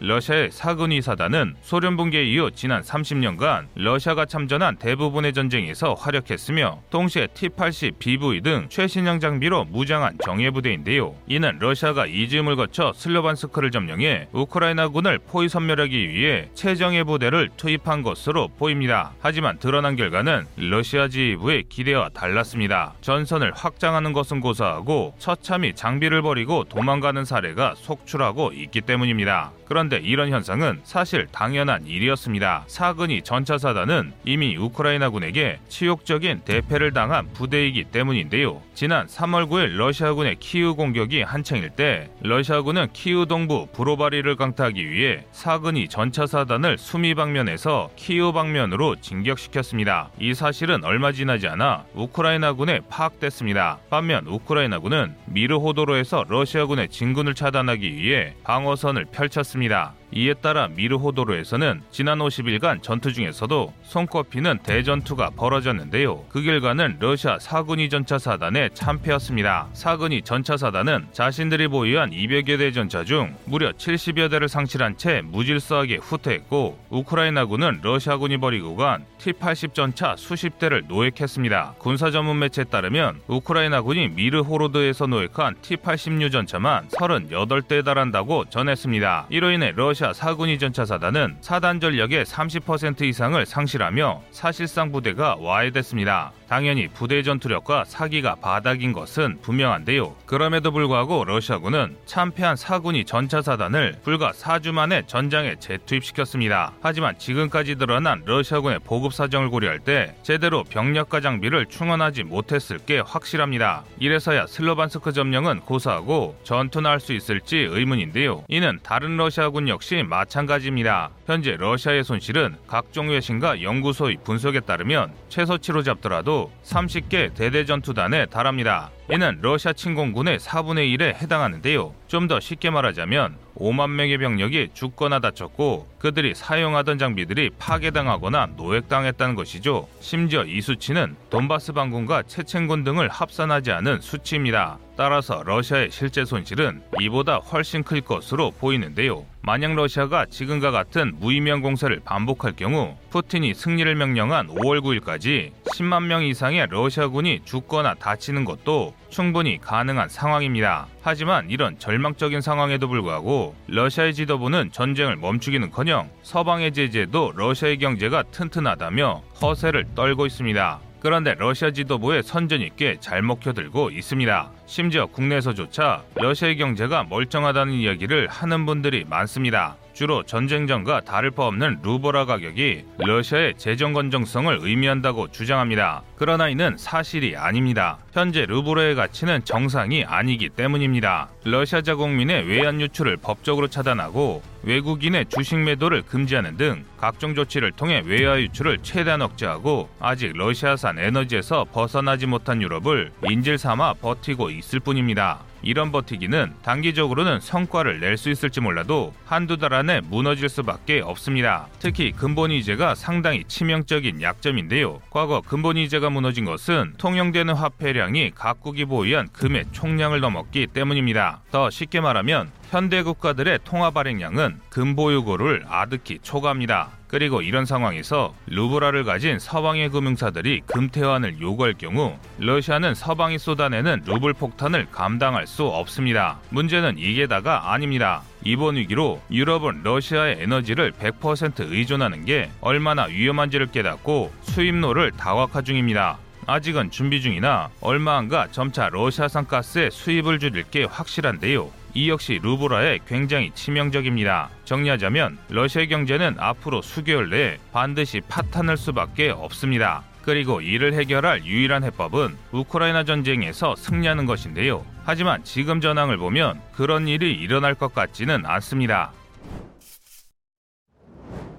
러시아의 사근위 사단은 소련 붕괴 이후 지난 30년간 러시아가 참전한 대부분의 전쟁에서 활약했으며 동시에 T-80 BV 등 최신형 장비로 무장한 정예 부대인데요. 이는 러시아가 이즈음을 거쳐 슬로반스크를 점령해 우크라이나군을 포위 섬멸하기 위해 최정예 부대를 투입한 것으로 보입니다. 하지만 드러난 결과는 러시아 지휘부의 기대와 달랐습니다. 전선을 확장하는 것은 고사하고 처참히 장비를 버리고 도망가는 사례가 속출하고 있기 때문입니다. 그런데 이런 현상은 사실 당연한 일이었습니다. 사근이 전차 사단은 이미 우크라이나군에게 치욕적인 대패를 당한 부대이기 때문인데요. 지난 3월 9일 러시아군의 키우 공격이 한창일 때 러시아군은 키우 동부 브로바리를 강타하기 위해 사근이 전차 사단을 수미 방면에서 키우 방면으로 진격시켰습니다. 이 사실은 얼마 지나지 않아 우크라이나군에 파악됐습니다. 반면 우크라이나군은 미르호도로에서 러시아군의 진군을 차단하기 위해 방어선을 펼쳤습니다. 있습니다. 이에 따라 미르호도로에서는 지난 50일간 전투 중에서도 손꼽히는 대전투가 벌어졌는데요. 그 결과는 러시아 사군이 전차 사단의 참패였습니다. 사군이 전차 사단은 자신들이 보유한 200여 대 전차 중 무려 70여 대를 상실한 채 무질서하게 후퇴했고 우크라이나군은 러시아군이 버리고 간 T-80 전차 수십 대를 노획했습니다. 군사 전문 매체에 따르면 우크라이나군이 미르호로드에서 노획한 T-80류 전차만 38대에 달한다고 전했습니다. 이로 인해 러시아 러시아 사군 이 전차 사단은 사단 전력의 30% 이상을 상실하며 사실상 부대가 와해됐습니다. 당연히 부대 전투력과 사기가 바닥인 것은 분명한데요. 그럼에도 불구하고 러시아군은 참패한 사군이 전차 사단을 불과 4주 만에 전장에 재투입시켰습니다. 하지만 지금까지 드러난 러시아군의 보급 사정을 고려할 때 제대로 병력과 장비를 충원하지 못했을 게 확실합니다. 이래서야 슬로반스크 점령은 고사하고 전투나 할 수 있을지 의문인데요. 이는 다른 러시아군 역시 마찬가지입니다. 현재 러시아의 손실은 각종 외신과 연구소의 분석에 따르면 최소 치로 잡더라도 30개 대대전투단에 달합니다. 이는 러시아 침공군의 4분의 1에 해당하는데요. 좀 더 쉽게 말하자면 5만 명의 병력이 죽거나 다쳤고 그들이 사용하던 장비들이 파괴당하거나 노획당했다는 것이죠. 심지어 이 수치는 돈바스 반군과 체첸군 등을 합산하지 않은 수치입니다. 따라서 러시아의 실제 손실은 이보다 훨씬 클 것으로 보이는데요. 만약 러시아가 지금과 같은 무의미한 공세를 반복할 경우 푸틴이 승리를 명령한 5월 9일까지 10만 명 이상의 러시아군이 죽거나 다치는 것도 충분히 가능한 상황입니다. 하지만 이런 절망적인 상황에도 불구하고 러시아의 지도부는 전쟁을 멈추기는커녕 서방의 제재도 러시아의 경제가 튼튼하다며 허세를 떨고 있습니다. 그런데 러시아 지도부의 선전이 꽤 잘 먹혀들고 있습니다. 심지어 국내에서조차 러시아의 경제가 멀쩡하다는 이야기를 하는 분들이 많습니다. 주로 전쟁 전과 다를 바 없는 루보라 가격이 러시아의 재정 건정성을 의미한다고 주장합니다. 그러나 이는 사실이 아닙니다. 현재 루브라의 가치는 정상이 아니기 때문입니다. 러시아 자 국민의 외환 유출을 법적으로 차단하고 외국인의 주식 매도를 금지하는 등 각종 조치를 통해 외화 유출을 최대한 억제하고 아직 러시아산 에너지에서 벗어나지 못한 유럽을 인질 삼아 버티고 있을 뿐입니다. 이런 버티기는 단기적으로는 성과를 낼 수 있을지 몰라도 한두 달 안에 무너질 수밖에 없습니다. 특히 근본이제가 상당히 치명적인 약점인데요. 과거 근본이제가 무너진 것은 통용되는 화폐량이 각국이 보유한 금의 총량을 넘었기 때문입니다. 더 쉽게 말하면 현대 국가들의 통화 발행량은 금보유고를 아득히 초과합니다. 그리고 이런 상황에서 루브라를 가진 서방의 금융사들이 금태환을 요구할 경우 러시아는 서방이 쏟아내는 루블 폭탄을 감당할 수 없습니다. 문제는 이게 다가 아닙니다. 이번 위기로 유럽은 러시아의 에너지를 100% 의존하는 게 얼마나 위험한지를 깨닫고 수입로를 다각화 중입니다. 아직은 준비 중이나 얼마 안가 점차 러시아산 가스의 수입을 줄일 게 확실한데요. 이 역시 루브라에 굉장히 치명적입니다. 정리하자면 러시아 경제는 앞으로 수개월 내에 반드시 파탄할 수밖에 없습니다. 그리고 이를 해결할 유일한 해법은 우크라이나 전쟁에서 승리하는 것인데요. 하지만 지금 전황을 보면 그런 일이 일어날 것 같지는 않습니다.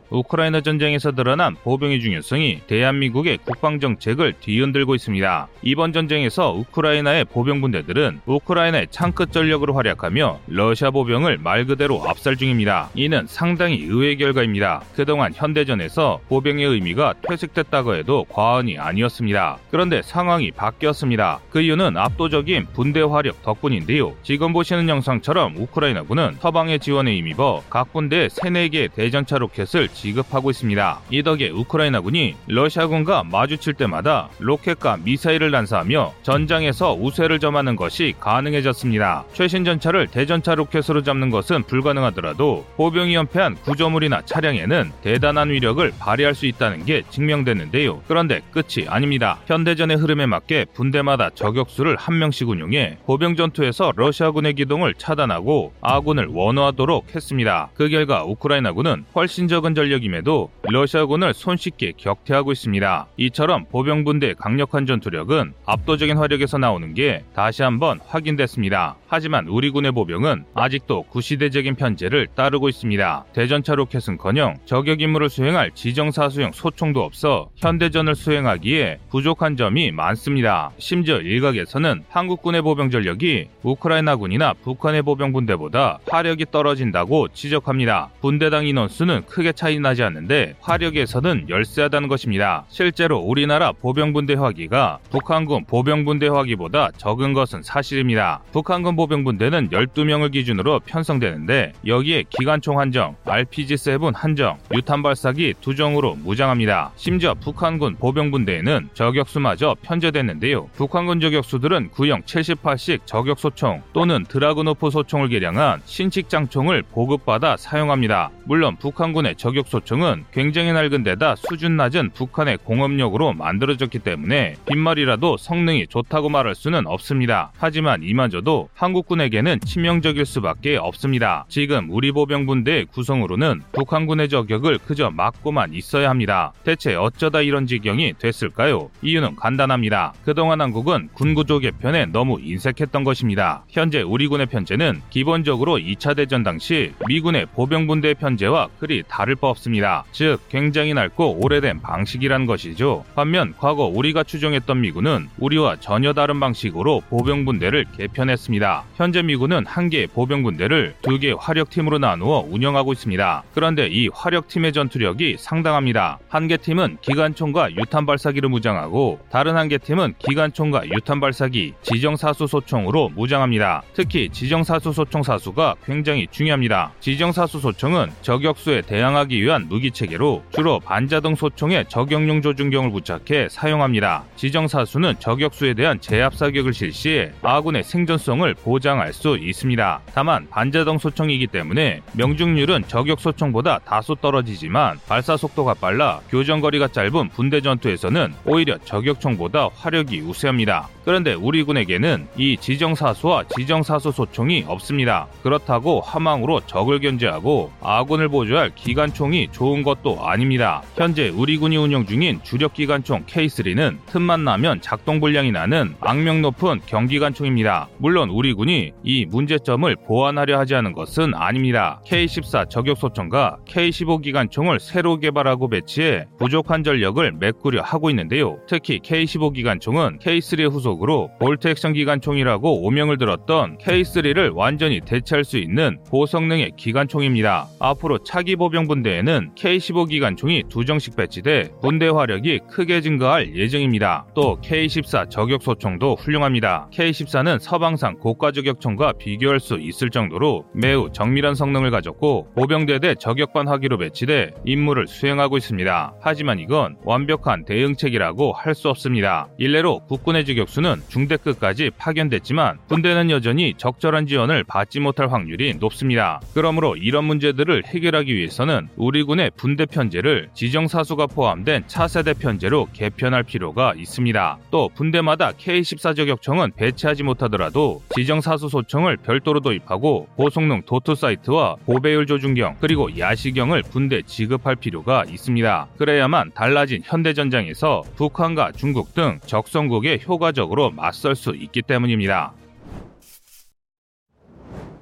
우크라이나 전쟁에서 드러난 보병의 중요성이 대한민국의 국방 정책을 뒤흔들고 있습니다. 이번 전쟁에서 우크라이나의 보병 군대들은 우크라이나의 창끝 전력으로 활약하며 러시아 보병을 말 그대로 압살 중입니다. 이는 상당히 의외의 결과입니다. 그동안 현대전에서 보병의 의미가 퇴색됐다고 해도 과언이 아니었습니다. 그런데 상황이 바뀌었습니다. 그 이유는 압도적인 군대 화력 덕분인데요. 지금 보시는 영상처럼 우크라이나군은 서방의 지원에 힘입어 각 군대에 3, 4개의 대전차 로켓을 지급하고 있습니다. 이 덕에 우크라이나군이 러시아군과 마주칠 때마다 로켓과 미사일을 난사하며 전장에서 우세를 점하는 것이 가능해졌습니다. 최신 전차를 대전차 로켓으로 잡는 것은 불가능하더라도 보병이 엄폐한 구조물이나 차량에는 대단한 위력을 발휘할 수 있다는 게 증명됐는데요. 그런데 끝이 아닙니다. 현대전의 흐름에 맞게 분대마다 저격수를 한 명씩 운용해 보병 전투에서 러시아군의 기동을 차단하고 아군을 원호하도록 했습니다. 그 결과 우크라이나군은 훨씬 적은 전력 전력임에도 러시아군을 손쉽게 격퇴하고 있습니다. 이처럼 보병분대의 강력한 전투력은 압도적인 화력에서 나오는 게 다시 한번 확인됐습니다. 하지만 우리 군의 보병은 아직도 구시대적인 편제를 따르고 있습니다. 대전차 로켓은커녕 저격 임무를 수행할 지정사수용 소총도 없어 현대전을 수행하기에 부족한 점이 많습니다. 심지어 일각에서는 한국군의 보병 전력이 우크라이나군이나 북한의 보병 분대보다 화력이 떨어진다고 지적합니다. 분대당 인원수는 크게 차이 나지 않는데 화력에서는 열세하다는 것입니다. 실제로 우리나라 보병분대 화기가 북한군 보병분대 화기보다 적은 것은 사실입니다. 북한군 보병분대는 12명을 기준으로 편성되는데 여기에 기관총 한정, RPG-7 한정, 유탄 발사기 두 정으로 무장합니다. 심지어 북한군 보병분대에는 저격수마저 편제됐는데요. 북한군 저격수들은 구형 78식 저격소총 또는 드라그노프 소총을 개량한 신칙장총을 보급받아 사용합니다. 물론 북한군의 저격 소총은 굉장히 낡은 데다 수준 낮은 북한의 공업력으로 만들어졌기 때문에 빈말이라도 성능이 좋다고 말할 수는 없습니다. 하지만 이마저도 한국군에게는 치명적일 수밖에 없습니다. 지금 우리 보병분대의 구성으로는 북한군의 저격을 그저 막고만 있어야 합니다. 대체 어쩌다 이런 지경이 됐을까요? 이유는 간단합니다. 그동안 한국은 군구조 개편에 너무 인색했던 것입니다. 현재 우리 군의 편제는 기본적으로 2차 대전 당시 미군의 보병분대 편제와 그리 다를 바 없습니다. 즉 굉장히 낡고 오래된 방식이란 것이죠. 반면 과거 우리가 추정했던 미군은 우리와 전혀 다른 방식으로 보병분대를 개편했습니다. 현재 미군은 한 개의 보병분대를 두 개의 화력팀으로 나누어 운영하고 있습니다. 그런데 이 화력팀의 전투력이 상당합니다. 한 개 팀은 기관총과 유탄 발사기를 무장하고 다른 한 개 팀은 기관총과 유탄 발사기, 지정사수 소총으로 무장합니다. 특히 지정사수 소총 사수가 굉장히 중요합니다. 지정사수 소총은 저격수에 대항하기 위한 무기 체계로 주로 반자동 소총의 저격용 조준경을 부착해 사용합니다. 지정사수는 저격수에 대한 제압 사격을 실시해 아군의 생존성을 보장할 수 있습니다. 다만 반자동 소총이기 때문에 명중률은 저격 소총보다 다소 떨어지지만 발사 속도가 빨라 교전거리가 짧은 분대 전투에서는 오히려 저격총보다 화력이 우세합니다. 그런데 우리 군에게는 이 지정사수와 지정사수 소총이 없습니다. 그렇다고 하망으로 적을 견제하고 아군을 보조할 기관총이 좋은 것도 아닙니다. 현재 우리 군이 운영 중인 주력 기관총 K3는 틈만 나면 작동 불량이 나는 악명 높은 경기관총입니다. 물론 우리 군이 이 문제점을 보완하려 하지 않은 것은 아닙니다. K14 저격 소총과 K15 기관총을 새로 개발하고 배치해 부족한 전력을 메꾸려 하고 있는데요. 특히 K15 기관총은 K3의 후속 으로 볼트 액션 기관총이라고 오명을 들었던 K3를 완전히 대체할 수 있는 고성능의 기관총입니다. 앞으로 차기 보병 분대에는 K15 기관총이 두 정씩 배치돼 분대 화력이 크게 증가할 예정입니다. 또 K14 저격 소총도 훌륭합니다. K14는 서방상 고가 저격총과 비교할 수 있을 정도로 매우 정밀한 성능을 가졌고 보병대대 저격반 화기로 배치돼 임무를 수행하고 있습니다. 하지만 이건 완벽한 대응책이라고 할 수 없습니다. 일례로 국군의 저격수 는 중대급까지 파견됐지만 군대는 여전히 적절한 지원을 받지 못할 확률이 높습니다. 그러므로 이런 문제들을 해결하기 위해서는 우리 군의 분대 편제를 지정사수가 포함된 차세대 편제로 개편할 필요가 있습니다. 또 분대마다 K14 저격총은 배치하지 못하더라도 지정사수 소총을 별도로 도입하고 고성능 도트 사이트와 고배율 조준경 그리고 야시경을 분대 지급할 필요가 있습니다. 그래야만 달라진 현대전장에서 북한과 중국 등 적성국에 효과적으로 맞설 수 있기 때문입니다.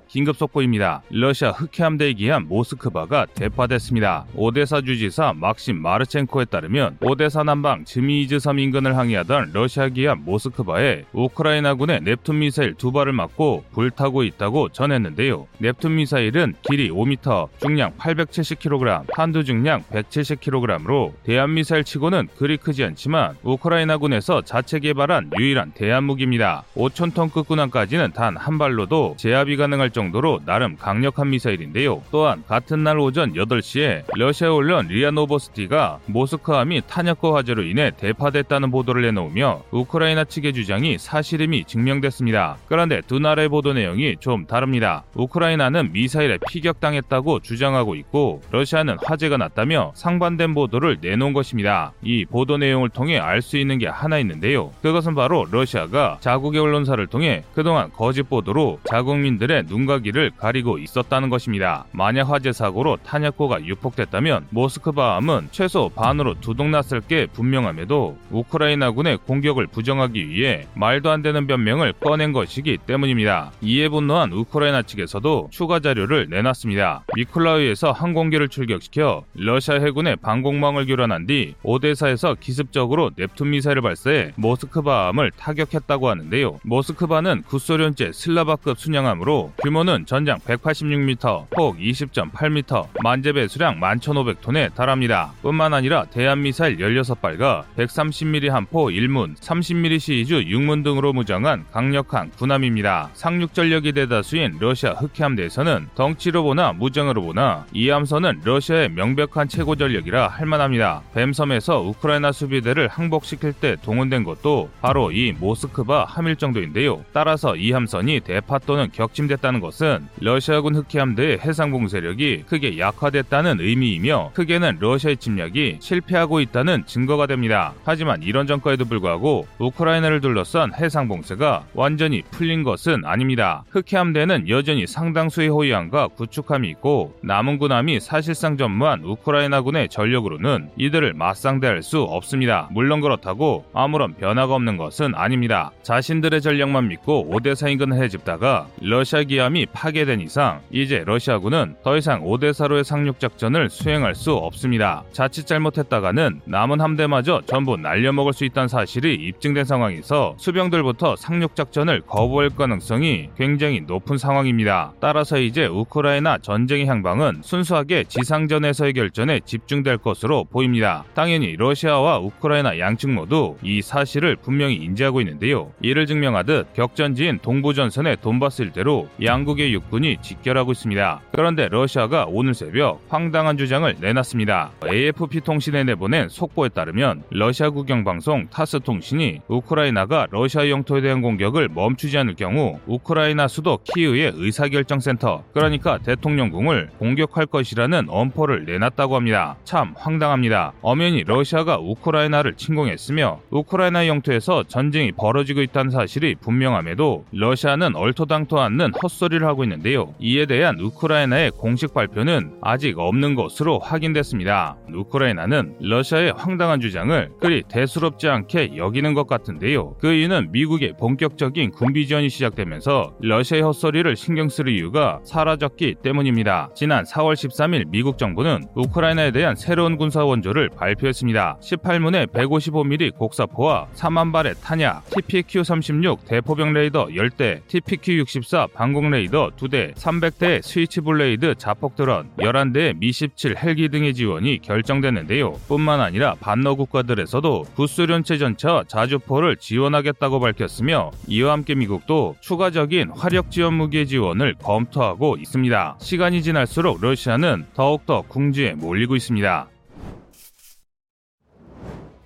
긴급 속보입니다. 러시아 흑해함대에 기한 모스크바가 대파됐습니다. 오데사 주지사 막심 마르첸코에 따르면 오데사 남방 즈미이즈 섬 인근을 항해하던 러시아 기한 모스크바에 우크라이나군의 넵툰 미사일 두 발을 맞고 불타고 있다고 전했는데요. 넵툰 미사일은 길이 5m, 중량 870kg, 탄두 중량 170kg으로 대한 미사일 치고는 그리 크지 않지만 우크라이나군에서 자체 개발한 유일한 대한 무기입니다. 5,000톤 급 군함까지는 단 한 발로도 제압이 가능할 정도로 나름 강력한 미사일인데요. 또한 같은 날 오전 8시에 러시아 언론 리아노보스티가 모스크바함이 탄약고 화재로 인해 대파됐다는 보도를 내놓으며 우크라이나 측의 주장이 사실임이 증명됐습니다. 그런데 두 나라의 보도 내용이 좀 다릅니다. 우크라이나는 미사일에 피격당했다고 주장하고 있고 러시아는 화재가 났다며 상반된 보도를 내놓은 것입니다. 이 보도 내용을 통해 알 수 있는 게 하나 있는데요. 그것은 바로 러시아가 자국의 언론사를 통해 그동안 거짓 보도로 자국민들의 눈과 귀를 가리고 있었다는 것입니다. 만약 화재 사고로 탄약고가 유폭됐다면 모스크바함은 최소 반으로 두동강 났을 게 분명함에도 우크라이나군의 공격을 부정하기 위해 말도 안 되는 변명을 꺼낸 것이기 때문입니다. 이에 분노한 우크라이나 측에서도 추가 자료를 내놨습니다. 미콜라이에서 항공기를 출격시켜 러시아 해군의 방공망을 교란한 뒤 오데사에서 기습적으로 넵툰 미사일을 발사해 모스크바함을 타격했다고 하는데요. 모스크바는 구소련제 슬라바급 순양함으로 규모 는 전장 186m, 폭 20.8m, 만재 배 수량 11,500톤에 달합니다. 뿐만 아니라 대한미사일 16발과 130mm 한포 1문, 30mm 시리즈 6문 등으로 무장한 강력한 군함입니다. 상륙 전력이 대다수인 러시아 흑해함대에서는 덩치로 보나 무장으로 보나 이 함선은 러시아의 명백한 최고 전력이라 할 만합니다. 뱀섬에서 우크라이나 수비대를 항복시킬 때 동원된 것도 바로 이 모스크바 함일 정도인데요. 따라서 이 함선이 대파 또는 격침됐다는 것은 러시아군 흑해함대의 해상봉 세력이 크게 약화됐다는 의미이며 크게는 러시아의 침략이 실패하고 있다는 증거가 됩니다. 하지만 이런 전과에도 불구하고 우크라이나를 둘러싼 해상 봉쇄가 완전히 풀린 것은 아닙니다. 흑해함대는 여전히 상당수의 호위함과 구축함이 있고 남은 군함이 사실상 전무한 우크라이나군의 전력으로는 이들을 맞상대할 수 없습니다. 물론 그렇다고 아무런 변화가 없는 것은 아닙니다. 자신들의 전력만 믿고 오데사 인근을 해집다가 러시아 기함이 파괴된 이상 이제 러시아군은 더 이상 오데사로의 상륙 작전을 수행할 수 없습니다. 자칫 잘못했다가는 남은 함대마저 전부 날려먹을 수 있다는 사실이 입증된 상황에서 수병들부터 상륙 작전을 거부할 가능성이 굉장히 높은 상황입니다. 따라서 이제 우크라이나 전쟁의 향방은 순수하게 지상전에서의 결전에 집중될 것으로 보입니다. 당연히 러시아와 우크라이나 양측 모두 이 사실을 분명히 인지하고 있는데요. 이를 증명하듯 격전지인 동부전선의 돈바스 일대로 양 국의 육군이 직결하고 있습니다. 그런데 러시아가 오늘 새벽 황당한 주장을 내놨습니다. AFP 통신에 내보낸 속보에 따르면 러시아 국영방송 타스 통신이 우크라이나가 러시아 영토에 대한 공격을 멈추지 않을 경우 우크라이나 수도 키의의 의사결정센터 그러니까 대통령궁을 공격할 것이라는 엄포를 내놨다고 합니다. 참 황당합니다. 엄연히 러시아가 우크라이나를 침공했으며 우크라이나 영토에서 전쟁이 벌어지고 있다는 사실이 분명함에도 러시아는 얼토당토 않는 헛소리 를 헛소리를 하고 있는데요. 이에 대한 우크라이나의 공식 발표는 아직 없는 것으로 확인됐습니다. 우크라이나는 러시아의 황당한 주장을 그리 대수롭지 않게 여기는 것 같은데요. 그 이유는 미국의 본격적인 군비 지원이 시작되면서 러시아의 헛소리를 신경 쓸 이유가 사라졌기 때문입니다. 지난 4월 13일 미국 정부는 우크라이나에 대한 새로운 군사 원조를 발표했습니다. 18문의 155mm 곡사포와 3만 발의 탄약, TPQ-36 대포병 레이더 10대, TPQ-64 방공 레이더 2대, 300대의 스위치 블레이드 자폭 드론, 11대의 미-17 헬기 등의 지원이 결정됐는데요. 뿐만 아니라 반러 국가들에서도 구소련제 전차 자주포를 지원하겠다고 밝혔으며 이와 함께 미국도 추가적인 화력 지원 무기 지원을 검토하고 있습니다. 시간이 지날수록 러시아는 더욱더 궁지에 몰리고 있습니다.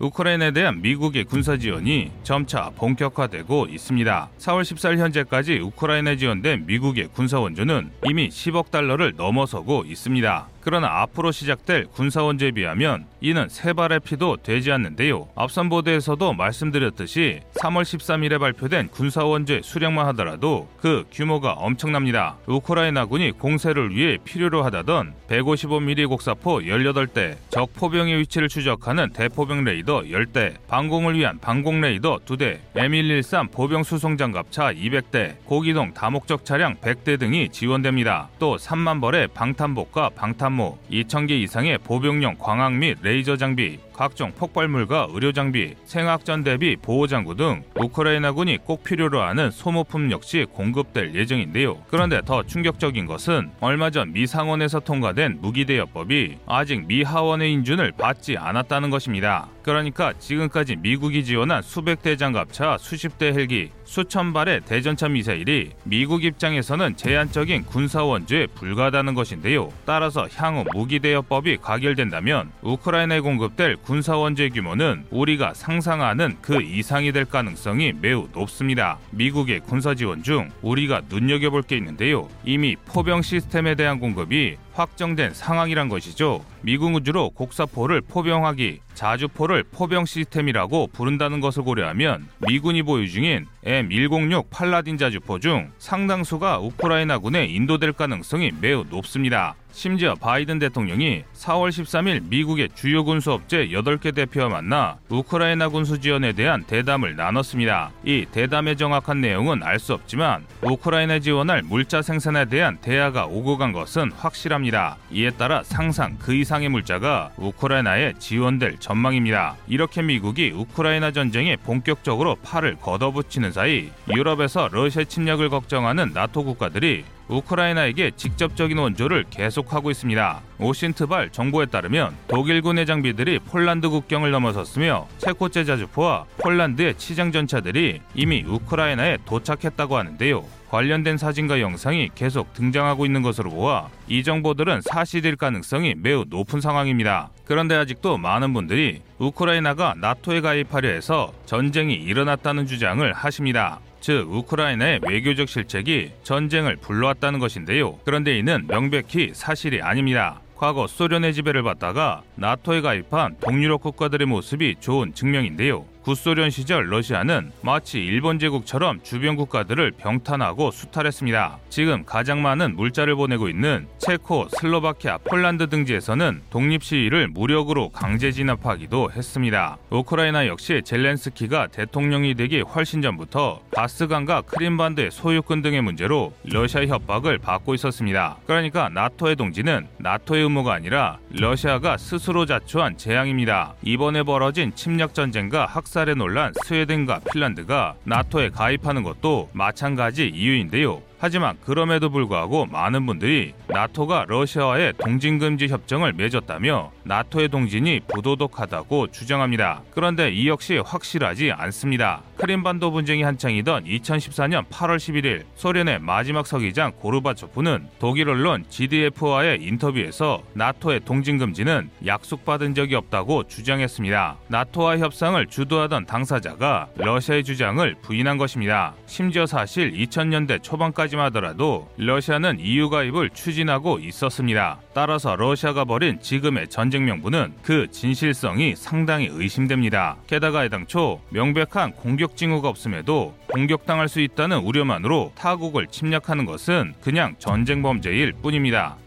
우크라이나에 대한 미국의 군사 지원이 점차 본격화되고 있습니다. 4월 14일 현재까지 우크라이나에 지원된 미국의 군사 원조는 이미 10억 달러를 넘어서고 있습니다. 그러나 앞으로 시작될 군사원조에 비하면 이는 새 발의 피도 되지 않는데요. 앞선 보도에서도 말씀드렸듯이 3월 13일에 발표된 군사원조 수량만 하더라도 그 규모가 엄청납니다. 우크라이나군이 공세를 위해 필요로 하다던 155mm 곡사포 18대, 적 포병의 위치를 추적하는 대포병 레이더 10대, 방공을 위한 방공 레이더 2대, M113 보병 수송 장갑차 200대, 고기동 다목적 차량 100대 등이 지원됩니다. 또 3만 벌의 방탄복과 방탄 철모, 2,000개 이상의 보병용 광학 및 레이저 장비, 각종 폭발물과 의료 장비, 생화학전 대비 보호 장구 등 우크라이나군이 꼭 필요로 하는 소모품 역시 공급될 예정인데요. 그런데 더 충격적인 것은 얼마 전 미 상원에서 통과된 무기 대여법이 아직 미 하원의 인준을 받지 않았다는 것입니다. 그러니까 지금까지 미국이 지원한 수백 대 장갑차, 수십 대 헬기, 수천 발의 대전차 미사일이 미국 입장에서는 제한적인 군사 원조에 불과하다는 것인데요. 따라서 향후 무기 대여법이 가결된다면 우크라이나에 공급될 군사 원조의 규모는 우리가 상상하는 그 이상이 될 가능성이 매우 높습니다. 미국의 군사 지원 중 우리가 눈여겨볼 게 있는데요. 이미 포병 시스템에 대한 공급이 확정된 상황이란 것이죠. 미국 우주로 곡사포를 포병하기, 자주포를 포병 시스템이라고 부른다는 것을 고려하면 미군이 보유 중인 M106 팔라딘 자주포 중 상당수가 우크라이나군에 인도될 가능성이 매우 높습니다. 심지어 바이든 대통령이 4월 13일 미국의 주요 군수 업체 8개 대표와 만나 우크라이나 군수 지원에 대한 대담을 나눴습니다. 이 대담의 정확한 내용은 알 수 없지만 우크라이나 지원할 물자 생산에 대한 대화가 오고 간 것은 확실합니다. 이에 따라 상상 그 이상의 물자가 우크라이나에 지원될 전망입니다. 이렇게 미국이 우크라이나 전쟁에 본격적으로 팔을 걷어붙이는 사이 유럽에서 러시아 침략을 걱정하는 나토 국가들이 우크라이나에게 직접적인 원조를 계속하고 있습니다. 오신트발 정보에 따르면 독일군의 장비들이 폴란드 국경을 넘어섰으며 체코 제 자주포와 폴란드의 치장 전차들이 이미 우크라이나에 도착했다고 하는데요. 관련된 사진과 영상이 계속 등장하고 있는 것으로 보아 이 정보들은 사실일 가능성이 매우 높은 상황입니다. 그런데 아직도 많은 분들이 우크라이나가 나토에 가입하려 해서 전쟁이 일어났다는 주장을 하십니다. 즉 우크라이나의 외교적 실책이 전쟁을 불러왔다는 것인데요. 그런데 이는 명백히 사실이 아닙니다. 과거 소련의 지배를 받다가 나토에 가입한 동유럽 국가들의 모습이 좋은 증명인데요. 구소련 시절 러시아는 마치 일본 제국처럼 주변 국가들을 병탄하고 수탈했습니다. 지금 가장 많은 물자를 보내고 있는 체코, 슬로바키아, 폴란드 등지에서는 독립 시위를 무력으로 강제 진압하기도 했습니다. 우크라이나 역시 젤렌스키가 대통령이 되기 훨씬 전부터 바스강과 크림반도의 소유권 등의 문제로 러시아 협박을 받고 있었습니다. 그러니까 나토의 동지는 나토의 의무가 아니라 러시아가 스스로 자초한 재앙입니다. 이번에 벌어진 침략 전쟁과 학 학살에 놀란 스웨덴과 핀란드가 나토에 가입하는 것도 마찬가지 이유인데요. 하지만 그럼에도 불구하고 많은 분들이 나토가 러시아와의 동진금지 협정을 맺었다며 나토의 동진이 부도덕하다고 주장합니다. 그런데 이 역시 확실하지 않습니다. 크림반도 분쟁이 한창이던 2014년 8월 11일 소련의 마지막 서기장 고르바초프는 독일 언론 GDF와의 인터뷰에서 나토의 동진 금지는 약속받은 적이 없다고 주장했습니다. 나토와 협상을 주도하던 당사자가 러시아의 주장을 부인한 것입니다. 심지어 사실 2000년대 초반까지 하지만 하더라도 러시아는 EU 가입을 추진하고 있었습니다. 따라서 러시아가 벌인 지금의 전쟁 명분은 그 진실성이 상당히 의심됩니다. 게다가 해당초 명백한 공격 표적 징후가 없음에도 공격당할 수 있다는 우려만으로 타국을 침략하는 것은 그냥 전쟁 범죄일 뿐입니다.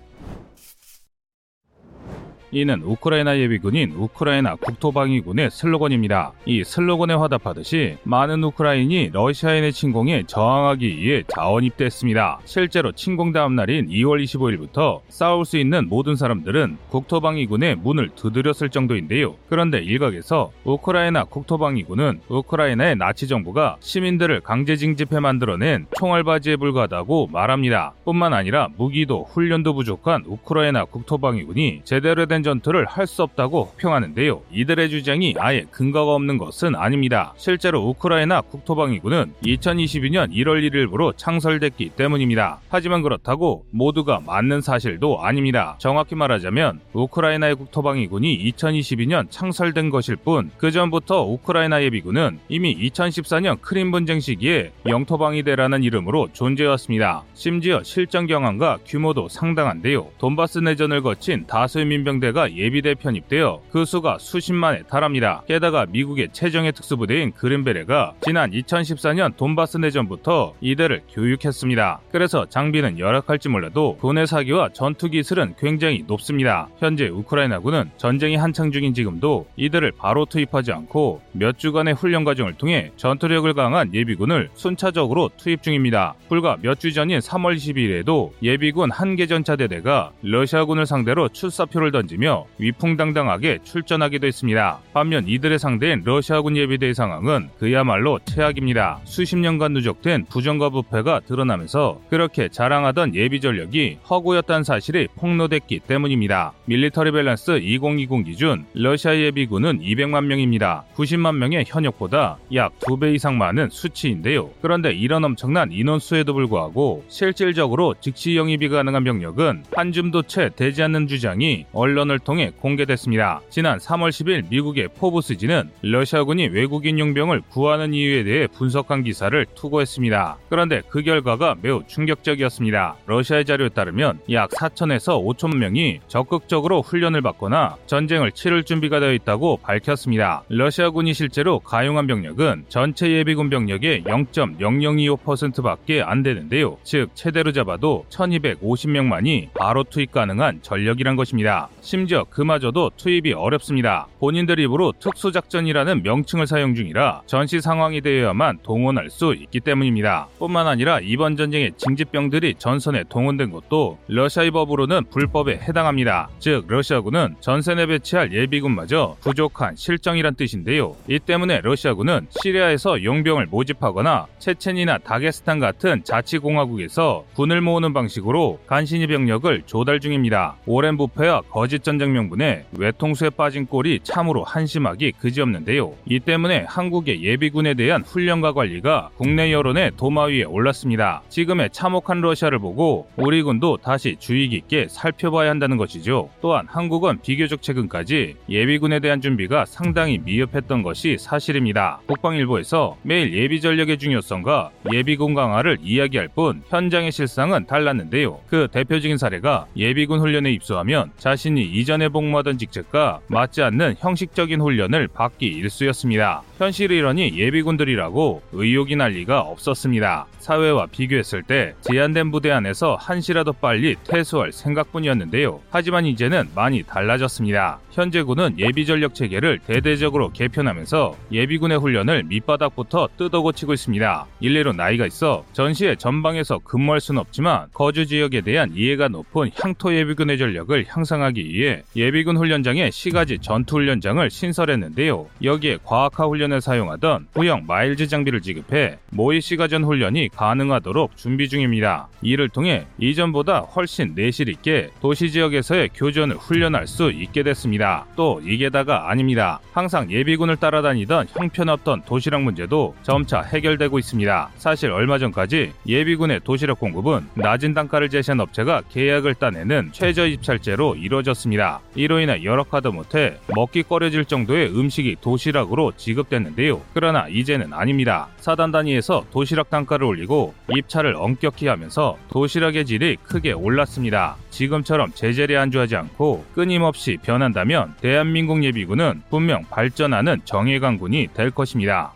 이는 우크라이나 예비군인 우크라이나 국토방위군의 슬로건입니다. 이 슬로건에 화답하듯이 많은 우크라인이 러시아인의 침공에 저항하기 위해 자원 입대했습니다. 실제로 침공 다음 날인 2월 25일부터 싸울 수 있는 모든 사람들은 국토방위군의 문을 두드렸을 정도인데요. 그런데 일각에서 우크라이나 국토방위군은 우크라이나의 나치 정부가 시민들을 강제 징집해 만들어낸 총알바지에 불과하다고 말합니다. 뿐만 아니라 무기도 훈련도 부족한 우크라이나 국토방위군이 제대로 된 전투를 할 수 없다고 혹평하는데요. 이들의 주장이 아예 근거가 없는 것은 아닙니다. 실제로 우크라이나 국토방위군은 2022년 1월 1일부로 창설됐기 때문입니다. 하지만 그렇다고 모두가 맞는 사실도 아닙니다. 정확히 말하자면 우크라이나의 국토방위군이 2022년 창설된 것일 뿐 그 전부터 우크라이나 예비군은 이미 2014년 크림 분쟁 시기에 영토방위대라는 이름으로 존재했습니다. 심지어 실전 경황과 규모도 상당한데요. 돈바스 내전을 거친 다수의 민병대가 예비대 편입되어 그 수가 수십만에 달합니다. 게다가 미국의 최정예 특수부대인 그린베레가 지난 2014년 돈바스 내전부터 이들을 교육했습니다. 그래서 장비는 열악할지 몰라도 군의 사기와 전투 기술은 굉장히 높습니다. 현재 우크라이나군은 전쟁이 한창 중인 지금도 이들을 바로 투입하지 않고 몇 주간의 훈련 과정을 통해 전투력을 강화한 예비군을 순차적으로 투입 중입니다. 불과 몇 주 전인 3월 12일에도 예비군 한개 전차대대가 러시아군을 상대로 출사표를 던지며 위풍당당하게 출전하기도 했습니다. 반면 이들의 상대인 러시아군 예비대의 상황은 그야말로 최악입니다. 수십 년간 누적된 부정과 부패가 드러나면서 그렇게 자랑하던 예비 전력이 허구였다는 사실이 폭로됐기 때문입니다. 밀리터리 밸런스 2020 기준 러시아 예비군은 200만 명입니다. 90만 명의 현역보다 약 2배 이상 많은 수치인데요. 그런데 이런 엄청난 인원수에도 불구하고 실질적으로 즉시 영입이 가능한 병력은 한 줌도 채 되지 않는 주장이 언론 을 통해 공개됐습니다. 지난 3월 10일 미국의 포브스지는 러시아군이 외국인 용병을 구하는 이유에 대해 분석한 기사를 투고했습니다. 그런데 그 결과가 매우 충격적이었습니다. 러시아의 자료에 따르면 약 4천에서 5천 명이 적극적으로 훈련을 받거나 전쟁을 치를 준비가 되어 있다고 밝혔습니다. 러시아군이 실제로 가용한 병력은 전체 예비군 병력의 0.0025%밖에 안 되는데요. 즉 최대로 잡아도 1250명만이 바로 투입 가능한 전력이란 것입니다. 심지어 그마저도 투입이 어렵습니다. 본인들 입으로 특수작전이라는 명칭을 사용 중이라 전시 상황이 되어야만 동원할 수 있기 때문입니다. 뿐만 아니라 이번 전쟁에 징집병들이 전선에 동원된 것도 러시아의 법으로는 불법에 해당합니다. 즉 러시아군은 전선에 배치할 예비군마저 부족한 실정이란 뜻인데요. 이 때문에 러시아군은 시리아에서 용병을 모집하거나 체첸이나 다게스탄 같은 자치공화국에서 군을 모으는 방식으로 간신히 병력을 조달 중입니다. 오랜 부패와 거짓 전쟁 명분에 외통수에 빠진 꼴이 참으로 한심하기 그지없는데요. 이 때문에 한국의 예비군에 대한 훈련과 관리가 국내 여론의 도마 위에 올랐습니다. 지금의 참혹한 러시아를 보고 우리 군도 다시 주의 깊게 살펴봐야 한다는 것이죠. 또한 한국은 비교적 최근까지 예비군에 대한 준비가 상당히 미흡했던 것이 사실입니다. 국방일보에서 매일 예비 전력의 중요성과 예비군 강화를 이야기할 뿐 현장의 실상은 달랐는데요. 그 대표적인 사례가 예비군 훈련에 입소하면 자신이 이전에 복무하던 직책과 맞지 않는 형식적인 훈련을 받기 일쑤였습니다. 현실이 이러니 예비군들이라고 의혹이 날 리가 없었습니다. 사회와 비교했을 때 제한된 부대 안에서 한시라도 빨리 퇴소할 생각뿐이었는데요. 하지만 이제는 많이 달라졌습니다. 현재 군은 예비 전력 체계를 대대적으로 개편하면서 예비군의 훈련을 밑바닥부터 뜯어고치고 있습니다. 일례로 나이가 있어 전시의 전방에서 근무할 수는 없지만 거주 지역에 대한 이해가 높은 향토 예비군의 전력을 향상하기 위해 예비군 훈련장에 시가지 전투 훈련장을 신설했는데요. 여기에 과학화 훈련 에 사용하던 후형 마일즈 장비를 지급해 모의 시 가전 훈련이 가능하도록 준비 중입니다. 이를 통해 이전보다 훨씬 내실 있게 도시 지역에서의 교전을 훈련할 수 있게 됐습니다. 또 이게 다가 아닙니다. 항상 예비군을 따라다니던 형편없던 도시락 문제도 점차 해결되고 있습니다. 사실 얼마 전까지 예비군의 도시락 공급은 낮은 단가를 제시한 업체가 계약을 따내는 최저 입찰제로 이루어졌습니다. 이로 인해 열악하다 못해 먹기 꺼려질 정도의 음식이 도시락으로 지급 됐는데요. 그러나 이제는 아닙니다. 사단 단위에서 도시락 단가를 올리고 입찰을 엄격히 하면서 도시락의 질이 크게 올랐습니다. 지금처럼 제재를 안주하지 않고 끊임없이 변한다면 대한민국 예비군은 분명 발전하는 정예강군이 될 것입니다.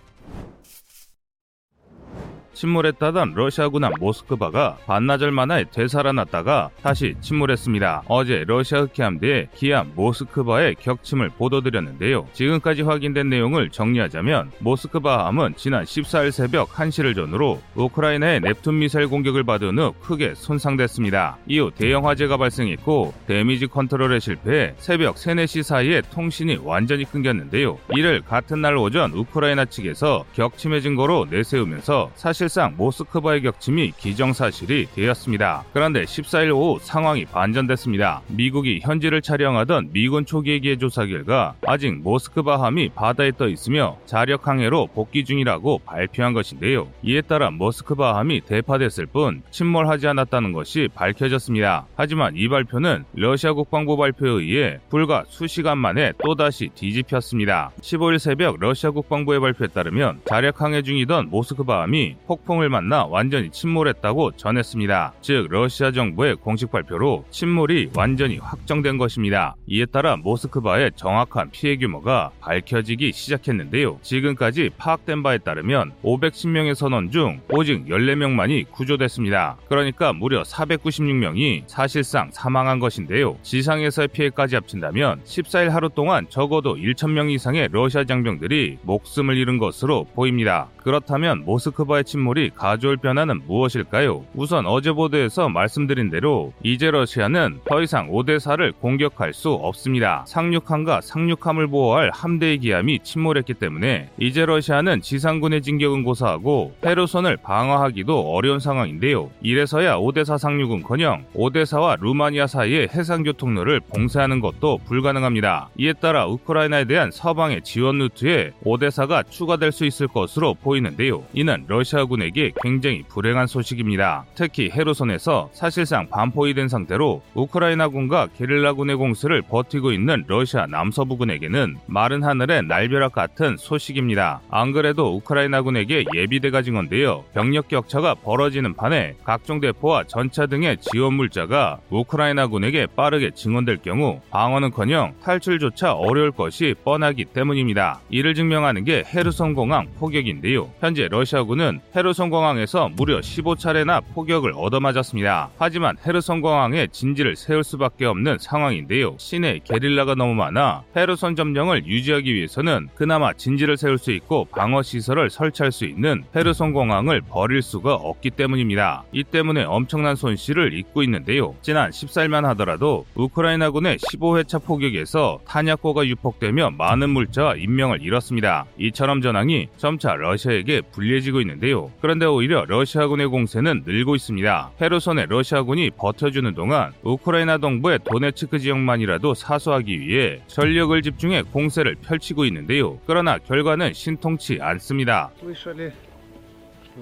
침몰했다던 러시아군함 모스크바가 반나절 만에 되살아났다가 다시 침몰했습니다. 어제 러시아 흑해함대의 기함 모스크바의 격침을 보도드렸는데요. 지금까지 확인된 내용을 정리하자면 모스크바 함은 지난 14일 새벽 1시를 전후로 우크라이나의 넵툰 미사일 공격을 받은 후 크게 손상됐습니다. 이후 대형 화재가 발생했고 damage control에 실패해 새벽 3, 4시 사이에 통신이 완전히 끊겼는데요. 이를 같은 날 오전 우크라이나 측에서 격침의 증거로 내세우면서 사실 상 모스크바의 격침이 기정사실이 되었습니다. 그런데 14일 오후 상황이 반전됐습니다. 미국이 현지를 촬영하던 미군 초계기의 조사 결과 아직 모스크바 함이 바다에 떠 있으며 자력 항해로 복귀 중이라고 발표한 것인데요. 이에 따라 모스크바 함이 대파됐을 뿐 침몰하지 않았다는 것이 밝혀졌습니다. 하지만 이 발표는 러시아 국방부 발표에 의해 불과 수시간 만에 또다시 뒤집혔습니다. 15일 새벽 러시아 국방부의 발표에 따르면 자력 항해 중이던 모스크바 함이 폭 풍을 만나 완전히 침몰했다고 전했습니다. 즉 러시아 정부의 공식 발표로 침몰이 완전히 확정된 것입니다. 이에 따라 모스크바의 정확한 피해 규모가 밝혀지기 시작했는데요. 지금까지 파악된 바에 따르면 510명의 선원 중 오직 14명만이 구조됐습니다. 그러니까 무려 496명이 사실상 사망한 것인데요. 지상에서의 피해까지 합친다면 14일 하루 동안 적어도 1,000명 이상의 러시아 장병들이 목숨을 잃은 것으로 보입니다. 그렇다면 모스크바의 침몰 이 가져올 변화는 무엇일까요? 우선 어제 보도에서 말씀드린 대로 이제 러시아는 더 이상 오데사를 공격할 수 없습니다. 상륙함과 상륙함을 보호할 함대의 기함이 침몰했기 때문에 이제 러시아는 지상군의 진격은 고사하고 페르손을 방어하기도 어려운 상황인데요. 이래서야 오데사 상륙은커녕 오데사와 루마니아 사이의 해상 교통로를 봉쇄하는 것도 불가능합니다. 이에 따라 우크라이나에 대한 서방의 지원 루트에 오데사가 추가될 수 있을 것으로 보이는데요. 이는 러시아군 에게 굉장히 불행한 소식입니다. 특히 헤르손에서 사실상 반포위 된 상태로 우크라이나군과 게릴라군의 공세를 버티고 있는 러시아 남서부군에게는 마른 하늘의 날벼락 같은 소식입니다. 안 그래도 우크라이나군에게 예비대가 증언되어 병력 격차가 벌어지는 판에 각종 대포와 전차 등의 지원 물자가 우크라이나군에게 빠르게 증원될 경우 방어는커녕 탈출조차 어려울 것이 뻔하기 때문입니다. 이를 증명하는 게 헤르손 공항 포격인데요. 현재 러시아군은 헤르손 공항에서 무려 15차례나 포격을 얻어맞았습니다. 하지만 헤르손 공항에 진지를 세울 수밖에 없는 상황인데요. 시내 게릴라가 너무 많아 헤르손 점령을 유지하기 위해서는 그나마 진지를 세울 수 있고 방어 시설을 설치할 수 있는 헤르손 공항을 버릴 수가 없기 때문입니다. 이 때문에 엄청난 손실을 입고 있는데요. 지난 14일만 하더라도 우크라이나군의 15회차 포격에서 탄약고가 유폭되며 많은 물자와 인명을 잃었습니다. 이처럼 전황이 점차 러시아에게 불리해지고 있는데요. 그런데 오히려 러시아군의 공세는 늘고 있습니다. 헤르손의 러시아군이 버텨주는 동안 우크라이나 동부의 도네츠크 지역만이라도 사수하기 위해 전력을 집중해 공세를 펼치고 있는데요. 그러나 결과는 신통치 않습니다. Слышали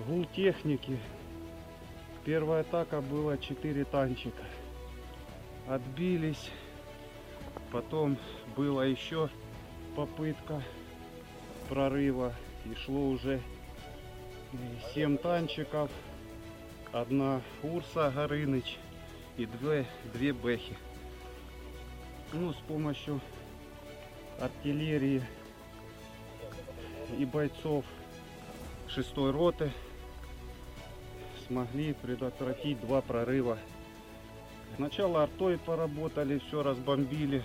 гул техники. Первая атака была 4 танчика. Отбились. Потом была еще попытка прорыва. И шло уже 7 танчиков. Одна Урса Горыныч и две, две Бэхи. Ну, с помощью артиллерии и бойцов шестой роты смогли предотвратить два прорыва. Сначала артой поработали, все разбомбили,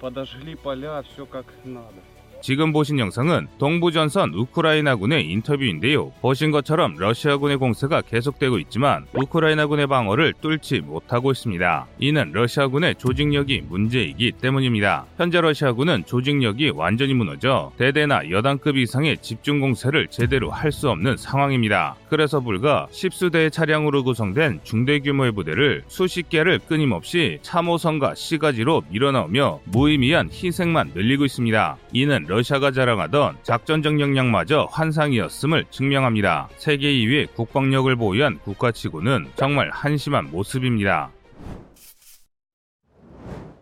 подожгли поля, все как надо. 지금 보신 영상은 동부전선 우크라이나군의 인터뷰인데요. 보신 것처럼 러시아군의 공세가 계속되고 있지만 우크라이나군의 방어를 뚫지 못하고 있습니다. 이는 러시아군의 조직력이 문제이기 때문입니다. 현재 러시아군은 조직력이 완전히 무너져 대대나 여단급 이상의 집중 공세를 제대로 할 수 없는 상황입니다. 그래서 불과 10수대의 차량으로 구성된 중대 규모의 부대를 수십 개를 끊임없이 참호선과 시가지로 밀어넣으며 무의미한 희생만 늘리고 있습니다. 이는 러시아가 자랑하던 작전적 역량마저 환상이었음을 증명합니다. 세계 2위의 국방력을 보유한 국가치고는 정말 한심한 모습입니다.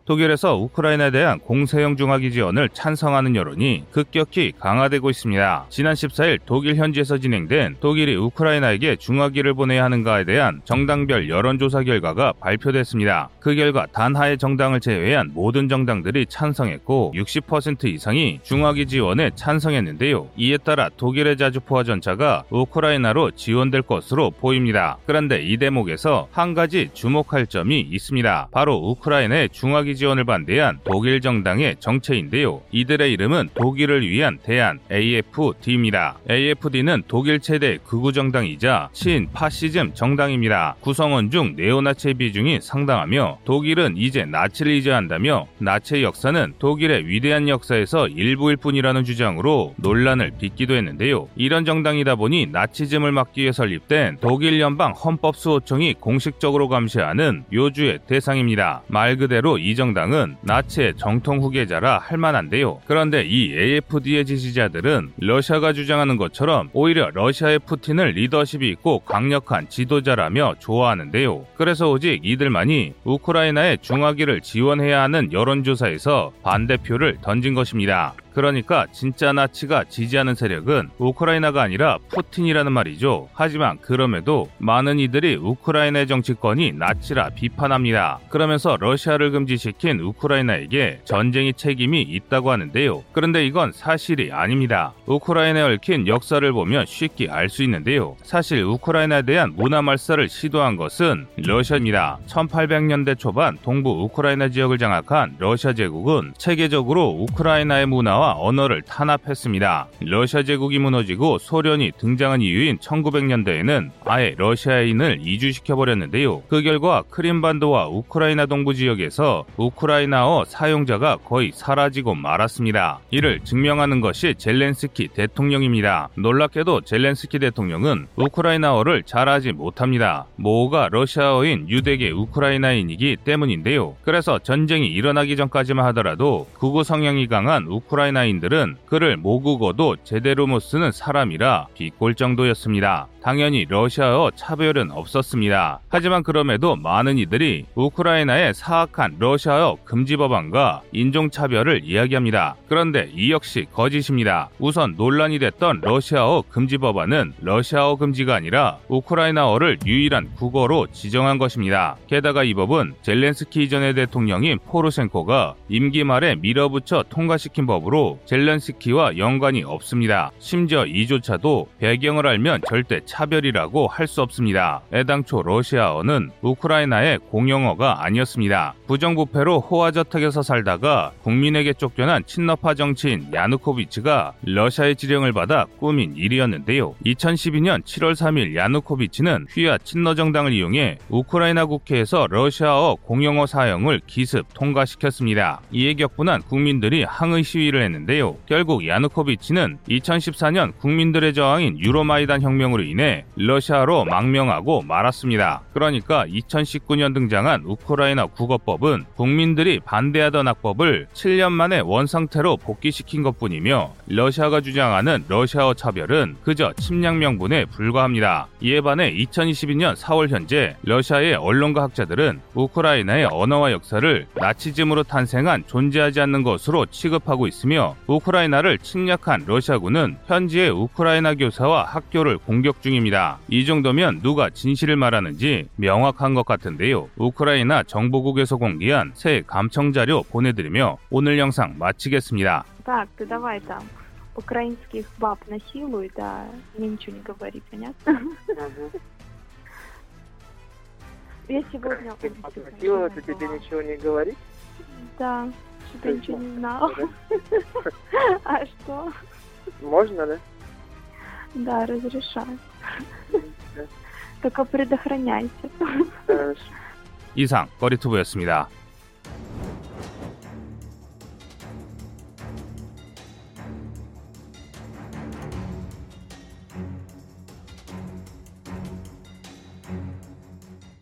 독일에서 우크라이나에 대한 공세형 중화기 지원을 찬성하는 여론이 급격히 강화되고 있습니다. 지난 14일 독일 현지에서 진행된 독일이 우크라이나에게 중화기를 보내야 하는가에 대한 정당별 여론조사 결과가 발표됐습니다. 그 결과 단하의 정당을 제외한 모든 정당들이 찬성했고 60% 이상이 중화기 지원에 찬성했는데요. 이에 따라 독일의 자주포화 전차가 우크라이나로 지원될 것으로 보입니다. 그런데 이 대목에서 한 가지 주목할 점이 있습니다. 바로 우크라이나의 중화기 지원을 반대한 독일 정당의 정체인데요. 이들의 이름은 독일을 위한 대안 AFD입니다. AFD는 독일 최대 극우 정당이자 친 파시즘 정당입니다. 구성원 중 네오나치의 비중이 상당하며 독일은 이제 나치를 이제한다며 나치의 역사는 독일의 위대한 역사에서 일부일 뿐이라는 주장으로 논란을 빚기도 했는데요. 이런 정당이다 보니 나치즘을 막기 위해 설립된 독일 연방 헌법수호청이 공식적으로 감시하는 요주의 대상입니다. 말 그대로 이 정당 은 나치의 정통 후계자라 할 만한데요. 그런데 이 AFD의 지지자들은 러시아가 주장하는 것처럼 오히려 러시아의 푸틴을 리더십이 있고 강력한 지도자라며 좋아하는데요. 그래서 오직 이들만이 우크라이나의 중화기를 지원해야 하는 여론조사에서 반대표를 던진 것입니다. 그러니까 진짜 나치가 지지하는 세력은 우크라이나가 아니라 푸틴이라는 말이죠. 하지만 그럼에도 많은 이들이 우크라이나의 정치권이 나치라 비판합니다. 그러면서 러시아를 금지시킨 우크라이나에게 전쟁의 책임이 있다고 하는데요. 그런데 이건 사실이 아닙니다. 우크라이나에 얽힌 역사를 보면 쉽게 알 수 있는데요. 사실 우크라이나에 대한 문화 말살을 시도한 것은 러시아입니다. 1800년대 초반 동부 우크라이나 지역을 장악한 러시아 제국은 체계적으로 우크라이나의 문화와 언어를 탄압했습니다. 러시아 제국이 무너지고 소련이 등장한 이유인 1900년대에는 아예 러시아인을 이주시켜버렸는데요. 그 결과 크림반도와 우크라이나 동부 지역에서 우크라이나어 사용자가 거의 사라지고 말았습니다. 이를 증명하는 것이 젤렌스키 대통령입니다. 놀랍게도 젤렌스키 대통령은 우크라이나어를 잘하지 못합니다. 모가 러시아어인 유대계 우크라이나인이기 때문인데요. 그래서 전쟁이 일어나기 전까지만 하더라도 극우 성향이 강한 우크라이나 인들은 그를 모국어도 제대로 못 쓰는 사람이라 비꼴 정도였습니다. 당연히 러시아어 차별은 없었습니다. 하지만 그럼에도 많은 이들이 우크라이나의 사악한 러시아어 금지 법안과 인종차별을 이야기합니다. 그런데 이 역시 거짓입니다. 우선 논란이 됐던 러시아어 금지 법안은 러시아어 금지가 아니라 우크라이나어를 유일한 국어로 지정한 것입니다. 게다가 이 법은 젤렌스키 이전의 대통령인 포르셴코가 임기 말에 밀어붙여 통과시킨 법으로 젤렌스키와 연관이 없습니다. 심지어 이조차도 배경을 알면 절대 차별이라고 할 수 없습니다. 애당초 러시아어는 우크라이나의 공용어가 아니었습니다. 부정부패로 호화저택에서 살다가 국민에게 쫓겨난 친러파 정치인 야누코비치가 러시아의 지령을 받아 꾸민 일이었는데요. 2012년 7월 3일 야누코비치는 휘하 친러 정당을 이용해 우크라이나 국회에서 러시아어 공용어 사용을 기습 통과시켰습니다. 이에 격분한 국민들이 항의 시위를 했는데요. 결국 야누코비치는 2014년 국민들의 저항인 유로마이단 혁명으로 인해 러시아로 망명하고 말았습니다. 그러니까 2019년 등장한 우크라이나 국어법은 국민들이 반대하던 악법을 7년 만에 원상태로 복귀시킨 것뿐이며 러시아가 주장하는 러시아어 차별은 그저 침략 명분에 불과합니다. 이에 반해 2022년 4월 현재 러시아의 언론과 학자들은 우크라이나의 언어와 역사를 나치즘으로 탄생한 존재하지 않는 것으로 취급하고 있으며 우크라이나를 침략한 러시아군은 현지의 우크라이나 교사와 학교를 공격 중 입니다. 이 정도면 누가 진실을 말하는지 명확한 것 같은데요. 우크라이나 정보국에서 공개한 새 감청 자료 보내드리며 오늘 영상 마치겠습니다. Так, ты давай там украинских баб насилуй, да, мне ничего не говори, понятно? Я сегодня... Ты насиловать, и тебе ничего не говорит? Да, что-то ничего не знала. А что? Можно, да? Да, разрешаю. Только предохраняйся. Хорошо. 이상 꺼리투브였습니다.